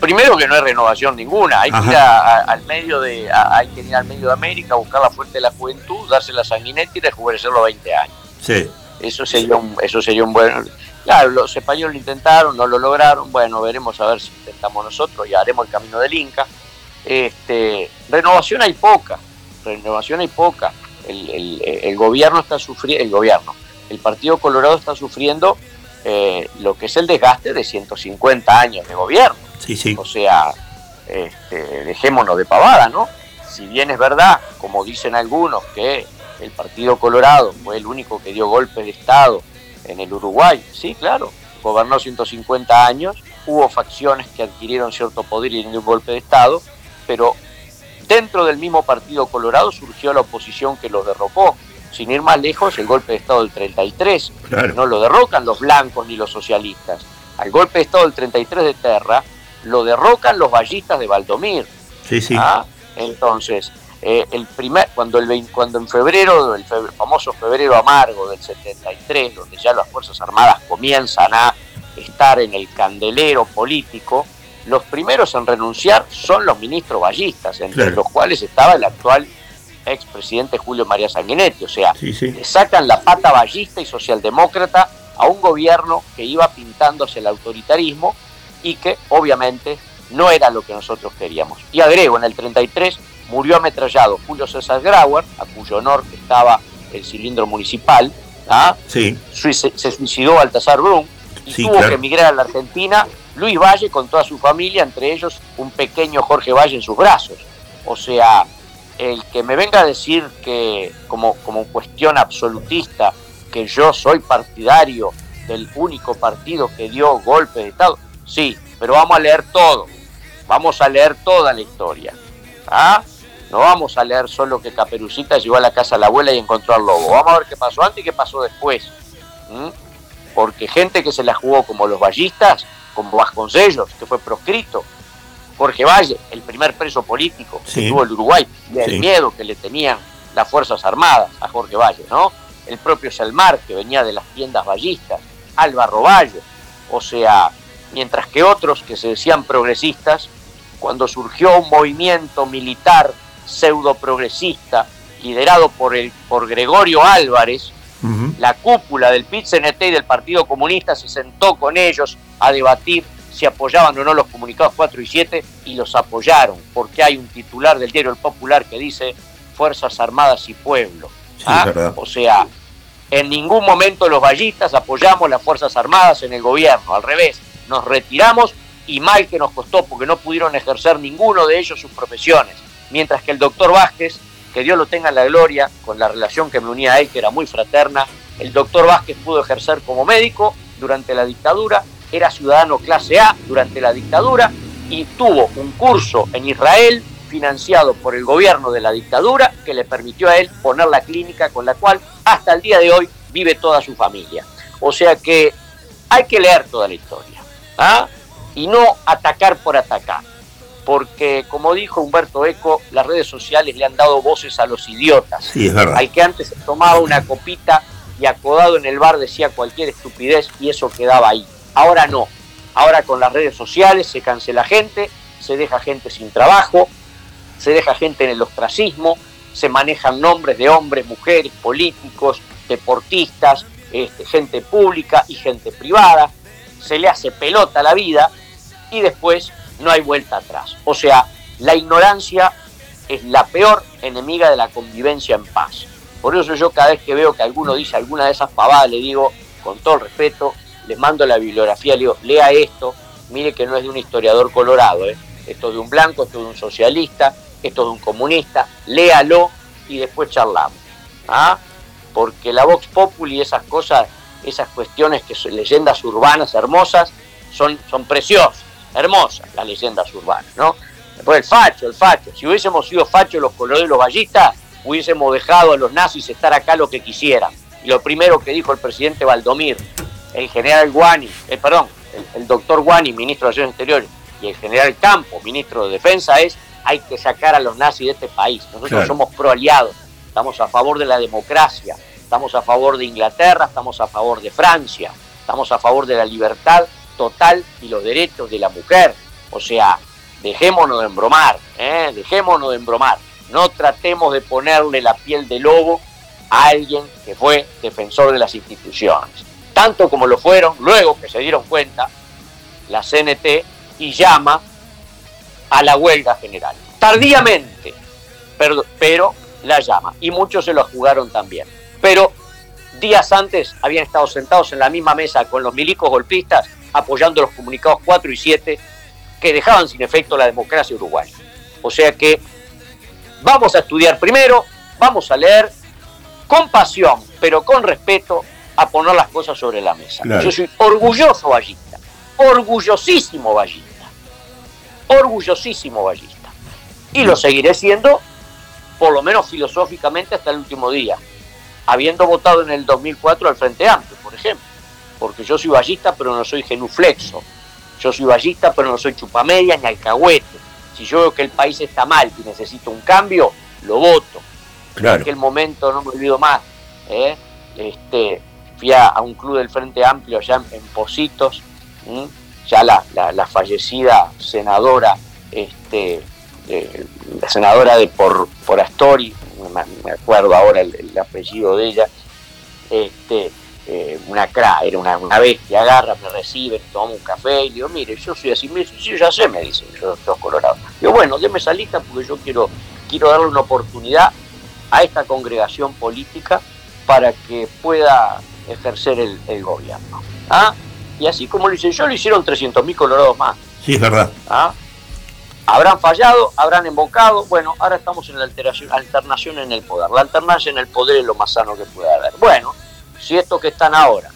Primero que no hay renovación ninguna, hay que ir a- a- al medio de, a- hay que ir al medio de América, buscar la fuente de la juventud, darse la sanguinetti y rejuvenecerlo a 20 años. Sí. Eso sería un, eso sería un buen. Claro, los españoles lo intentaron, no lo lograron. Bueno, veremos a ver si intentamos nosotros y haremos el camino del Inca. Este, renovación hay poca, renovación hay poca. El, el- el gobierno está sufriendo, el gobierno, el Partido Colorado está sufriendo eh, lo que es el desgaste de 150 años de gobierno. Sí, sí. O sea, este, dejémonos de pavada, ¿no? Si bien es verdad, como dicen algunos, que el Partido Colorado fue el único que dio golpe de Estado en el Uruguay, sí, claro, gobernó 150 años, hubo facciones que adquirieron cierto poder y un golpe de Estado, pero dentro del mismo Partido Colorado surgió la oposición que los derrocó. Sin ir más lejos, el golpe de Estado del 33, Claro. no lo derrocan los blancos ni los socialistas. Al golpe de Estado del 33 de Terra lo derrocan los ballistas de Valdomir. Sí, sí. ¿ah? Entonces, eh, el primer, cuando, el, cuando en febrero, el fe- famoso febrero amargo del 73, donde ya las Fuerzas Armadas comienzan a estar en el candelero político, los primeros en renunciar son los ministros ballistas, entre Claro. los cuales estaba el actual expresidente Julio María Sanguinetti. O sea, Sí, sí. le sacan la pata ballista y socialdemócrata a un gobierno que iba pintándose el autoritarismo y que obviamente no era lo que nosotros queríamos. Y agrego, en el 33 murió ametrallado Julio César Grauer, a cuyo honor estaba el cilindro municipal, ¿ah? Sí, se, se suicidó Baltasar Brum y Sí, tuvo claro. que emigrar a la Argentina Luis Valle con toda su familia, entre ellos un pequeño Jorge Valle en sus brazos. O sea, el que me venga a decir que, como, como cuestión absolutista, que yo soy partidario del único partido que dio golpe de Estado, sí, pero vamos a leer todo, vamos a leer toda la historia. ¿ah? No vamos a leer solo que Caperucita llegó a la casa de la abuela y encontró al lobo. Vamos a ver qué pasó antes y qué pasó después. Porque gente que se la jugó como los ballistas, como Vasconcellos, que fue proscrito, Jorge Valle, el primer preso político Sí. que tuvo el Uruguay, y el Sí. miedo que le tenían las Fuerzas Armadas a Jorge Valle, ¿no? El propio Selmar, que venía de las tiendas ballistas, Álvaro Valle, o sea, mientras que otros que se decían progresistas, cuando surgió un movimiento militar pseudo progresista liderado por, el, por Gregorio Álvarez, la cúpula del PIT-CNT y del Partido Comunista se sentó con ellos a debatir si apoyaban o no los comunicados 4 y 7 y los apoyaron, porque hay un titular del diario El Popular que dice Fuerzas Armadas y Pueblo. Sí, ¿Ah? O sea, en ningún momento los ballistas apoyamos las Fuerzas Armadas en el gobierno, al revés, nos retiramos y mal que nos costó porque no pudieron ejercer ninguno de ellos sus profesiones. Mientras que el doctor Vázquez, que Dios lo tenga en la gloria, con la relación que me unía a él, que era muy fraterna, el doctor Vázquez pudo ejercer como médico durante la dictadura, era ciudadano clase A durante la dictadura y tuvo un curso en Israel financiado por el gobierno de la dictadura que le permitió a él poner la clínica con la cual hasta el día de hoy vive toda su familia. O sea que hay que leer toda la historia ¿ah? y no atacar por atacar. Porque, como dijo Humberto Eco, las redes sociales le han dado voces a los idiotas. Sí, es verdad. Al que antes tomaba una copita y acodado en el bar decía cualquier estupidez y eso quedaba ahí. Ahora no. Ahora con las redes sociales se cancela gente, se deja gente sin trabajo, se deja gente en el ostracismo, se manejan nombres de hombres, mujeres, políticos, deportistas, este, gente pública y gente privada, se le hace pelota la vida y después no hay vuelta atrás. O sea, la ignorancia es la peor enemiga de la convivencia en paz. Por eso yo cada vez que veo que alguno dice alguna de esas pavadas, le digo, con todo el respeto, les mando la bibliografía, le digo, lea esto, mire que no es de un historiador colorado, ¿eh? esto es de un blanco, esto es de un socialista, esto es de un comunista, léalo y después charlamos. ¿ah? Porque la Vox Populi esas cosas, esas cuestiones que son leyendas urbanas hermosas, son, son preciosas, hermosas las leyendas urbanas, ¿no? Después el facho, el facho. Si hubiésemos sido fachos los colores los ballistas, hubiésemos dejado a los nazis estar acá lo que quisieran. Y lo primero que dijo el presidente Valdomir, el general Guani, eh, perdón, el, el doctor Guani, ministro de Relaciones Exteriores, y el general Campo, ministro de Defensa, es hay que sacar a los nazis de este país. Nosotros Claro. somos pro aliados, estamos a favor de la democracia, estamos a favor de Inglaterra, estamos a favor de Francia, estamos a favor de la libertad total y los derechos de la mujer. O sea, dejémonos de embromar, ¿eh? dejémonos de embromar. No tratemos de ponerle la piel de lobo a alguien que fue defensor de las instituciones. Tanto como lo fueron, luego que se dieron cuenta, la CNT y llama a la huelga general. Tardíamente, pero, pero la llama. Y muchos se lo jugaron también. Pero días antes habían estado sentados en la misma mesa con los milicos golpistas apoyando los comunicados 4 y 7 que dejaban sin efecto la democracia uruguaya. O sea que vamos a estudiar primero, vamos a leer con pasión, pero con respeto, a poner las cosas sobre la mesa. Claro. Yo soy orgulloso ballista, orgullosísimo ballista, orgullosísimo ballista. Y lo seguiré siendo, por lo menos filosóficamente, hasta el último día, habiendo votado en el 2004 al Frente Amplio, por ejemplo. Porque yo soy ballista, pero no soy genuflexo. Yo soy ballista, pero no soy chupamedia ni alcahuete. Si yo veo que el país está mal y necesito un cambio, lo voto. En Claro. aquel momento, no me olvido más, ¿eh? este, fui a, un club del Frente Amplio allá en, en Positos, ya la, la- fallecida senadora, este, eh, la senadora de por, por Astori, me, acuerdo ahora el, el apellido de ella, este, eh, una cra, era una, una bestia, agarra, me recibe, tomamos un café y digo, mire, yo soy así, me dice, sí, ya sé, me dice, yo soy colorado. Digo, bueno, deme esa lista porque yo quiero quiero darle una oportunidad a esta congregación política para que pueda ejercer el, el gobierno. ¿ah? Y así como lo hice yo, lo hicieron 300.000 colorados más. Sí, es verdad. ¿ah? Habrán fallado, habrán embocado. Bueno, ahora estamos en la alteración, alternación en el poder. La alternancia en el poder es lo más sano que puede haber. Bueno, si estos que están ahora,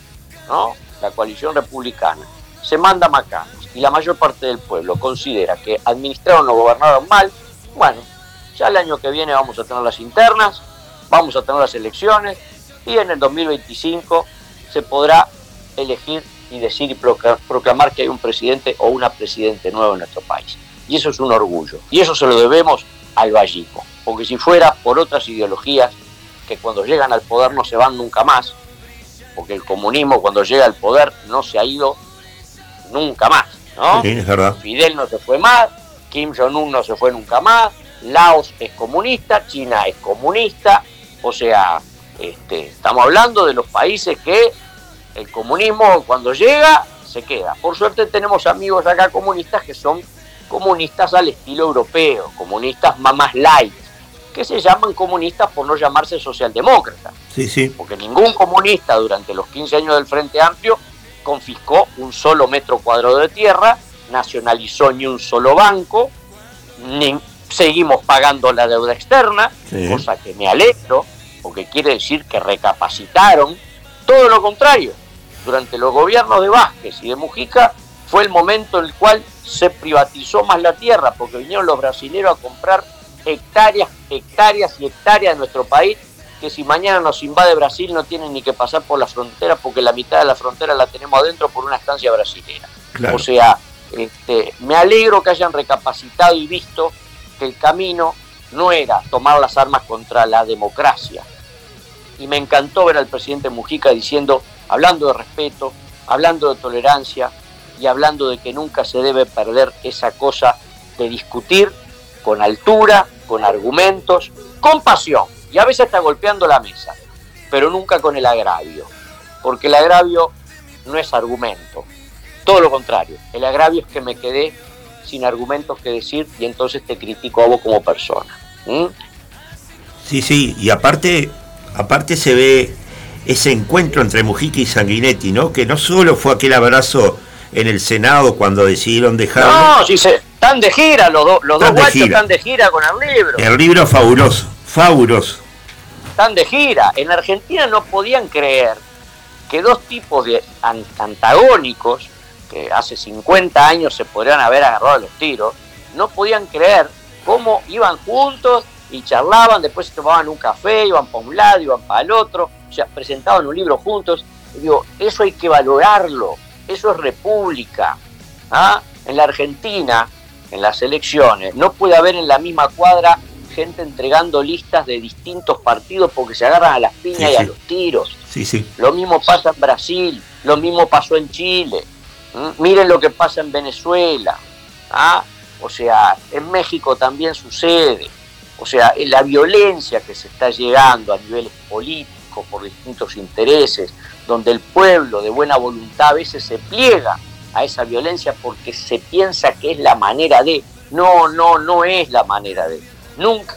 ¿no? la coalición republicana, se manda macanas y la mayor parte del pueblo considera que administraron o gobernaron mal, bueno, ya el año que viene vamos a tener las internas, vamos a tener las elecciones y en el 2025 se podrá elegir y decir y proclamar que hay un presidente o una presidente nuevo en nuestro país. Y eso es un orgullo. Y eso se lo debemos al vallico. Porque si fuera por otras ideologías que cuando llegan al poder no se van nunca más, porque el comunismo cuando llega al poder no se ha ido nunca más, ¿no? Sí, es verdad. Fidel no se fue más, Kim Jong-un no se fue nunca más, Laos es comunista, China es comunista, o sea, este, estamos hablando de los países que el comunismo cuando llega se queda. Por suerte tenemos amigos acá comunistas que son comunistas al estilo europeo, comunistas más light, que se llaman comunistas por no llamarse socialdemócratas. Sí, sí. Porque ningún comunista durante los 15 años del Frente Amplio confiscó un solo metro cuadrado de tierra, nacionalizó ni un solo banco, ni seguimos pagando la deuda externa, Sí. cosa que me alegro, porque quiere decir que recapacitaron. Todo lo contrario, durante los gobiernos de Vázquez y de Mujica fue el momento en el cual se privatizó más la tierra, porque vinieron los brasileños a comprar hectáreas, hectáreas y hectáreas de nuestro país, que si mañana nos invade Brasil no tienen ni que pasar por la frontera, porque la mitad de la frontera la tenemos adentro por una estancia brasilera. Claro. O sea, este, me alegro que hayan recapacitado y visto que el camino no era tomar las armas contra la democracia. Y me encantó ver al presidente Mujica diciendo, hablando de respeto, hablando de tolerancia y hablando de que nunca se debe perder esa cosa de discutir con altura, con argumentos, con pasión. Y a veces está golpeando la mesa, pero nunca con el agravio. Porque el agravio no es argumento. Todo lo contrario. El agravio es que me quedé sin argumentos que decir y entonces te critico a vos como persona. ¿Mm? Sí, sí, y aparte, aparte se ve ese encuentro entre Mujica y Sanguinetti, ¿no? Que no solo fue aquel abrazo en el Senado cuando decidieron dejarlo. No, si se, están de gira, los, dos los dos Están de guachos gira. están de gira con el libro. El libro fabuloso, fabuloso. están de gira. En Argentina no podían creer que dos tipos de an- antagónicos, que hace 50 años se podrían haber agarrado a los tiros, no podían creer cómo iban juntos y charlaban, después se tomaban un café, iban para un lado, iban para el otro, o sea, presentaban un libro juntos. Y digo, eso hay que valorarlo, eso es república. ¿ah? En la Argentina, en las elecciones, no puede haber en la misma cuadra gente entregando listas de distintos partidos porque se agarran a las piñas Sí, y a los tiros. Sí, sí. Lo mismo pasa en Brasil, lo mismo pasó en Chile. Miren lo que pasa en Venezuela. ¿ah? O sea, en México también sucede. O sea, la violencia que se está llegando a niveles políticos por distintos intereses, donde el pueblo de buena voluntad a veces se pliega a esa violencia porque se piensa que es la manera de. No, no, no es la manera de. Nunca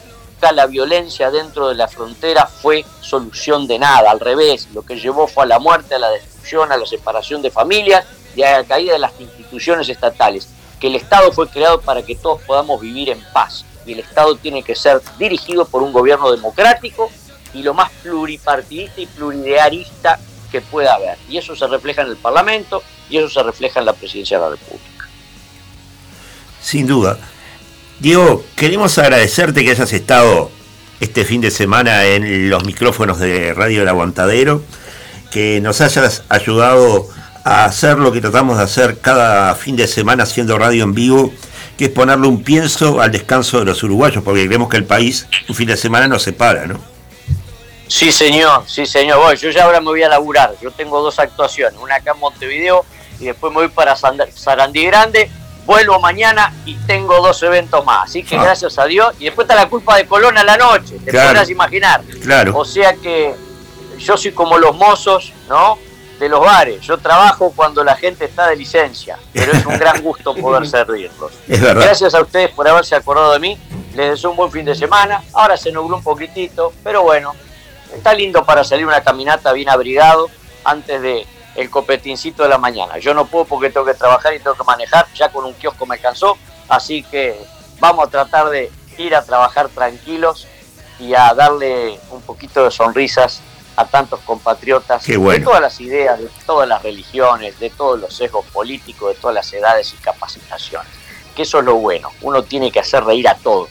la violencia dentro de la frontera fue solución de nada, al revés, lo que llevó fue a la muerte, a la destrucción, a la separación de familias y a la caída de las instituciones estatales, que el Estado fue creado para que todos podamos vivir en paz y el Estado tiene que ser dirigido por un gobierno democrático y lo más pluripartidista y pluridearista que pueda haber. Y eso se refleja en el Parlamento y eso se refleja en la Presidencia de la República. Sin duda. Diego, queremos agradecerte que hayas estado este fin de semana en los micrófonos de Radio El Aguantadero, que nos hayas ayudado a hacer lo que tratamos de hacer cada fin de semana haciendo radio en vivo, que es ponerle un pienso al descanso de los uruguayos, porque creemos que el país un fin de semana no se para, ¿no? Sí, señor, sí, señor. Bueno, yo ya ahora me voy a laburar. Yo tengo dos actuaciones, una acá en Montevideo y después me voy para Sarandí Grande. Vuelvo mañana y tengo dos eventos más. Así que Ah. gracias a Dios. Y después está la culpa de Colón a la noche, te Claro. podrás imaginar. Claro. O sea que yo soy como los mozos, ¿no? De los bares. Yo trabajo cuando la gente está de licencia, pero es un gran gusto poder servirlos. Gracias a ustedes por haberse acordado de mí Les deseo un buen fin de semana. Ahora se nubló un poquitito, pero bueno, está lindo para salir una caminata bien abrigado antes de el copetincito de la mañana. Yo no puedo porque tengo que trabajar y tengo que manejar. Ya con un kiosco me cansó, así que vamos a tratar de ir a trabajar tranquilos y a darle un poquito de sonrisas a tantos compatriotas bueno. de todas las ideas, de todas las religiones, de todos los sesgos políticos, de todas las edades y capacitaciones. Que eso es lo bueno. Uno tiene que hacer reír a todos.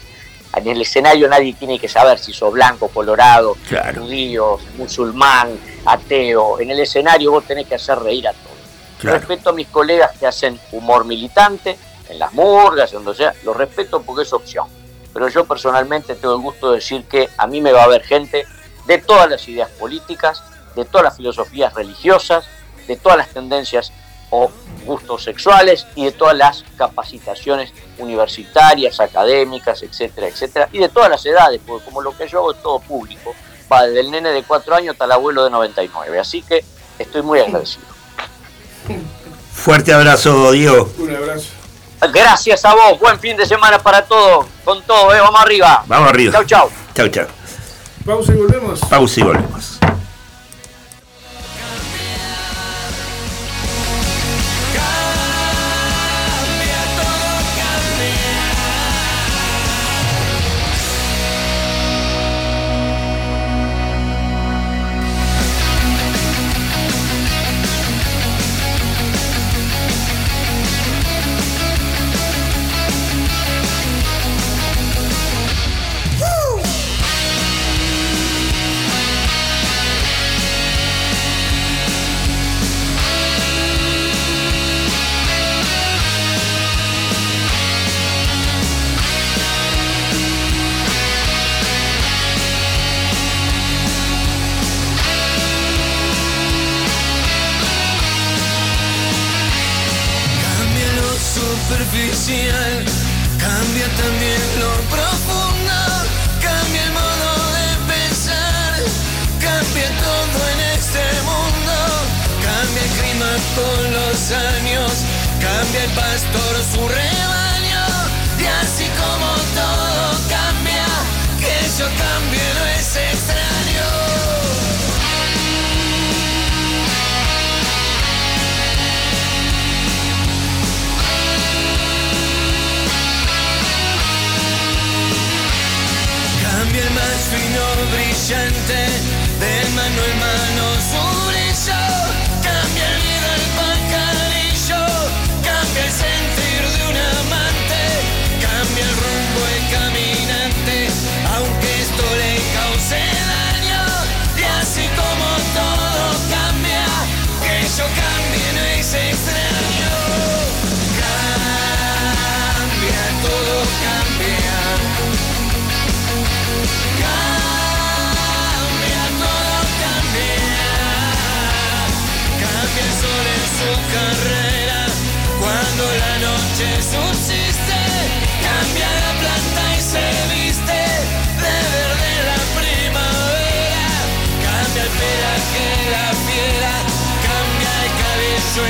En el escenario nadie tiene que saber si sos blanco, colorado, Claro. judío, musulmán, ateo. En el escenario vos tenés que hacer reír a todos. Claro. Respeto a mis colegas que hacen humor militante, en las murgas, en donde sea, lo respeto porque es opción. Pero yo personalmente tengo el gusto de decir que a mí me va a haber gente de todas las ideas políticas, de todas las filosofías religiosas, de todas las tendencias o gustos sexuales y de todas las capacitaciones universitarias, académicas, etcétera, etcétera, y de todas las edades, porque como lo que yo hago es todo público, va desde el nene de 4 años hasta el abuelo de 99, así que estoy muy agradecido. Fuerte abrazo, Diego. Un abrazo. Gracias a vos, buen fin de semana para todos, con todo, eh, vamos arriba. Vamos arriba. Chau, chau. Chau, chau. Pausa y volvemos. Pausa y volvemos. Noche subsiste. Cambia la planta y se viste de verde la primavera. Cambia el pelaje la fiera. Cambia el cabello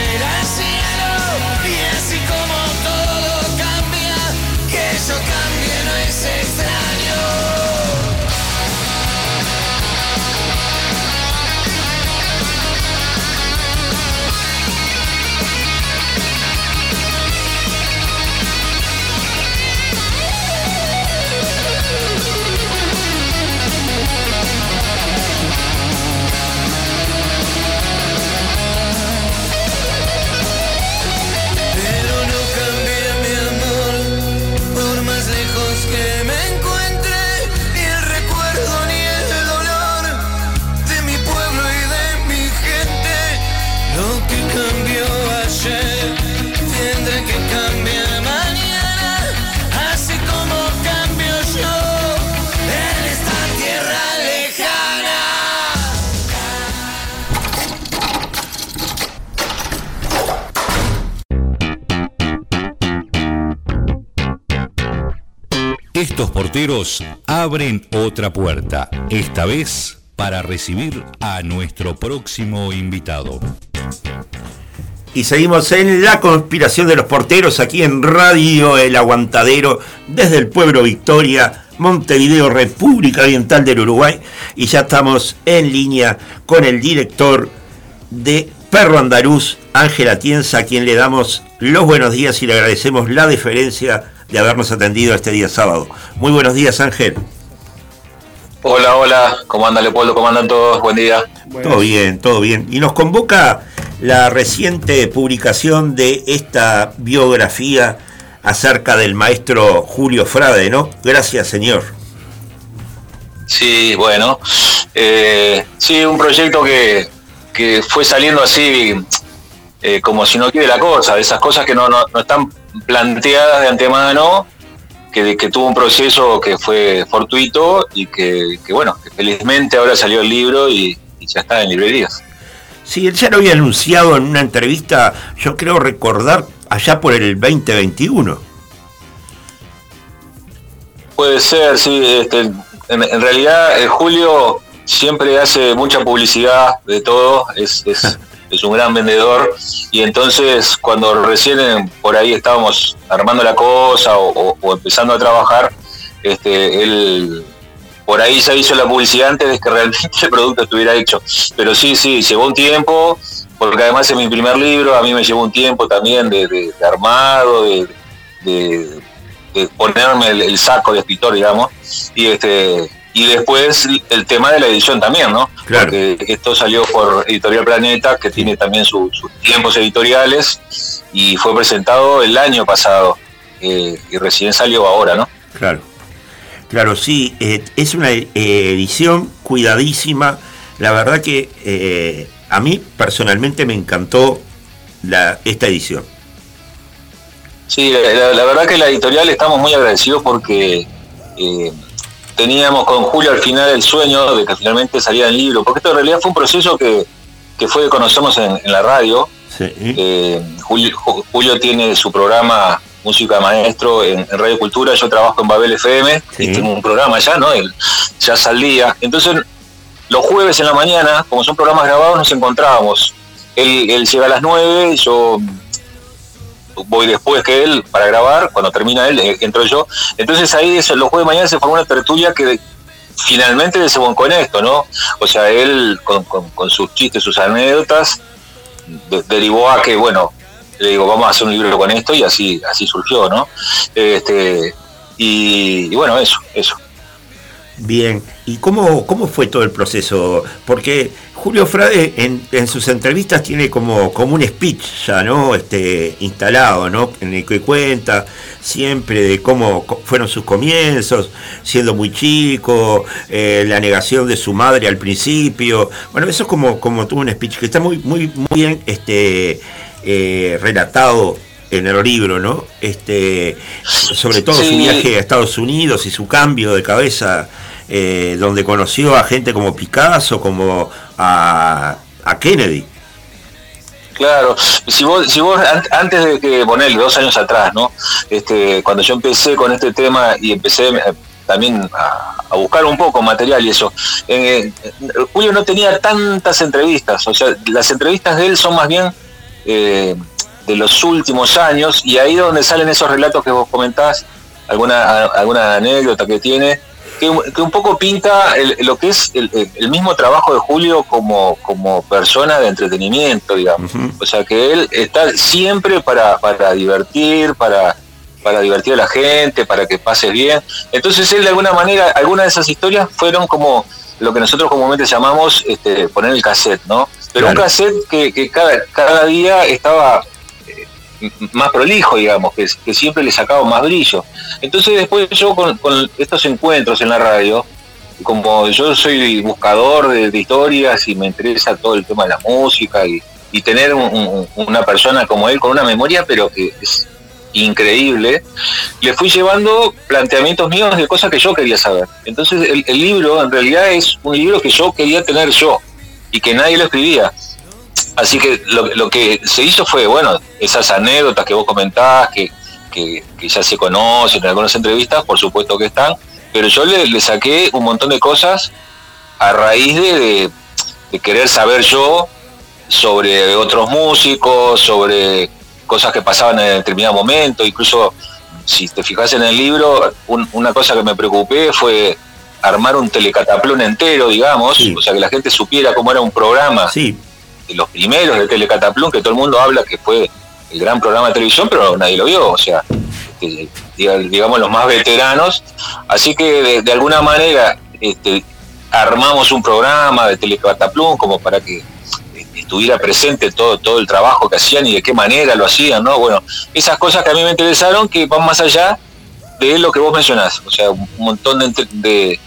Estos porteros abren otra puerta, esta vez para recibir a nuestro próximo invitado. Y seguimos en la conspiración de los porteros aquí en Radio El Aguantadero desde el pueblo Victoria, Montevideo, República Oriental del Uruguay. Y ya estamos en línea con el director de Perro Andaluz, Ángel Atienza, a quien le damos los buenos días y le agradecemos la deferencia de habernos atendido este día sábado. Muy buenos días, Ángel. Hola, hola, ¿cómo anda Leopoldo? ¿Cómo andan todos? Buen día. Todo bien, todo bien. Y nos convoca la reciente publicación de esta biografía acerca del maestro Julio Frade, ¿no? Gracias, señor. Sí, bueno, eh, sí, un proyecto que, que fue saliendo así eh, como si no quiere la cosa, de esas cosas que no, no, no están planteadas de antemano que, que, tuvo un proceso que fue fortuito y que, que bueno, que felizmente ahora salió el libro y, y, ya está en librerías. Sí, él ya lo había anunciado en una entrevista, yo creo recordar, allá por el 2021. Puede ser, sí. Este, en, en, realidad, el Julio siempre hace mucha publicidad de todo, es, es, es un gran vendedor y entonces cuando recién por ahí estábamos armando la cosa o, empezando a trabajar, este, él por ahí se hizo la publicidad antes de que realmente el producto estuviera hecho. Pero sí, sí, llevó un tiempo, porque además es mi primer libro, a mí me llevó un tiempo también de, armado, de, ponerme el, saco de escritor, digamos, y este y después el tema de la edición también, ¿no? Claro. Porque esto salió por Editorial Planeta, que tiene también su, sus tiempos editoriales, y fue presentado el año pasado, eh, y recién salió ahora, ¿no? Claro. Claro, sí, eh, es una eh, edición cuidadísima. La verdad que eh, a mí personalmente me encantó la, esta edición. Sí, la, la, verdad que la editorial estamos muy agradecidos porque teníamos con Julio al final el sueño de que finalmente saliera el libro, porque esto en realidad fue un proceso que, que fue de conocernos en, en la radio. Sí. Eh, Julio, Julio, tiene su programa Música Maestro en, en, Radio Cultura, yo trabajo en Babel FM sí. y tengo un programa ya, ¿no? El, ya salía. Entonces, los jueves en la mañana, como son programas grabados, nos encontrábamos. Él, él llega a las 9, yo voy después que él para grabar, cuando termina él, eh, entro yo. Entonces ahí los jueves de mañana se formó una tertulia que finalmente desembocó en esto, ¿no? O sea, él con, con, con sus chistes, sus anécdotas, de, derivó a que, bueno, le digo, vamos a hacer un libro con esto y así, así surgió, ¿no? Este, y, y bueno, eso, eso. Bien, ¿y cómo, cómo fue todo el proceso? Porque Julio Frade en, en, sus entrevistas tiene como, como un speech ya, ¿no? Este, instalado, ¿no? En el que cuenta siempre de cómo fueron sus comienzos, siendo muy chico, eh, la negación de su madre al principio. Bueno, eso es como, como tuvo un speech que está muy, muy, muy bien este, eh, relatado en el libro, ¿no? Este, sobre todo sí. su viaje a Estados Unidos y su cambio de cabeza, eh, donde conoció a gente como Picasso, como a, Kennedy. Claro, si vos, si vos antes de que ponerle dos años atrás, ¿no? Este, cuando yo empecé con este tema y empecé eh, también a, buscar un poco material y eso, eh, Julio no tenía tantas entrevistas, o sea, las entrevistas de él son más bien eh, de los últimos años y ahí donde salen esos relatos que vos comentás, alguna, alguna anécdota que tiene, que, que un poco pinta el, lo que es el, el, mismo trabajo de Julio como, como persona de entretenimiento, digamos. Uh -huh. O sea, que él está siempre para, para divertir, para, para divertir a la gente, para que pase bien. Entonces él de alguna manera, algunas de esas historias fueron como lo que nosotros comúnmente llamamos este, poner el cassette, ¿no? Pero claro. un cassette que, que cada, cada día estaba más prolijo, digamos, que, siempre le sacaba más brillo. Entonces después yo con, estos encuentros en la radio, como yo soy buscador de, historias y me interesa todo el tema de la música y, tener un, una persona como él con una memoria, pero que es increíble, le fui llevando planteamientos míos de cosas que yo quería saber. Entonces el, el libro en realidad es un libro que yo quería tener yo y que nadie lo escribía Así que lo, lo, que se hizo fue, bueno, esas anécdotas que vos comentás, que, que, que, ya se conocen en algunas entrevistas, por supuesto que están, pero yo le, le saqué un montón de cosas a raíz de, de, de, querer saber yo sobre otros músicos, sobre cosas que pasaban en determinado momento, incluso si te fijas en el libro, un- una cosa que me preocupé fue armar un telecataplón entero, digamos, Sí. o sea, que la gente supiera cómo era un programa. Sí, los primeros de Telecataplum, que todo el mundo habla que fue el gran programa de televisión, pero nadie lo vio, o sea, este, diga- digamos los más veteranos. Así que de, alguna manera este, armamos un programa de Telecataplum como para que eh, estuviera presente todo, todo el trabajo que hacían y de qué manera lo hacían, ¿no? Bueno, esas cosas que a mí me interesaron que van más allá de lo que vos mencionás, o sea, un montón de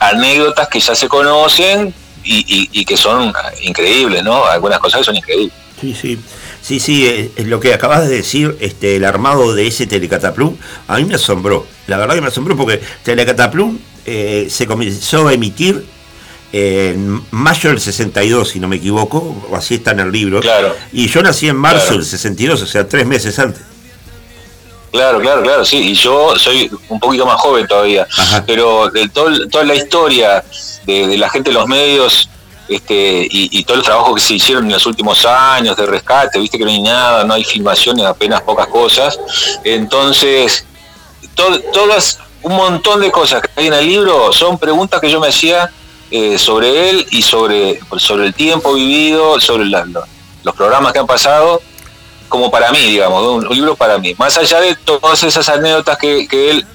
anécdotas que ya se conocen y, y- y que son increíbles, ¿no? Algunas cosas que son increíbles. sí, sí. Sí, sí, eh, eh, lo que acabas de decir, este, el armado de ese Telecataplum, a mí me asombró. La verdad que me asombró porque Telecataplum eh, se comenzó a emitir en mayo del 62, si no me equivoco, o así está en el libro. Claro. Y yo nací en marzo Claro. del 62, o sea, tres meses antes. Claro, claro, claro, sí. Y yo soy un poquito más joven todavía. Ajá. Pero de todo- toda la historia de, la gente de los medios este, y, y todo el trabajo que se hicieron en los últimos años de rescate, viste que no hay nada, no hay filmaciones, apenas pocas cosas. Entonces, to- todas, un montón de cosas que hay en el libro son preguntas que yo me hacía eh, sobre él y sobre, sobre el tiempo vivido, sobre la- lo- los programas que han pasado como para mí, digamos, un, un libro para mí. Más allá de todas esas anécdotas que, que él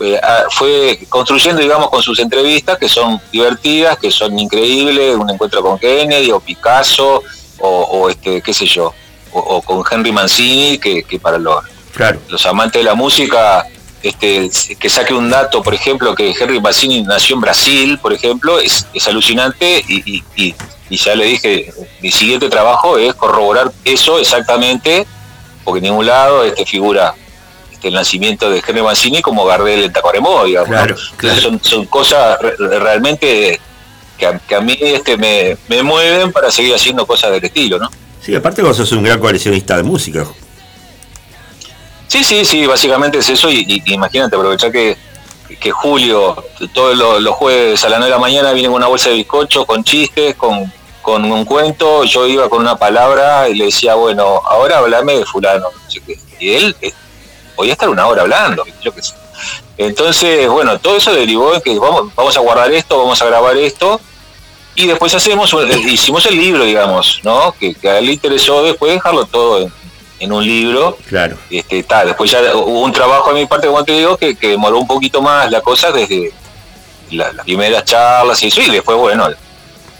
eh, ah, fue construyendo, digamos, con sus entrevistas, que son divertidas, que son increíbles, un encuentro con Kennedy o Picasso o, o, este, qué sé yo, o, o con Henry Mancini, que, que para los, Claro. los amantes de la música, este, que saque un dato, por ejemplo, que Henry Mancini nació en Brasil, por ejemplo, es, es alucinante y, y- y- y ya le dije, mi siguiente trabajo es corroborar eso exactamente, porque en ningún lado este, figura este, el nacimiento de Henry Mancini como Gardel en Tacuarembó, digamos. Claro. Son, son cosas re- realmente que a, que a mí este, me, me mueven para seguir haciendo cosas del estilo, ¿no? Sí, aparte vos sos un gran coleccionista de música. Sí, sí, sí, básicamente es eso y, y- imagínate, aprovechar que, que Julio todos los, los jueves a las 9 de la mañana viene con una bolsa de bizcocho, con chistes, con, con un cuento, yo iba con una palabra y le decía, bueno, ahora hablame de fulano, y él podía estar una hora hablando, yo qué sé. Entonces, bueno, todo eso derivó en que vamos, vamos a guardar esto, vamos a grabar esto, y después hacemos, eh, hicimos el libro, digamos, ¿no? Que, que a él le interesó después dejarlo todo en, en un libro, Claro. este, tal, después ya hubo un trabajo de mi parte, como te digo, que, que demoró un poquito más la cosa desde la- las primeras charlas y eso, y después, bueno, el,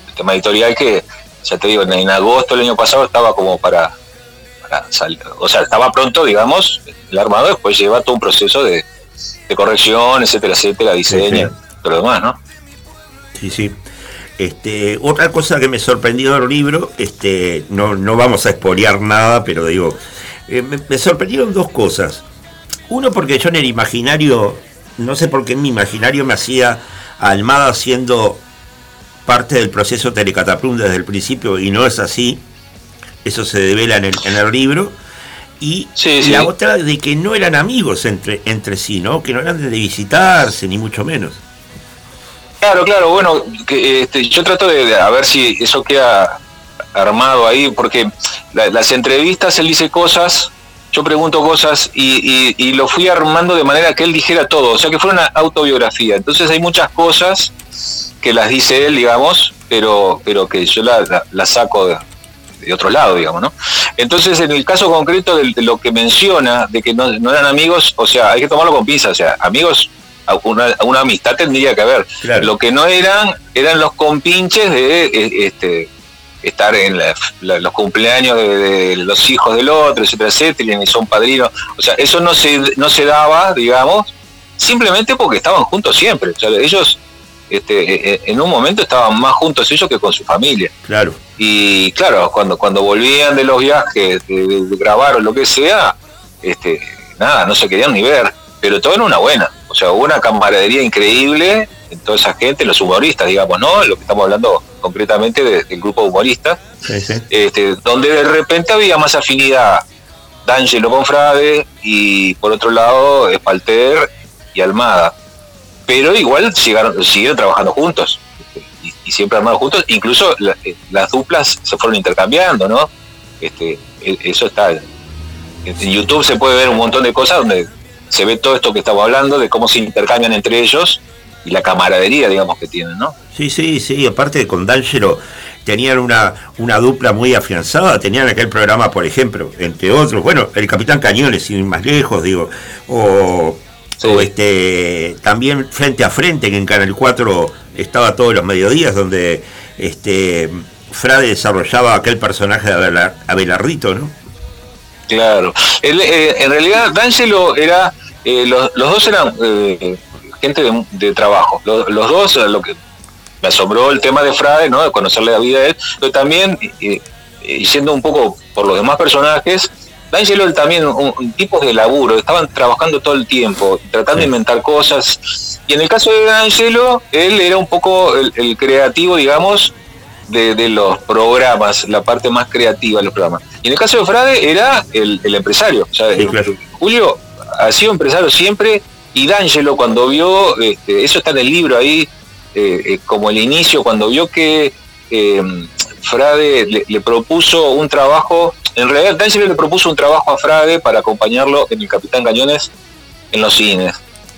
el tema editorial que, ya te digo, en, en agosto del año pasado estaba como para, o sea, estaba pronto, digamos, el armado, después lleva todo un proceso de, de corrección, etcétera, etcétera, diseño, Sí, todo lo demás, ¿no? Sí, sí. Este, otra cosa que me sorprendió del libro, este, no, no vamos a expoliar nada, pero digo, eh, me, me sorprendieron dos cosas. Uno porque yo en el imaginario, no sé por qué en mi imaginario me hacía Almada siendo parte del proceso Telecataplum desde el principio y no es así. Eso se devela en el, en el libro. Y Sí, sí. la otra de que no eran amigos entre, entre sí, ¿no? Que no eran de visitarse, ni mucho menos. Claro, claro, bueno, que, este, yo trato de, de a ver si eso queda armado ahí, porque la- las entrevistas él dice cosas, yo pregunto cosas y, y- y lo fui armando de manera que él dijera todo, o sea que fuera una autobiografía. Entonces hay muchas cosas que las dice él, digamos, pero, pero que yo las la, la saco de, de otro lado, digamos, ¿no? Entonces, en el caso concreto de, de lo que menciona, de que no, no eran amigos, o sea, hay que tomarlo con pinzas, o sea, amigos, una, una amistad tendría que haber. Claro. Lo que no eran, eran los compinches de eh, este estar en la- la- los cumpleaños de, de los hijos del otro, etcétera, etcétera, y son padrinos. O sea, eso no se, no se daba, digamos, simplemente porque estaban juntos siempre. O sea, ellos, este, eh, eh, en un momento estaban más juntos ellos que con su familia. Claro. Y claro, cuando, cuando volvían de los viajes, de, grabar o lo que sea, este, nada, no se querían ni ver, pero todo en una buena. O sea, hubo una camaradería increíble en toda esa gente, los humoristas, digamos, ¿no? Lo que estamos hablando concretamente de- del grupo de humoristas, Sí, sí. este, donde de repente había más afinidad D'Angelo con Frade y por otro lado Espalter y Almada. Pero igual llegaron, siguieron trabajando juntos. Y, siempre armados juntos, incluso eh, las duplas se fueron intercambiando, ¿no? Este, e- eso está. En YouTube se puede ver un montón de cosas donde se ve todo esto que estamos hablando, de cómo se intercambian entre ellos y la camaradería, digamos, que tienen, ¿no? Sí, sí, sí, aparte con D'Angelo tenían una, una dupla muy afianzada, tenían aquel programa, por ejemplo, entre otros, bueno, el Capitán Cañones, sin ir más lejos, digo, o, Sí. o este también Frente a Frente, que en Canal 4 estaba todos los mediodías, donde este Frade desarrollaba aquel personaje de Abela- Abelardito, ¿no? Claro. Eh, en realidad, D'Angelo era. eh, los, los dos eran eh, gente de, de trabajo. Los, los dos, lo que me asombró el tema de Frade, ¿no? De conocerle la vida a él, pero también, y siendo un poco por los demás personajes, D'Angelo también, un, un tipo de laburo, estaban trabajando todo el tiempo, tratando de inventar cosas. Y en el caso de D'Angelo, él era un poco el, el creativo, digamos, de, de los programas, la parte más creativa de los programas. Y en el caso de Frade era el, el empresario. Sí, claro. Julio ha sido empresario siempre y D'Angelo cuando vio, este, eso está en el libro ahí, eh, eh, como el inicio, cuando vio que eh, Frade le, le propuso un trabajo, en realidad D'Angelo le propuso un trabajo a Frade para acompañarlo en el Capitán Cañones en los cines.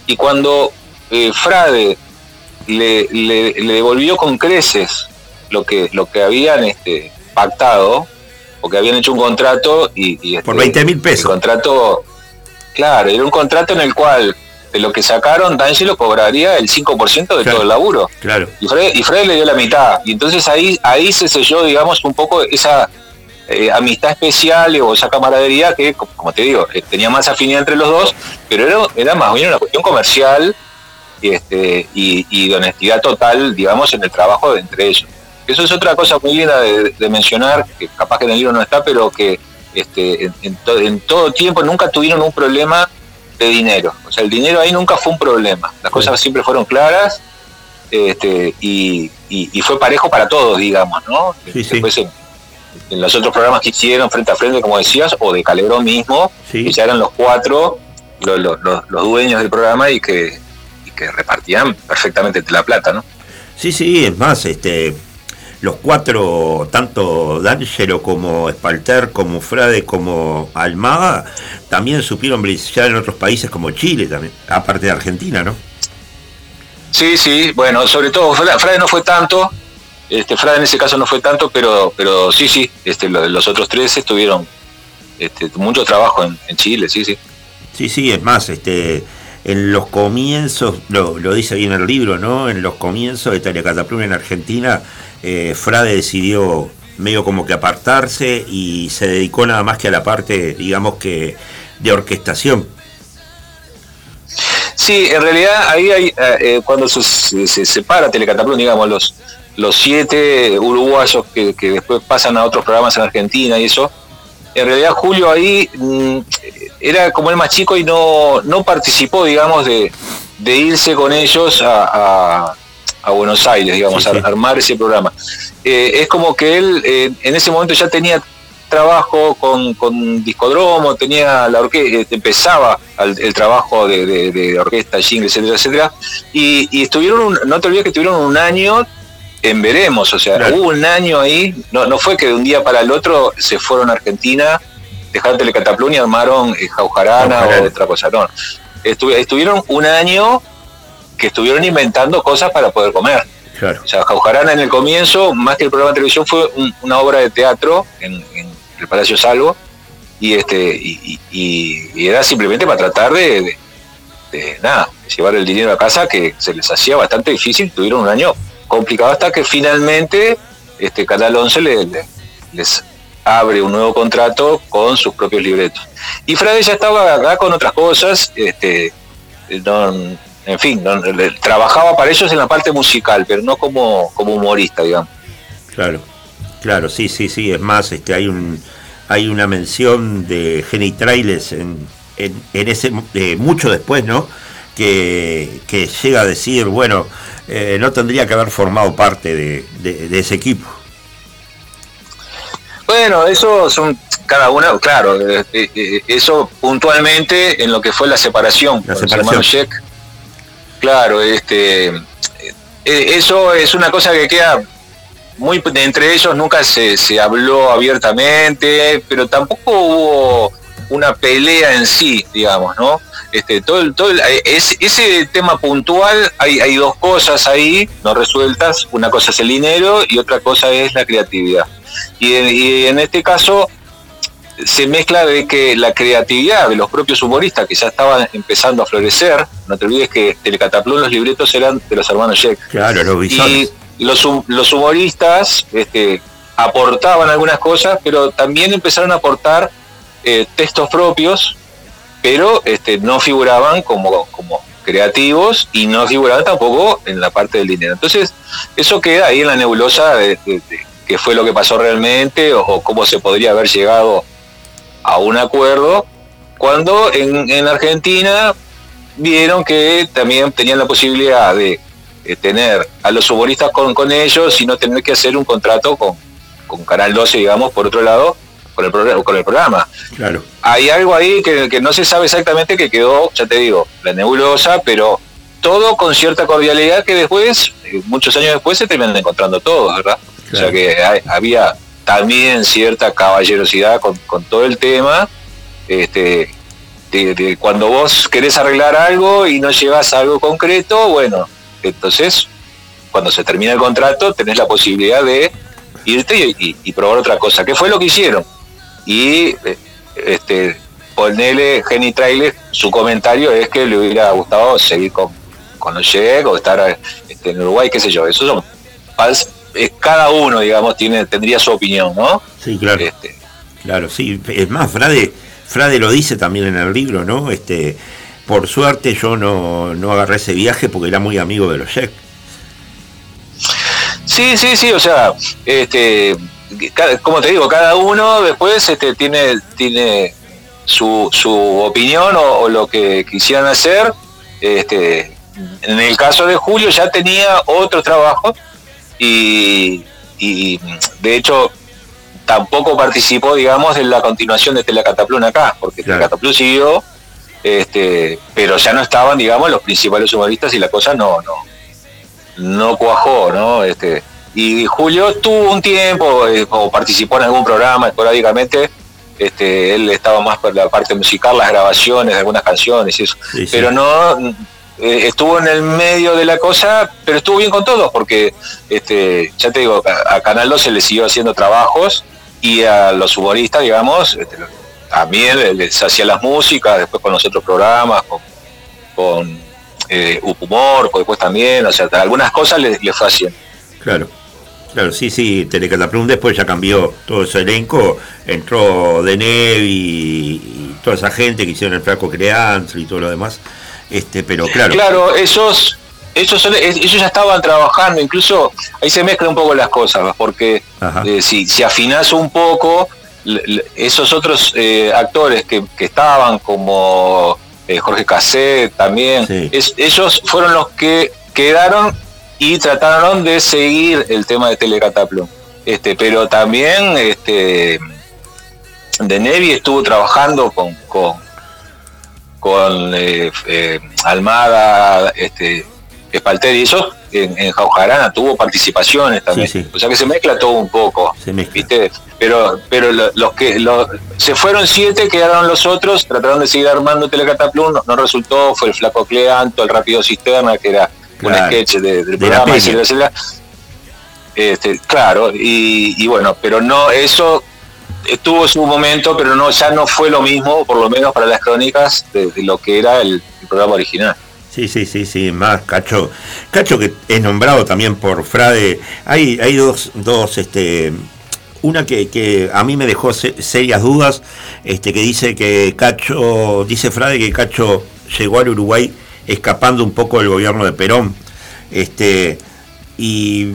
Y cuando eh, Frade le, le- le devolvió con creces lo que, lo que habían este, pactado, porque habían hecho un contrato y... y, Por este, 20 mil el pesos. contrato, claro, era un contrato en el cual de lo que sacaron, D'Angelo cobraría el 5% de Claro. todo el laburo. Claro. Y Fred, y Fred le dio la mitad. Y entonces ahí, ahí se selló, digamos, un poco esa eh, amistad especial o esa camaradería que, co- como te digo, eh, tenía más afinidad entre los dos, pero era, era más bien una cuestión comercial y, este, y, y de honestidad total, digamos, en el trabajo de entre ellos. Eso es otra cosa muy linda de, de mencionar, que capaz que en el libro no está, pero que este, en, en to- en todo tiempo nunca tuvieron un problema de dinero. O sea, el dinero ahí nunca fue un problema. Las cosas siempre fueron claras este, y, y- y fue parejo para todos, digamos, ¿no? Sí, sí. Después en, en los otros programas que hicieron frente a frente, como decías, o de Calderón mismo, Sí. que ya eran los cuatro los, los- los- los dueños del programa y que, y que repartían perfectamente la plata, ¿no? Sí, sí, es más, este, los cuatro, tanto D'Angelo como Spalter, como Frade, como Almada, también supieron brillar en otros países como Chile también, aparte de Argentina, ¿no? Sí, sí, bueno, sobre todo Fra- Frade no fue tanto, este, Frade en ese caso no fue tanto, pero, pero sí, sí, este, lo- los otros tres estuvieron este, mucho trabajo en, en Chile, sí, sí. Sí, sí, es más, este, en los comienzos, lo, dice bien el libro, ¿no? En los comienzos de Telecataplum en Argentina, eh, Frade decidió medio como que apartarse y se dedicó nada más que a la parte, digamos que, de orquestación. Sí, en realidad ahí hay, eh, eh, cuando se separa Telecataplum, digamos, los, los siete uruguayos que, que después pasan a otros programas en Argentina y eso, en realidad Julio ahí mm, era como el más chico y no, no participó, digamos, de, de irse con ellos a, a- a Buenos Aires, digamos, Sí, sí. a armar ese programa. Eh, es como que él eh, en ese momento ya tenía trabajo con, con discodromo, tenía la orquesta, empezaba al- el trabajo de, de- de orquesta, jingle, etcétera, etcétera, y, y estuvieron, un- no te olvides que estuvieron un año en Veremos, o sea, Claro. hubo un año ahí, no, no fue que de un día para el otro se fueron a Argentina, dejaron Telecataplum y armaron eh, Jaujarana Jaujarana. o no. Estuvi- estuvieron un año que estuvieron inventando cosas para poder comer. Claro. O sea, Jaujarana en el comienzo, más que el programa de televisión, fue un- una obra de teatro en, en el Palacio Salvo y este y, y- y era simplemente para tratar de, de- de, nada, llevar el dinero a casa que se les hacía bastante difícil, tuvieron un año complicado hasta que finalmente este Canal 11 le- le- les abre un nuevo contrato con sus propios libretos. Y Frade ya estaba acá con otras cosas, este, en fin, trabajaba para ellos en la parte musical, pero no como, como humorista, digamos. Claro, claro, sí, sí, sí. Es más, este, hay un, hay una mención de genitrailes en, en, en ese, eh, mucho después, ¿no? Que, que llega a decir, bueno, eh, no tendría que haber formado parte de- de ese equipo. Bueno, eso son cada una, claro, eh, eh, eh, eso puntualmente en lo que fue la separación La separación. Sheck. Claro, este, eh, eso es una cosa que queda muy entre ellos nunca se, se habló abiertamente, pero tampoco hubo una pelea en sí, digamos, ¿no? Este, todo, el- todo el- es- ese tema puntual, hay, hay dos cosas ahí no resueltas, una cosa es el dinero y otra cosa es la creatividad. Y, en- y en este caso se mezcla de que la creatividad de los propios humoristas que ya estaban empezando a florecer, no te olvides que Telecataplón los libretos eran de los hermanos Sheck, Claro, los y bisones. los, hum- los humoristas este, aportaban algunas cosas, pero también empezaron a aportar eh, textos propios, pero este, no figuraban como, como creativos y no figuraban tampoco en la parte del dinero. Entonces, eso queda ahí en la nebulosa de, de- de qué fue lo que pasó realmente o, o cómo se podría haber llegado a un acuerdo, cuando en, en Argentina vieron que también tenían la posibilidad de tener a los humoristas con, con ellos y no tener que hacer un contrato con, con Canal 12, digamos, por otro lado, con el, programa, con el programa. Claro. Hay algo ahí que, que no se sabe exactamente que quedó, ya te digo, la nebulosa, pero todo con cierta cordialidad que después, eh, muchos años después, se terminan encontrando todos, ¿verdad? O sea que hay- había también cierta caballerosidad con, con todo el tema. Este, de, de cuando vos querés arreglar algo y no llegas a algo concreto, bueno, entonces cuando se termina el contrato tenés la posibilidad de irte y, y- y probar otra cosa, que fue lo que hicieron. Y eh, este, ponele Jenny Trailer, su comentario es que le hubiera gustado seguir con, con los Jack o estar este, en Uruguay, qué sé yo, eso son fals- eh, cada uno, digamos, tiene, tendría su opinión, ¿no? Sí, claro. Este, Claro, sí. Es más, Frade, Frade lo dice también en el libro, ¿no? Este, por suerte yo no, no agarré ese viaje porque era muy amigo de los Jack. Sí, sí, sí, o sea, este, cada- como te digo, cada uno después este, tiene, tiene su, su opinión o, o lo que quisieran hacer. Este, en el caso de Julio ya tenía otro trabajo y, y, de hecho tampoco participó, digamos, en la continuación de Telecataplún acá, porque Claro. Telecataplún siguió, este, pero ya no estaban, digamos, los principales humoristas y la cosa no, no, no cuajó, ¿no? Este, y Julio tuvo un tiempo, eh, o participó en algún programa esporádicamente, este, él estaba más por la parte musical, las grabaciones de algunas canciones y eso, Sí, sí. pero no eh, estuvo en el medio de la cosa, pero estuvo bien con todos, porque este, ya te digo, a, Canal 12 le siguió haciendo trabajos y a los humoristas, digamos, este, también le- les hacía las músicas, después con los otros programas, con, con eh, Humor, después también, o sea, algunas cosas le, le fue. Claro. Claro, sí, sí, Telecataplum después ya cambió todo ese elenco, entró Denev y, toda esa gente que hicieron el flaco Creanza y todo lo demás. Este, pero claro, Claro, esos, esos, son- ellos ya estaban trabajando, incluso ahí se mezclan un poco las cosas, porque eh, si, si afinás un poco, esos otros eh, actores que, que estaban, como eh, Jorge Cassé también, Sí. es- ellos fueron los que quedaron y trataron de seguir el tema de Telecataplum. Este, pero también este, De Nevi estuvo trabajando con, con, con eh, eh, Almada, este, Espalter y eso, en, en Jaujarana tuvo participaciones también. Sí, sí. O sea que se mezcla todo un poco. se mezcla. ¿viste? Pero, pero lo- los que lo- se fueron siete, quedaron los otros, trataron de seguir armando Telecataplum, no, no resultó, fue el Flaco Cleanto, el Rápido Cisterna, que era un sketch de- del De la programa Silva. Este, claro, y, y bueno, pero no, eso tuvo su momento, pero no ya no fue lo mismo, por lo menos para las crónicas, de, lo que era el, el programa original. Sí, sí, sí, sí, más Cacho. Cacho que es nombrado también por Frade. Hay, hay dos, dos, este, una que, que a mí me dejó se- serias dudas, este, que dice que Cacho, dice Frade que Cacho llegó al Uruguay escapando un poco del gobierno de Perón. Este, y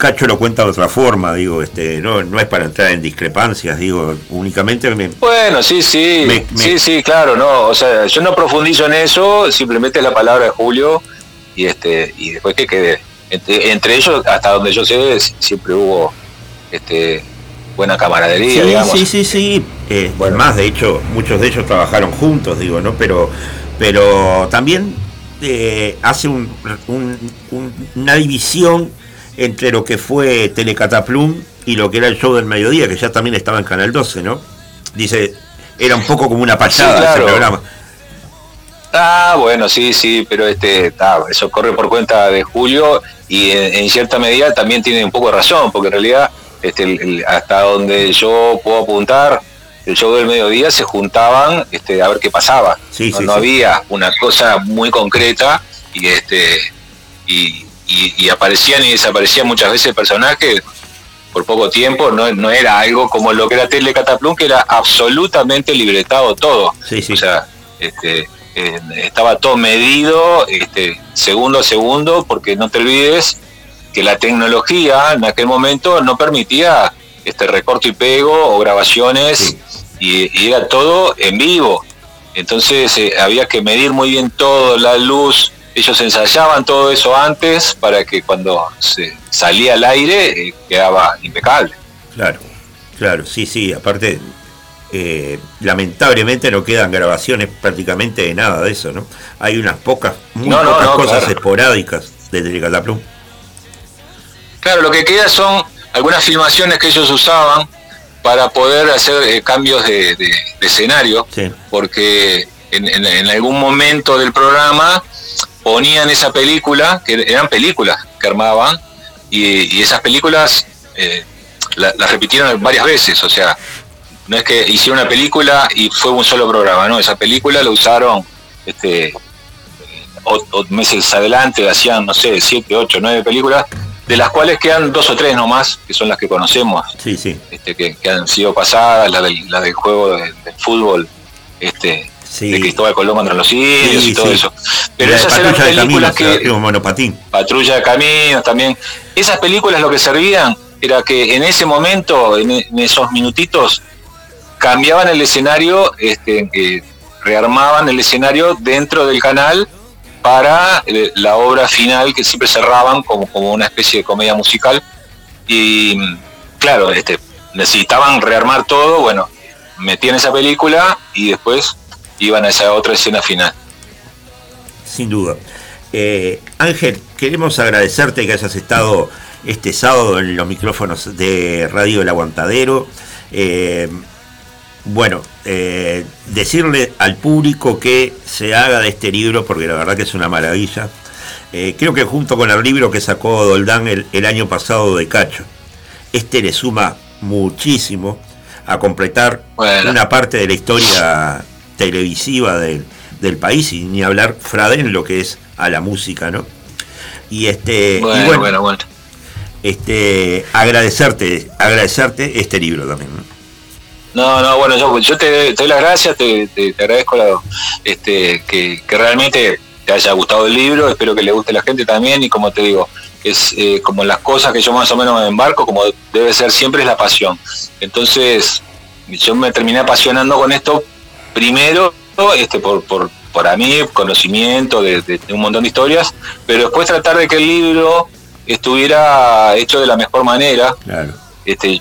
Cacho lo cuenta de otra forma, digo, este, no, no es para entrar en discrepancias, digo, únicamente me, Bueno, sí, sí, Me- me- sí, sí, claro, no, o sea, yo no profundizo en eso, simplemente la palabra de Julio y este y después que quede entre, entre ellos hasta donde yo sé siempre hubo este buena camaradería, Sí, digamos. sí, sí, sí. Eh, Bueno. Más, de hecho, muchos de ellos trabajaron juntos, digo, ¿no? Pero, pero también eh, hace un- un- un- una división entre lo que fue Telecataplum y lo que era el show del mediodía, que ya también estaba en Canal 12, ¿no? Dice, era un poco como una payada Sí, claro. ese programa. Ah, bueno, sí, sí, pero este, eso corre por cuenta de Julio y en, en cierta medida también tiene un poco de razón, porque en realidad este, el- el- hasta donde yo puedo apuntar, el show del mediodía se juntaban este, a ver qué pasaba. Sí, no sí, no había una cosa muy concreta y este y, y- y aparecían y desaparecían muchas veces personajes por poco tiempo, no, no era algo como lo que era Telecataplum, que era absolutamente libretado todo. Sí, sí. O sea, este, eh, estaba todo medido este, segundo a segundo, porque no te olvides que la tecnología en aquel momento no permitía este recorto y pego o grabaciones Sí. y, y era todo en vivo. Entonces eh, había que medir muy bien todo, la luz. Ellos ensayaban todo eso antes para que cuando se salía al aire eh, quedaba impecable. Claro, claro, sí, sí, aparte, eh, lamentablemente no quedan grabaciones prácticamente de nada de eso, ¿no? Hay unas pocas, muy No, no, pocas no, cosas claro. esporádicas de Telecataplum. Claro, lo que queda son algunas filmaciones que ellos usaban para poder hacer eh, cambios de, de- de escenario, Sí, porque en, en- en algún momento del programa ponían esa película, que eran películas que armaban, y, y esas películas eh, la- las repitieron varias veces, o sea, no es que hicieron una película y fue un solo programa, no, esa película la usaron este, o, o meses adelante, hacían, no sé, siete, ocho, nueve películas, de las cuales quedan dos o tres nomás, que son las que conocemos, sí, sí, este, que, que han sido pasadas, la del, la del juego de- del fútbol, este, sí. de Cristóbal Colón contra los indios y todo eso. Pero esas eran de películas Caminos, que, monopatín. Patrulla de Caminos también. Esas películas lo que servían era que en ese momento, en, en esos minutitos, cambiaban el escenario, este, eh, rearmaban el escenario dentro del canal para eh, la obra final que siempre cerraban como, como una especie de comedia musical. Y claro, este, necesitaban rearmar todo, bueno, metían esa película y después iban a esa otra escena final. Sin duda. Eh, Ángel, queremos agradecerte que hayas estado este sábado en los micrófonos de Radio El Aguantadero. Eh, bueno, eh, decirle al público que se haga de este libro, porque la verdad que es una maravilla. Eh, creo que junto con el libro que sacó Doldán el, el año pasado de Cacho, este le suma muchísimo a completar Bueno. una parte de la historia televisiva del, del país y ni hablar Fraden lo que es a la música, ¿no? Y este y Bueno, bueno, bueno, bueno. este agradecerte, agradecerte este libro también, ¿no? No, no, bueno, yo, yo te, te doy las gracias, te, te- te agradezco la- este, que, que realmente te haya gustado el libro, espero que le guste a la gente también y como te digo, es eh, como las cosas que yo más o menos me embarco, como debe ser siempre es la pasión. Entonces, yo me terminé apasionando con esto primero este, por, por, por a mí, conocimiento de, de- de un montón de historias, pero después tratar de que el libro estuviera hecho de la mejor manera, Claro. este,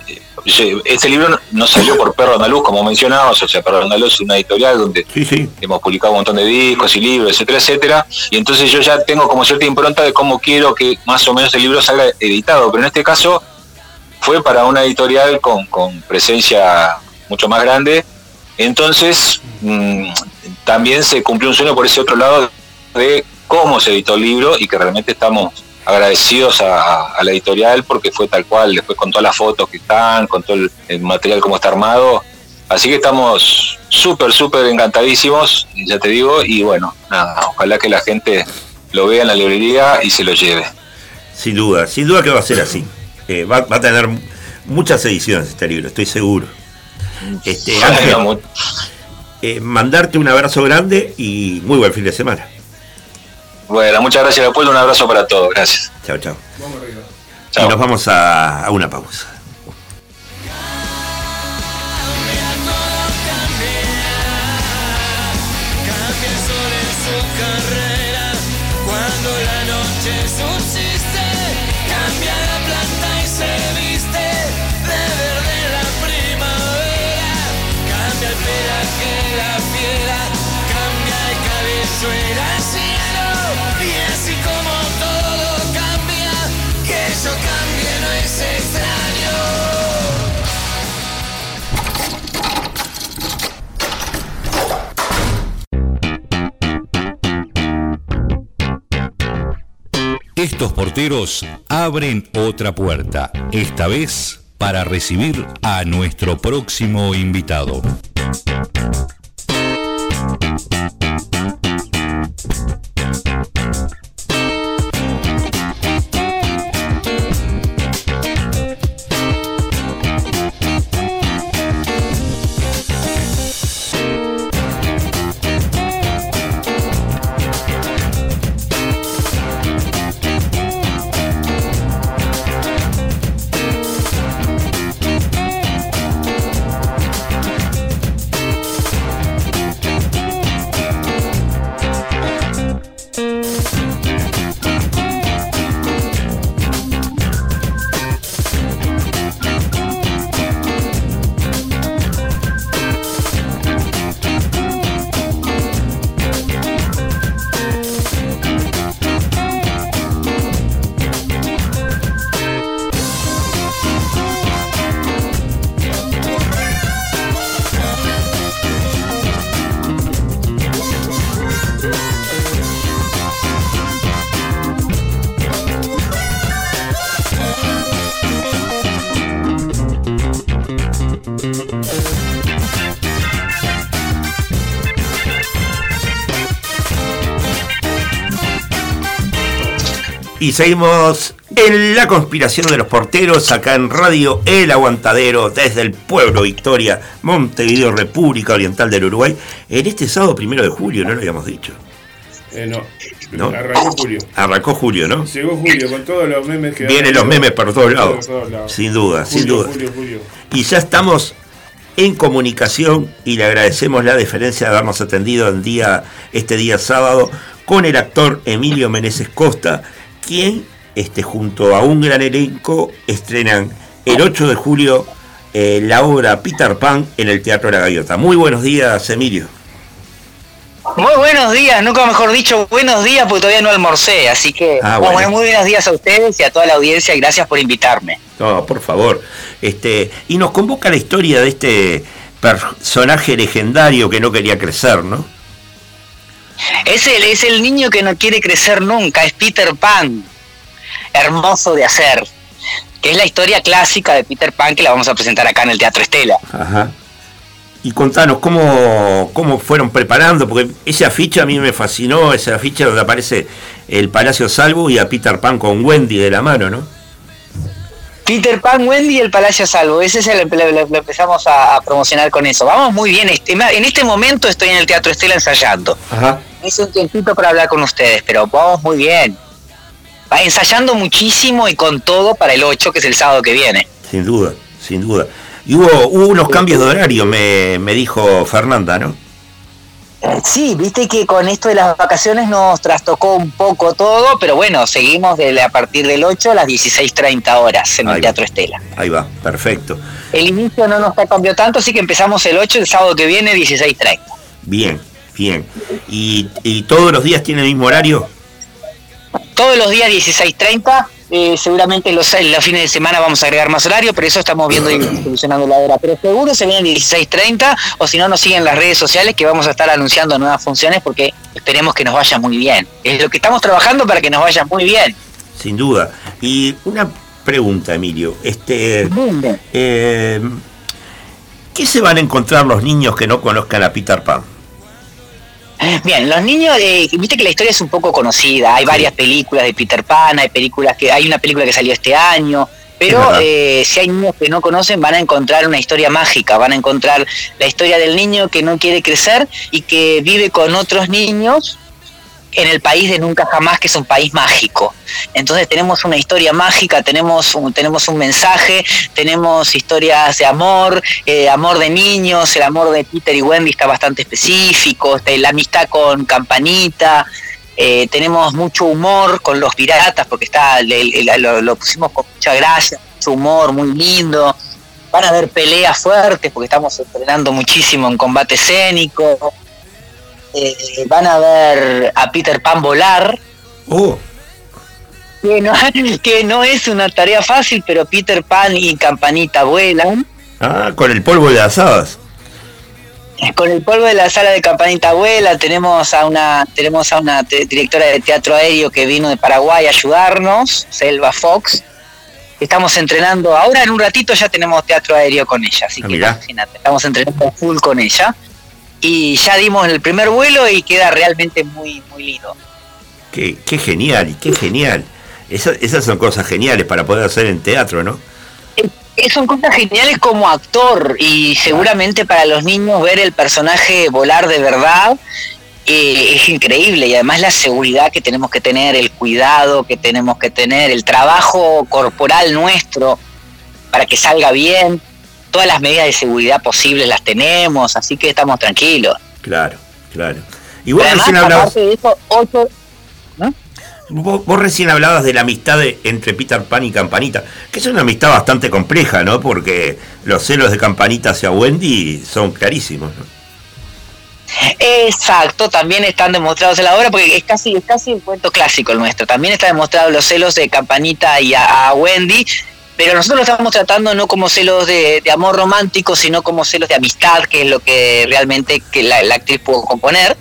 este libro no- no salió por Perro Andaluz, como mencionabas, o sea, Perro Andaluz es una editorial donde Sí, sí. hemos publicado un montón de discos y libros, etcétera, etcétera, y entonces yo ya tengo como cierta impronta de cómo quiero que más o menos el libro salga editado, pero en este caso fue para una editorial con, con presencia mucho más grande, entonces mm, también se cumplió un sueño por ese otro lado de cómo se editó el libro y que realmente estamos agradecidos a, la editorial porque fue tal cual, después con todas las fotos que están, con todo el, el material como está armado. Así que estamos súper, súper encantadísimos, ya te digo, y bueno, nada, ojalá que la gente lo vea en la librería y se lo lleve. Sin duda, sin duda que va a ser así. Eh, va, va a tener muchas ediciones este libro, estoy seguro. Este, Ángel, eh, mandarte un abrazo grande y muy buen fin de semana. Bueno, muchas gracias Leopoldo, un abrazo para todos, gracias. Chao, chao. Y nos vamos a, a una pausa. Estos porteros abren otra puerta, esta vez para recibir a nuestro próximo invitado. Y seguimos en la conspiración de los porteros acá en Radio El Aguantadero desde el pueblo Victoria, Montevideo, República Oriental del Uruguay, en este sábado primero de julio, no lo habíamos dicho. Eh, no. No. Arrancó Julio. Arrancó julio, ¿no? Llegó Julio con todos los memes que Vienen los memes por todos lados. todos lados. Sin duda, sin duda. Julio, Julio. Y ya estamos en comunicación y le agradecemos la deferencia de habernos atendido en día, este día sábado con el actor Emilio Meneses Costa, quien este, junto a un gran elenco estrenan el 8 de julio eh, la obra Peter Pan en el Teatro La Gaviota. Muy buenos días, Emilio. Muy buenos días, nunca mejor dicho buenos días porque todavía no almorcé, así que Ah, bueno, bueno. muy buenos días a ustedes y a toda la audiencia y gracias por invitarme. No, por favor. Este, y nos convoca la historia de este personaje legendario que no quería crecer, ¿no? Es el, es el niño que no quiere crecer nunca, es Peter Pan, hermoso de hacer, que es la historia clásica de Peter Pan que la vamos a presentar acá en el Teatro Estela. Ajá. Y contanos cómo, cómo fueron preparando, porque ese afiche a mí me fascinó, ese afiche donde aparece el Palacio Salvo y a Peter Pan con Wendy de la mano, ¿no? Peter Pan, Wendy y el Palacio Salvo, ese es el lo empezamos a, a promocionar con eso. Vamos muy bien, este, en este momento estoy en el Teatro Estela ensayando. Ajá. Es un tiempito para hablar con ustedes, pero vamos muy bien. Va ensayando muchísimo y con todo para el 8, que es el sábado que viene. Sin duda, sin duda. Y hubo, hubo unos cambios de horario, me, me dijo Fernanda, ¿no? Eh, Sí, viste que con esto de las vacaciones nos trastocó un poco todo, pero bueno, seguimos de a partir del 8 a las 16.30 horas en Ahí el va. Teatro Estela. Ahí va, perfecto. El inicio no nos cambió tanto, así que empezamos el 8, el sábado que viene, 16.30. Bien, bien. ¿Y, y todos los días tiene el mismo horario? Todos los días 16.30, eh, seguramente los, los fines de semana vamos a agregar más horario, pero eso estamos viendo y solucionando la hora. Pero seguro se vienen 16.30 o si no nos siguen las redes sociales que vamos a estar anunciando nuevas funciones porque esperemos que nos vaya muy bien. Es lo que estamos trabajando para que nos vaya muy bien. Sin duda. Y una pregunta, Emilio. Este, eh, ¿Qué se van a encontrar los niños que no conozcan a Peter Pan? Bien, los niños, eh, viste que la historia es un poco conocida, hay varias películas de Peter Pan, hay películas que, hay una película que salió este año, pero eh, si hay niños que no conocen van a encontrar una historia mágica, van a encontrar la historia del niño que no quiere crecer y que vive con otros niños en el país de nunca jamás, que es un país mágico. Entonces tenemos una historia mágica, tenemos un, tenemos un mensaje, tenemos historias de amor, eh, amor de niños, el amor de Peter y Wendy está bastante específico, este, la amistad con Campanita, eh, tenemos mucho humor con los piratas, porque está el- el- lo, lo pusimos con mucha gracia, mucho humor, muy lindo. Van a haber peleas fuertes, porque estamos entrenando muchísimo en combate escénico. Eh, van a ver a Peter Pan volar, Oh, que no, que no es una tarea fácil, pero Peter Pan y Campanita vuelan. ah, con el polvo de las hadas. Con el polvo de la sala de campanita abuela tenemos a una tenemos a una te- directora de teatro aéreo que vino de Paraguay a ayudarnos, Selva Fox. Estamos entrenando, ahora en un ratito ya tenemos teatro aéreo con ella, así Ah, que mirá. imagínate, estamos entrenando full con ella. Y ya dimos el primer vuelo y queda realmente muy muy lindo. Qué, qué genial, qué genial. Esa- esas son cosas geniales para poder hacer en teatro, ¿no? Eh, son cosas geniales como actor y seguramente para los niños ver el personaje volar de verdad eh, es increíble y además la seguridad que tenemos que tener, el cuidado que tenemos que tener, el trabajo corporal nuestro para que salga bien, todas las medidas de seguridad posibles las tenemos, así que estamos tranquilos. Claro, claro. Y vos Pero recién además, hablabas, aparte de eso, ocho, vos, vos recién hablabas de la amistad de- entre Peter Pan y Campanita, que es una amistad bastante compleja, ¿no? Porque los celos de Campanita hacia Wendy son clarísimos, ¿no? Exacto, también están demostrados en la obra, porque es casi, es casi un cuento clásico el nuestro. También está demostrado los celos de Campanita y a, a Wendy, pero nosotros lo estamos tratando no como celos de, de amor romántico, sino como celos de amistad, que es lo que realmente que la, la actriz pudo componer.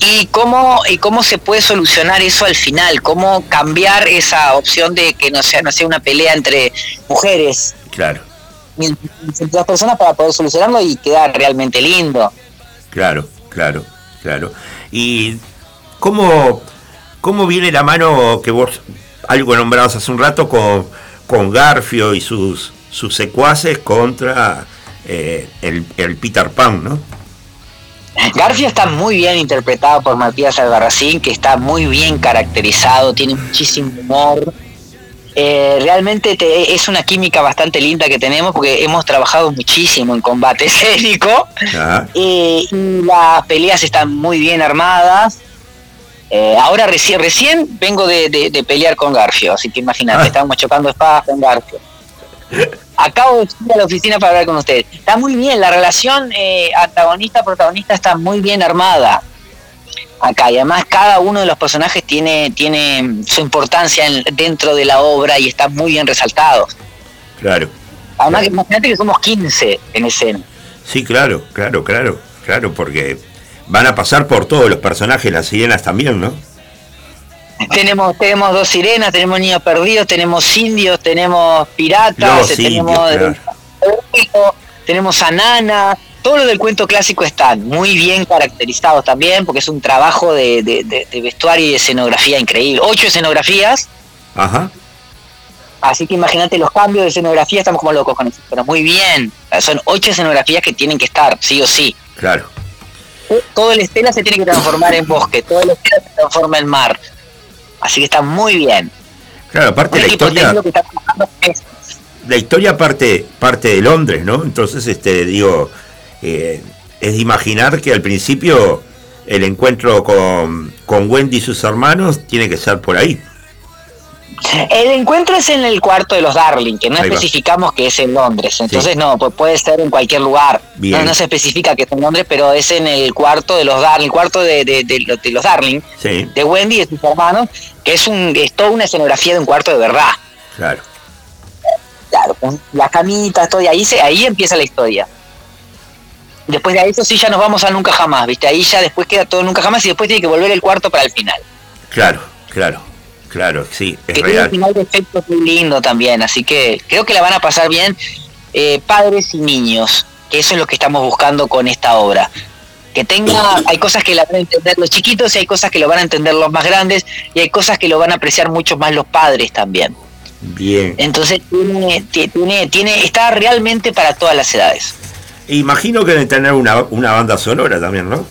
Y cómo, y cómo se puede solucionar eso al final, cómo cambiar esa opción de que no sea, no sea una pelea entre mujeres Claro, entre dos personas para poder solucionarlo y quedar realmente lindo. claro, claro, claro. ¿Y cómo, cómo viene la mano que vos algo nombrabas hace un rato con, con Garfio y sus, sus secuaces contra eh, el, el Peter Pan, ¿no? Garfio está muy bien interpretado por Matías Albarracín, que está muy bien caracterizado, tiene muchísimo humor. Eh, realmente te- es una química bastante linda que tenemos porque hemos trabajado muchísimo en combate escénico eh, y las peleas están muy bien armadas. Eh, ahora recién, recién vengo de, de- de pelear con Garfio, así que imagínate, Ah. estamos chocando espadas con Garfio. Acabo de ir a la oficina para hablar con ustedes. Está muy bien, la relación eh, antagonista-protagonista está muy bien armada acá y además cada uno de los personajes tiene, tiene su importancia en- dentro de la obra y está muy bien resaltado. claro. Además, imagínate que somos 15 en escena. Sí, claro, claro, claro, claro, porque van a pasar por todos los personajes, las sirenas también, ¿no? Tenemos, tenemos dos sirenas, tenemos niños perdidos, tenemos indios, tenemos piratas, Los tenemos, indios, tenemos a Nana, todo lo del cuento clásico están muy bien caracterizados también, porque es un trabajo de, de- de- de vestuario y de escenografía increíble. Ocho escenografías, Ajá, así que imagínate los cambios de escenografía, estamos como locos con eso, pero muy bien. Son ocho escenografías que tienen que estar, sí o sí. claro. Todo el estela se tiene que transformar en bosque, todo el estela se transforma en mar. Así que está muy bien. Claro, aparte la historia, técnico que está trabajando es- la historia parte, parte de Londres, ¿no? Entonces, este, digo, eh, es de imaginar que al principio el encuentro con, con Wendy y sus hermanos tiene que ser por ahí. El encuentro es en el cuarto de los Darling, que no Ahí va. especificamos que es en Londres. Entonces, no, pues puede ser en cualquier lugar. No, no se especifica que es en Londres, pero es en el cuarto de los Darling, el cuarto de, de- de los- de los Darling, Sí, de Wendy y de sus hermanos, que es, un, es toda una escenografía de un cuarto de verdad. claro. Claro, con las camitas, todo, y ahí, se, ahí empieza la historia. Después de ahí, eso sí, ya nos vamos a Nunca Jamás, ¿viste? Ahí ya después queda todo Nunca Jamás y después tiene que volver el cuarto para el final. Claro, claro, claro, sí, es que tiene un final de efectos muy lindo también, así que creo que la van a pasar bien eh, padres y niños, que eso es lo que estamos buscando con esta obra. Que tenga, hay cosas que la van a entender los chiquitos y hay cosas que lo van a entender los más grandes y hay cosas que lo van a apreciar mucho más los padres también. Bien. Entonces tiene, ti- tiene, tiene, está realmente para todas las edades. Imagino que deben tener una, una banda sonora también, ¿no?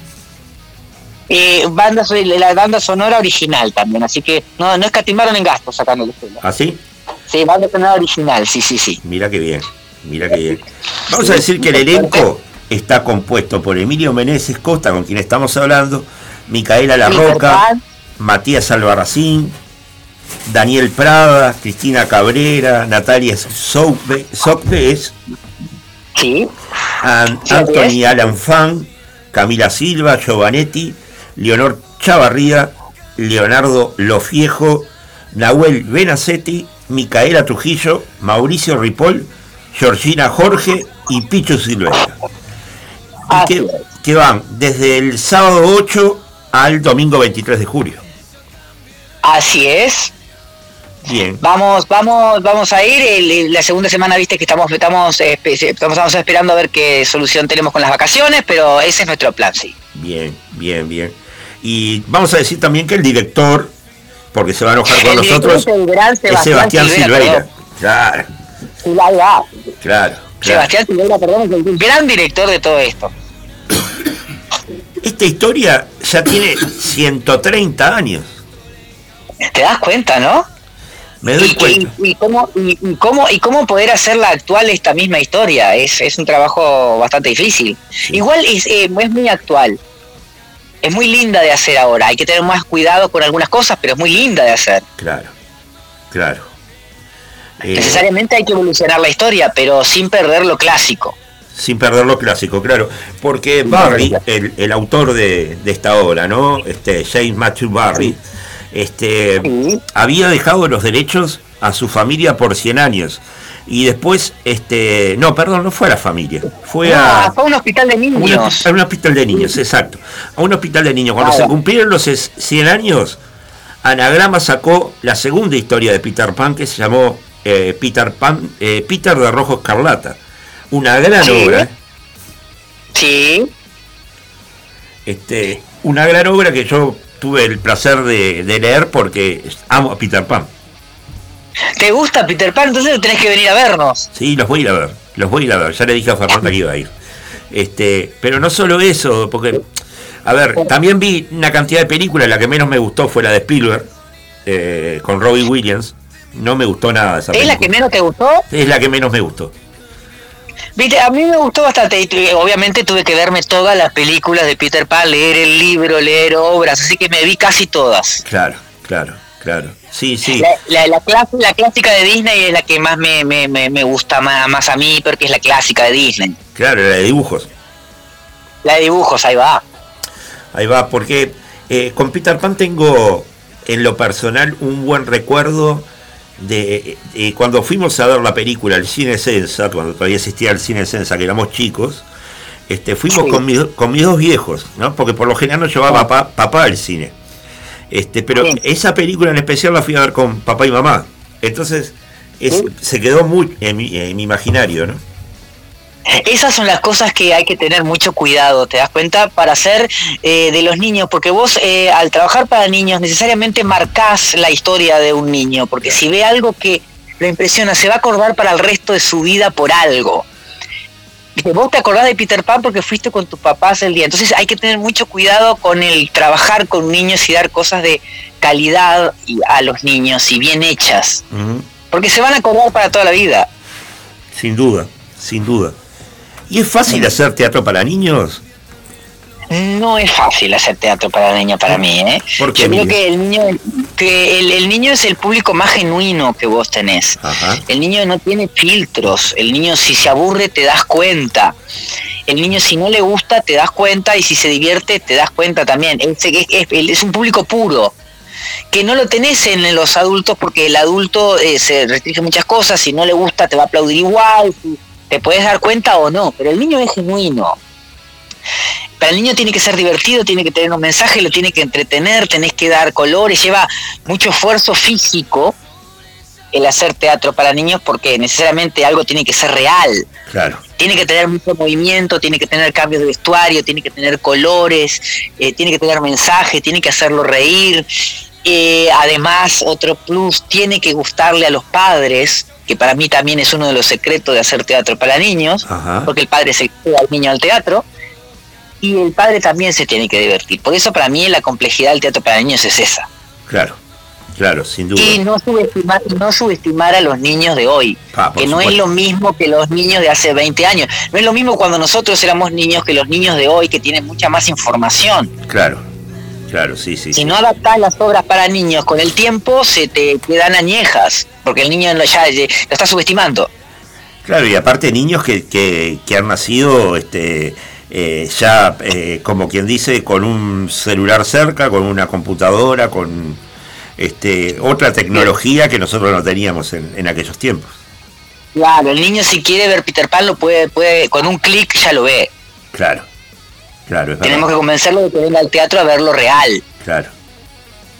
Eh, banda, la banda sonora original también, así que no, no escatimaron en gastos sacando el estilo. ¿Así? Sí, banda sonora original, sí, sí, sí. Mira qué bien, mira qué bien. Vamos a decir que el elenco está compuesto por Emilio Meneses Costa, con quien estamos hablando, Micaela La Roca, Matías Albarracín, Daniel Prada, Cristina Cabrera, Natalia Socbe, Socbe es, Sí, An- Sí, Anthony Alan Fan, Camila Silva, Giovanetti, Leonor Chavarría, Leonardo Lofiejo, Nahuel Benacetti, Micaela Trujillo, Mauricio Ripoll, Georgina Jorge y Picho Silvestre. ¿Y que van desde el sábado 8 al domingo 23 de julio. Así es. Bien. Vamos, vamos, vamos a ir. El- el- la segunda semana, viste que estamos, estamos, eh, estamos, estamos esperando a ver qué solución tenemos con las vacaciones, pero ese es nuestro plan, sí. Bien, bien, bien. Y vamos a decir también que el director, porque se va a enojar con nosotros, gran es Sebastián Sebastián Silveira. Claro, claro. claro. Sebastián Silveira, perdón, es el gran director de todo esto. Esta historia ya tiene 130 años. ¿Te das cuenta, no? Me doy y, cuenta. y- y cómo, y, y cómo, y cómo poder hacerla actual esta misma historia. Es, es un trabajo bastante difícil. Igual es, eh, es muy actual. Es muy linda de hacer ahora. Hay que tener más cuidado con algunas cosas, pero es muy linda de hacer. Claro, claro. Eh, Necesariamente hay que evolucionar la historia, pero sin perder lo clásico. sin perder lo clásico, claro. Porque Barry, el, el autor de, de esta obra, ¿no? Este, James Matthew Barry, este, había dejado los derechos a su familia por 100 años. Y después, este, no, perdón, no fue a la familia, fue a, Ah, fue a un hospital de a niños. a un hospital de niños, exacto. A un hospital de niños. Cuando Claro. se cumplieron los es- 100 años, Anagrama sacó la segunda historia de Peter Pan que se llamó eh, Peter Pan, eh, Peter de Rojo Escarlata. Una gran Sí. obra. Sí. Este, una gran obra que yo tuve el placer de, de leer porque amo a Peter Pan. ¿Te gusta Peter Pan? Entonces tenés que venir a vernos. Sí, los voy a ir a ver, los voy a ir a ver. Ya le dije a Fernanda que iba a ir. Este, pero no solo eso, porque, a ver, también vi una cantidad de películas, la que menos me gustó fue la de Spielberg, eh, con Robbie Williams. No me gustó nada esa ¿Es la que menos te gustó? Es la que menos me gustó. Viste, a mí me gustó bastante. y Obviamente tuve que verme todas las películas de Peter Pan, leer el libro, leer obras, así que me vi casi todas. Claro, claro, claro. Sí, sí. La, la, la clas- la clásica de Disney es la que más me, me, me, me gusta más, más a mí porque es la clásica de Disney. Claro, la de dibujos. La de dibujos, ahí va. Ahí va, porque eh, con Peter Pan tengo en lo personal un buen recuerdo de, eh, cuando fuimos a ver la película al cine Sensa, cuando todavía existía el cine Sensa, que éramos chicos, este, fuimos Sí. con, mis, con mis dos viejos, ¿no? porque por lo general nos llevaba papá, papá al cine. Este, pero Sí. esa película en especial la fui a ver con papá y mamá. Entonces es- Sí. se quedó muy en mi, en mi imaginario, ¿no? Esas son las cosas que hay que tener mucho cuidado, ¿te das cuenta? Para hacer eh, de los niños, porque vos eh, al trabajar para niños necesariamente marcás la historia de un niño, porque si ve algo que lo impresiona, se va a acordar para el resto de su vida por algo. Vos te acordás de Peter Pan porque fuiste con tus papás el día, entonces hay que tener mucho cuidado con el trabajar con niños y dar cosas de calidad a los niños y bien hechas, porque se van a acordar para toda la vida. Sin duda, sin duda. ¿Y es fácil hacer teatro para niños? No es fácil hacer teatro para niños para mí, ¿eh? ¿Por qué, Yo creo que el niño, que el, el niño es el público más genuino que vos tenés. Ajá. El niño no tiene filtros. El niño si se aburre te das cuenta. El niño si no le gusta te das cuenta y si se divierte te das cuenta también. Es, es- es- es un público puro que no lo tenés en los adultos porque el adulto eh, se restringe muchas cosas. Si no le gusta te va a aplaudir igual. Te puedes dar cuenta o no. Pero el niño es genuino. Para el niño tiene que ser divertido, tiene que tener un mensaje, lo tiene que entretener, tenés que dar colores, lleva mucho esfuerzo físico el hacer teatro para niños porque necesariamente algo tiene que ser real. Claro. Tiene que tener mucho movimiento, tiene que tener cambios de vestuario, tiene que tener colores, eh, tiene que tener mensaje, tiene que hacerlo reír. Eh, además, otro plus, tiene que gustarle a los padres, que para mí también es uno de los secretos de hacer teatro para niños, Ajá. porque el padre se lleva al niño al teatro y el padre también se tiene que divertir. Por eso para mí la complejidad del teatro para niños es esa. Claro, claro, sin duda. Y no subestimar, no subestimar a los niños de hoy, Ah, que no es lo mismo que los niños de hace 20 años. No es lo mismo cuando nosotros éramos niños que los niños de hoy, que tienen mucha más información. Claro, claro, sí, sí. Si sí. no adaptás las obras para niños con el tiempo, se te quedan añejas, porque el niño lo- ya lo está subestimando. Claro, y aparte niños que, que, que han nacido este, eh, ya, eh, como quien dice, con un celular cerca, con una computadora, con este, otra tecnología que nosotros no teníamos en, en aquellos tiempos. Claro, el niño si quiere ver Peter Pan lo puede, puede con un clic ya lo ve. Claro, Claro, es Tenemos que convencerlo de que venga al teatro a verlo real. Claro.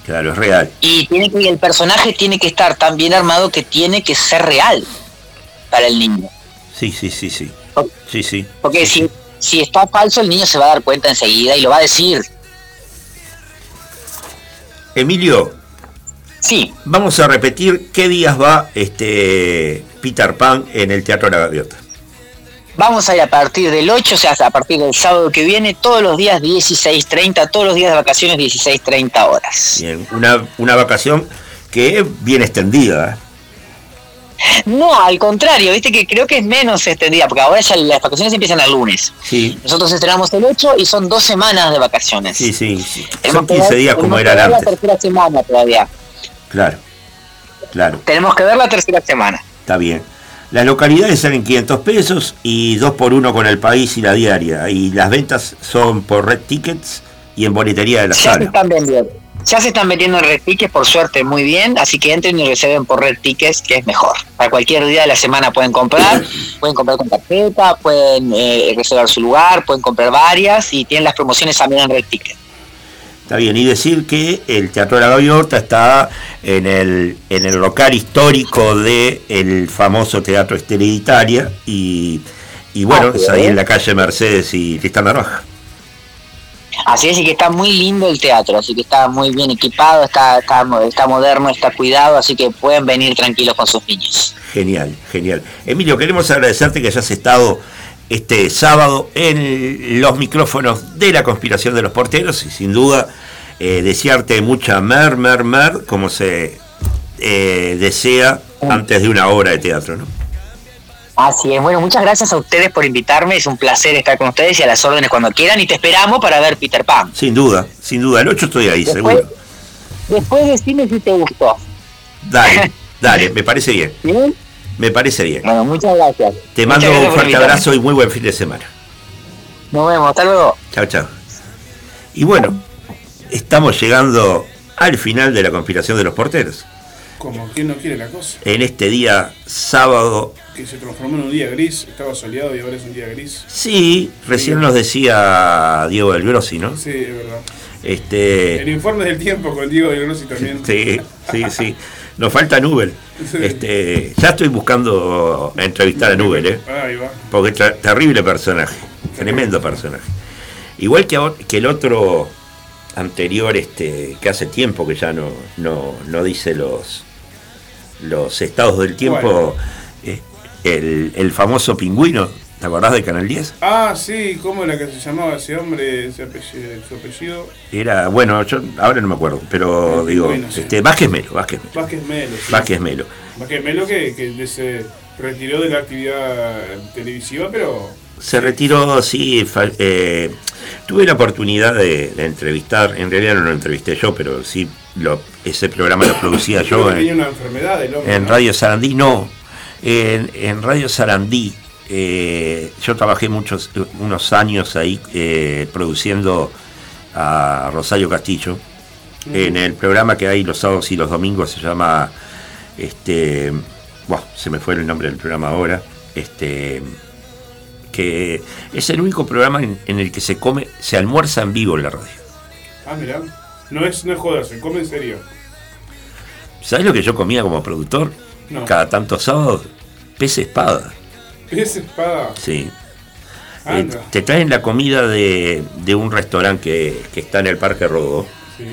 Claro, es real. Y tiene que, el personaje tiene que estar tan bien armado que tiene que ser real para el niño. Sí, sí, sí, sí. Sí, sí. Porque si, si está falso, el niño se va a dar cuenta enseguida y lo va a decir. Emilio, Sí, vamos a repetir qué días va este Peter Pan en el Teatro La Gaviota. vamos a ir a partir del 8, o sea, a partir del sábado que viene, todos los días 16.30, todos los días de vacaciones 16.30 horas. Bien, una, una vacación que es bien extendida. ¿eh? No, al contrario, viste que creo que es menos extendida, porque ahora ya las vacaciones empiezan el lunes. Sí, Nosotros estrenamos el 8 y son dos semanas de vacaciones. sí, sí. sí. Son que 15 ver- días como la antes. tercera semana todavía. Claro, claro, Tenemos que ver la tercera semana. está bien. Las localidades salen 500 pesos y 2 por 1 con el país y la diaria. Y las ventas son por Red Tickets y en boletería de la Ya se sala. están vendiendo. Ya se están vendiendo en Red Tickets, por suerte, muy bien. Así que entren y reserven por Red Tickets, que es mejor. Para cualquier día de la semana pueden comprar. pueden comprar con tarjeta, pueden eh, reservar su lugar, pueden comprar varias y tienen las promociones también en Red Ticket. Está bien, y decir que el Teatro de la Gaviota está en el, en el local histórico del el famoso Teatro Estela Italia y, y bueno, Ah, es ahí en la calle Mercedes y Tristán Narvaja. Así es, y que está muy lindo el teatro, así que está muy bien equipado, está, está, mo- está moderno, está cuidado, así que pueden venir tranquilos con sus niños. Genial, genial. Emilio, queremos agradecerte que hayas estado este sábado en los micrófonos de la conspiración de los porteros y sin duda eh, desearte mucha mer, mer, mer, como se eh, desea antes de una obra de teatro, ¿no? Así es, bueno, muchas gracias a ustedes por invitarme, es un placer estar con ustedes y a las órdenes cuando quieran y te esperamos para ver Peter Pan. Sin duda, sin duda. El 8 estoy ahí, Después, seguro. después decime si te gustó. Dale, dale, me parece bien. ¿Bien? Me parece bien. Bueno, muchas gracias. Te Muchas mando gracias un fuerte abrazo y muy buen fin de semana. Nos vemos, hasta luego. Chao, chao. Y bueno, estamos llegando al final de la conspiración de los porteros. Como quien no quiere la cosa. En este día sábado, Que se transformó en un día gris. Estaba soleado y ahora es un día gris. sí, recién nos decía Diego del Grossi, ¿no? Sí, es verdad. El Este, informe del tiempo con Diego de Grossi también. sí, sí, sí. Nos falta Nubel. Este, ya estoy buscando entrevistar a Nubel, ¿eh? Ahí va. Porque terrible personaje, tremendo personaje. Igual que, que el otro anterior, este, que hace tiempo que ya no, no, no dice los, los estados del tiempo, el, el famoso pingüino, ¿te acordás de Canal 10? Ah, sí, ¿cómo era que se llamaba ese hombre? Ese apellido, su apellido. Era, bueno, yo ahora no me acuerdo, pero El digo, pingüino, sí. este, Vázquez Melo, Vázquez Melo, Vázquez Melo. sí. Vázquez Melo. Vázquez Melo que, que se retiró de la actividad televisiva, pero Se retiró, sí. eh, tuve la oportunidad de, de entrevistar, en realidad no lo entrevisté yo, pero sí lo, ese programa lo producía yo que tenía en, una enfermedad el hombre. en ¿no? Radio Sarandí. No, en, en Radio Sarandí. eh, yo trabajé muchos unos años ahí eh, produciendo a Rosario Castillo en el programa que hay los sábados y los domingos se llama este buah, se me fue el nombre del programa ahora este que es el único programa en, en el que se come se almuerza en vivo en la radio Ah, mirá. No es, no es joda, se come en serio. ¿sabes lo que yo comía como productor? No. cada tantos sábados pez espada Es espada. sí Eh, te traen la comida de, de un restaurante que, que está en el Parque Rodó Sí.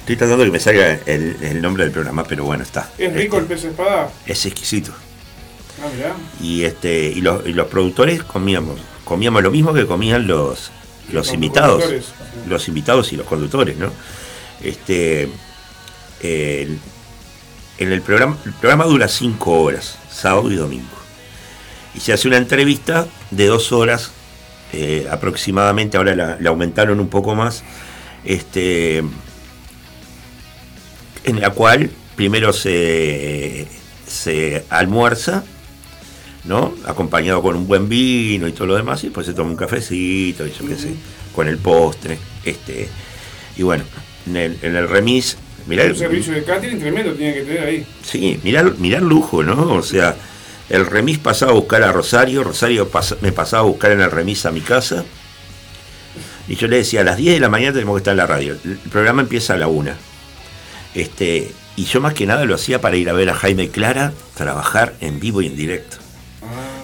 estoy tratando de que me salga el, el nombre del programa pero bueno está ¿Es rico el Este, pez espada? es exquisito Ah, mirá. y este y los, y los productores comíamos comíamos lo mismo que comían los los invitados los invitados y los conductores no este el- en el programa el programa dura cinco horas sábado y domingo. Y se hace una entrevista de dos horas eh, aproximadamente ahora la, la aumentaron un poco más este en la cual primero se, se almuerza, ¿no? Acompañado con un buen vino y todo lo demás, y después se toma un cafecito y yo qué sé, con el postre, este, y bueno, en el, en el remis, mirá, Un servicio de catering tremendo tiene que tener ahí. sí, mirá, mirá el lujo, ¿no? O sea, el remis pasaba a buscar a Rosario, Rosario pas- me pasaba a buscar en el remis a mi casa, Y yo le decía, a las 10 de la mañana tenemos que estar en la radio. El programa empieza a la 1. Este, y yo más que nada lo hacía para ir a ver a Jaime Clara trabajar en vivo y en directo.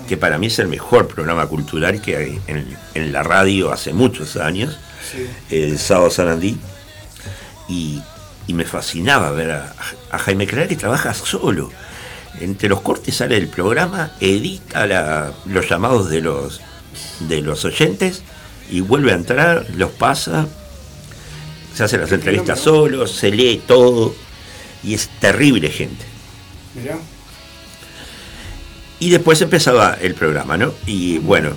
Que para mí es el mejor programa cultural que hay en, en la radio hace muchos años. El sábado Sarandí. Y, y me fascinaba ver a, a Jaime Clara que trabaja solo. Entre los cortes sale del programa, edita la- los llamados de los, de los oyentes y vuelve a entrar, los pasa, se hace las entrevistas solo, se lee todo y es terrible gente. Mirá. Y después empezaba el programa, ¿no? Y bueno,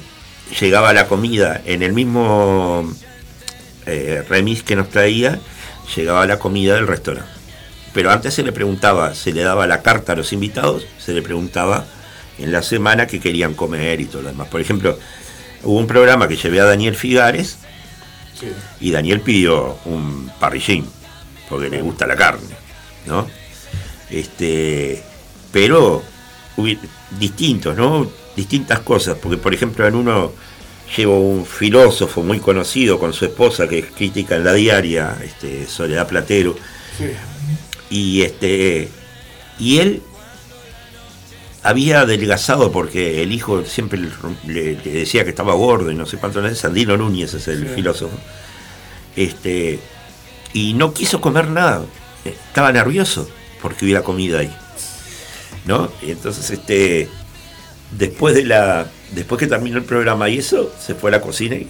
llegaba la comida en el mismo eh, remis que nos traía, llegaba la comida del restaurante. Pero antes se le preguntaba, se le daba la carta a los invitados, se le preguntaba en la semana qué querían comer y todo lo demás. Por ejemplo, hubo un programa que llevé a Daniel Figares Sí. y Daniel pidió un parrillín, porque le gusta la carne, ¿no? Este, pero distintos, ¿no? Distintas cosas, porque por ejemplo en uno llevo un filósofo muy conocido con su esposa que es crítica en la diaria, este, Soledad Platero, Sí. y este y él había adelgazado porque el hijo siempre le, decía que estaba gordo y no sé cuánto Sandino Núñez es el Sí. filósofo. Este y no quiso comer nada. Estaba nervioso porque hubiera comida ahí no y entonces este después de la después que terminó el programa y eso se fue a la cocina y,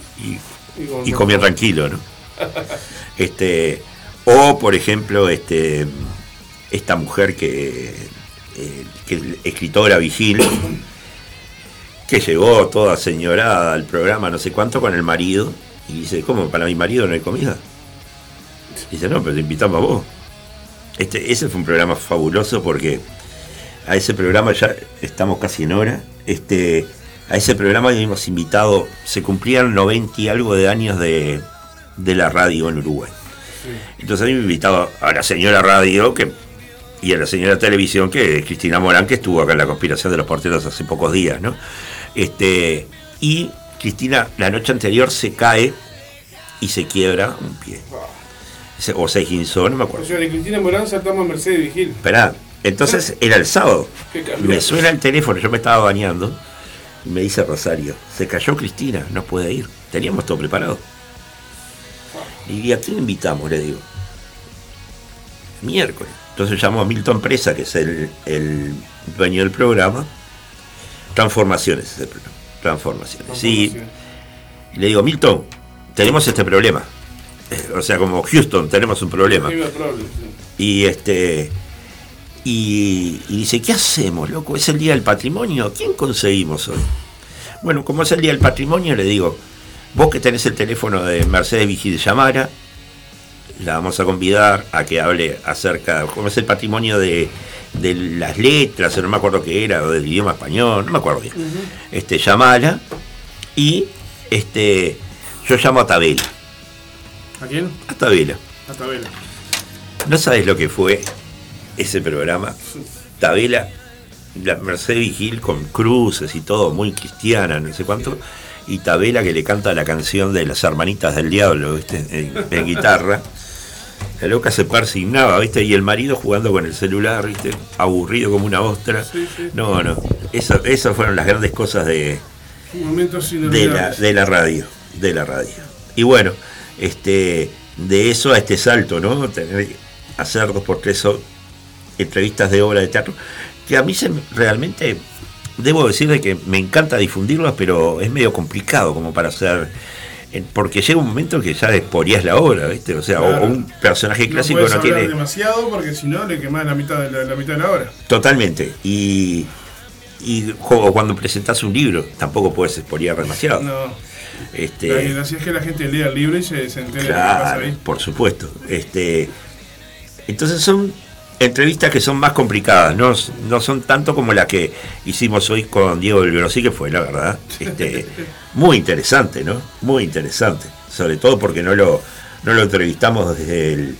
Y con- y comió tranquilo no este o por ejemplo este esta mujer que, eh, que es escritora vigil que llegó toda señorada al programa no sé cuánto con el marido y dice cómo para mi marido no hay comida dice no pero te invitamos a vos. Este ese fue un programa fabuloso porque a ese programa ya estamos casi en hora. Este a ese programa hemos invitado se cumplían 90 y algo de años de, de la radio en Uruguay entonces a mí me invitaba a la señora radio que, y a la señora televisión, que es Cristina Morán, que estuvo acá en la conspiración de los porteros hace pocos días, ¿no? Este, y Cristina la noche anterior se cae y se quiebra un pie. Se- O se guinzó, no me O acuerdo. sea, de Cristina Morán saltamos a Mercedes Vigil. Esperá, entonces era el sábado. Me suena el teléfono, yo me estaba bañando. Y me dice Rosario, se cayó Cristina, no puede ir. Teníamos todo preparado. Y ¿a quién invitamos? Le digo. Miércoles. Entonces llamo a Milton Presa, que es el, el dueño del programa. Transformaciones es el programa. Transformaciones. Sí, y le digo, Milton, tenemos este problema. Eh, O sea, como Houston, tenemos un problema. Y este. Y, y dice, ¿qué hacemos, loco? Es el día del patrimonio. ¿Quién conseguimos hoy? Bueno, como es el día del patrimonio, le digo, vos que tenés el teléfono de Mercedes Vigil Llamara, la vamos a convidar a que hable acerca, cómo es el patrimonio de, de las letras, no me acuerdo qué era, o del idioma español, no me acuerdo bien. Este, llamala y este, yo llamo a Tabela. ¿A quién? A Tabela. A Tabela. No sabes lo que fue ese programa. Tabela, la Mercedes Vigil con cruces y todo, muy cristiana, no sé cuánto. Y Tabela que le canta la canción de las hermanitas del diablo, ¿viste? En, en guitarra. La loca se persignaba, ¿viste? Y el marido jugando con el celular, ¿viste? Aburrido como una ostra. Sí, sí. No, no. Eso- Esas fueron las grandes cosas de, de la, de la radio, de la radio. Y bueno, este, de eso a este salto, ¿no? Tener, hacer dos por tres entrevistas de obra de teatro, que a mí se, me- realmente, debo decir de que me encanta difundirlas, pero es medio complicado como para hacer, eh, porque llega un momento que ya esporías la obra, ¿viste? O sea, o- Claro. o un personaje clásico no hablar tiene... demasiado porque si no le quemás la mitad de la, la mitad de la hora. Totalmente. Y, y cuando presentas un libro, tampoco puedes expoliar demasiado. No. Este, La es que la gente lea el libro y se, se entere de lo que pasa Claro, ahí. por supuesto. Este, entonces son entrevistas que son más complicadas, no, no son tanto como la que hicimos hoy con Diego del Grossi, que fue la verdad, este, muy interesante, ¿no? Muy interesante. Sobre todo porque no lo, no lo entrevistamos desde el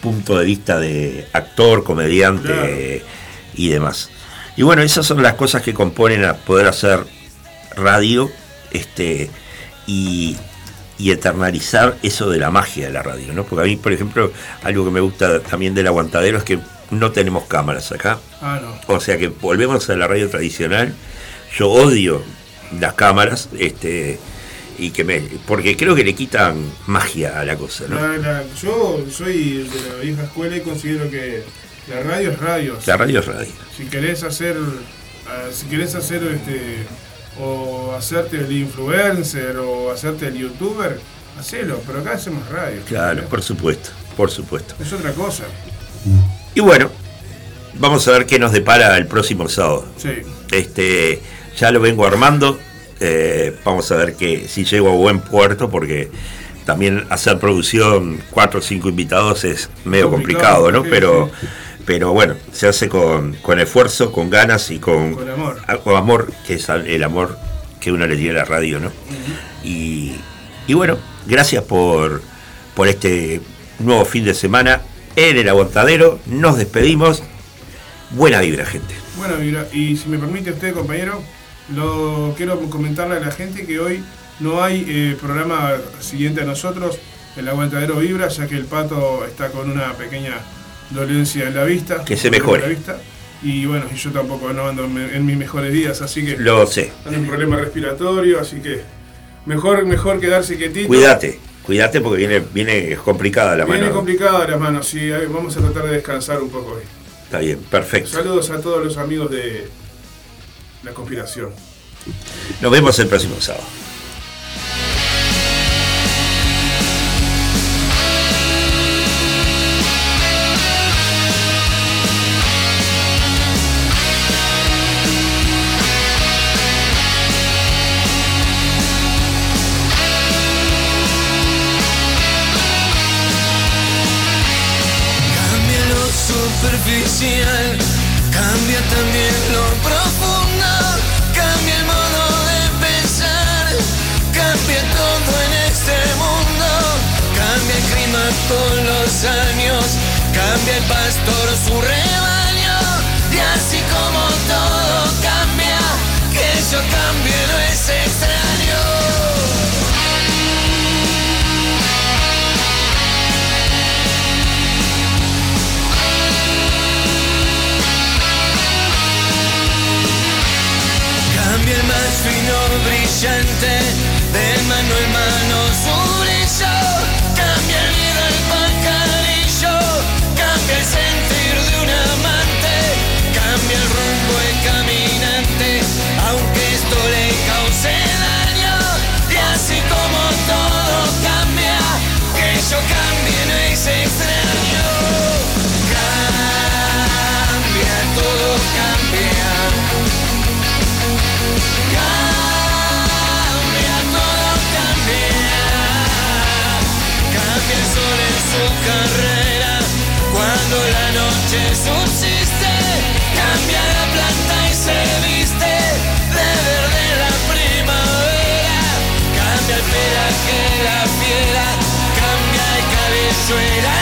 punto de vista de actor, comediante Claro. y demás. Y bueno, esas son las cosas que componen a poder hacer radio, este, y y eternalizar eso de la magia de la radio, ¿no? Porque a mí, por ejemplo, algo que me gusta también del aguantadero es que no tenemos cámaras acá. Ah, no. O sea que volvemos a la radio tradicional. Yo odio las cámaras, este, y que me, porque creo que le quitan magia a la cosa, ¿no? La- la- yo soy de la vieja escuela y considero que la radio es radio. La radio es radio. Si querés hacer, ah, si querés hacer este, o hacerte el influencer o hacerte el youtuber, hacelo, pero acá hacemos radio. Claro, por supuesto, por supuesto. Es otra cosa. Y bueno, vamos a ver qué nos depara el próximo sábado. Sí. Este, ya lo vengo armando. eh, vamos a ver que si llego a buen puerto, porque también hacer producción, cuatro o cinco invitados es medio Complicado, complicado, ¿no? sí, Pero, pero bueno, se hace con, con esfuerzo, con ganas y con, Con amor. con amor, que es el amor que uno le tiene a la radio, ¿no? y, y bueno, gracias por, por este nuevo fin de semana en el aguantadero. Nos despedimos. Buena vibra, gente. Bueno, mira, y si me permite usted, compañero, lo quiero comentarle a la gente que hoy no hay eh, programa siguiente a nosotros, el aguantadero vibra, ya que el pato está con una pequeña dolencia en la vista. Que se mejore. la vista. Y bueno, yo tampoco no ando en, en mis mejores días, así que Lo sé. ando un problema respiratorio, así que mejor, mejor quedarse quietito. Cuídate, cuídate porque viene, viene complicada la Viene mano. complicada la mano, sí, vamos a tratar de descansar un poco hoy. Está bien, perfecto. Saludos a todos los amigos de la conspiración. Nos vemos el próximo sábado. También lo profundo, cambia el modo de pensar, cambia todo en este mundo, cambia el clima con los años, cambia el pastor su rebaño, cabello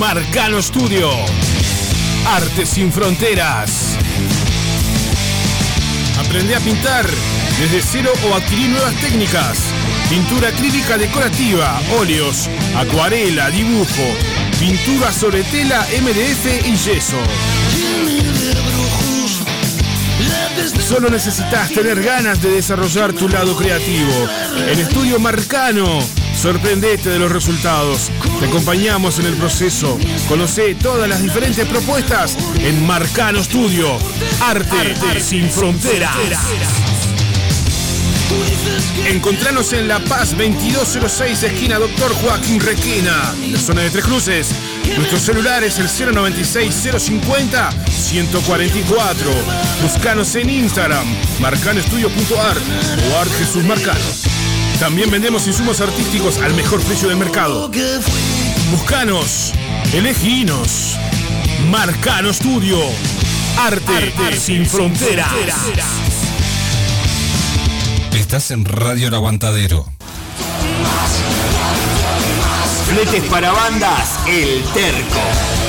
Marcano Studio. Arte sin fronteras. Aprende a pintar desde cero o adquirir nuevas técnicas. Pintura acrílica decorativa, óleos, acuarela, dibujo, pintura sobre tela, MDF y yeso. Solo necesitas tener ganas de desarrollar tu lado creativo. En Estudio Marcano, sorprendete de los resultados. Te acompañamos en el proceso. Conoce todas las diferentes propuestas en Marcano Studio. Arte, sin fronteras. Encontranos en La Paz 2206, esquina Doctor Joaquín Requena, en la zona de Tres Cruces. Nuestro celular es el 096-050-144. Buscanos en Instagram, marcanoestudio.art o Art Jesús Marcano. También vendemos insumos artísticos al mejor precio del mercado. Buscanos, eleginos. Marcano Studio. Arte, sin fronteras. Estás en Radio El Aguantadero. Fletes para bandas, El Terco.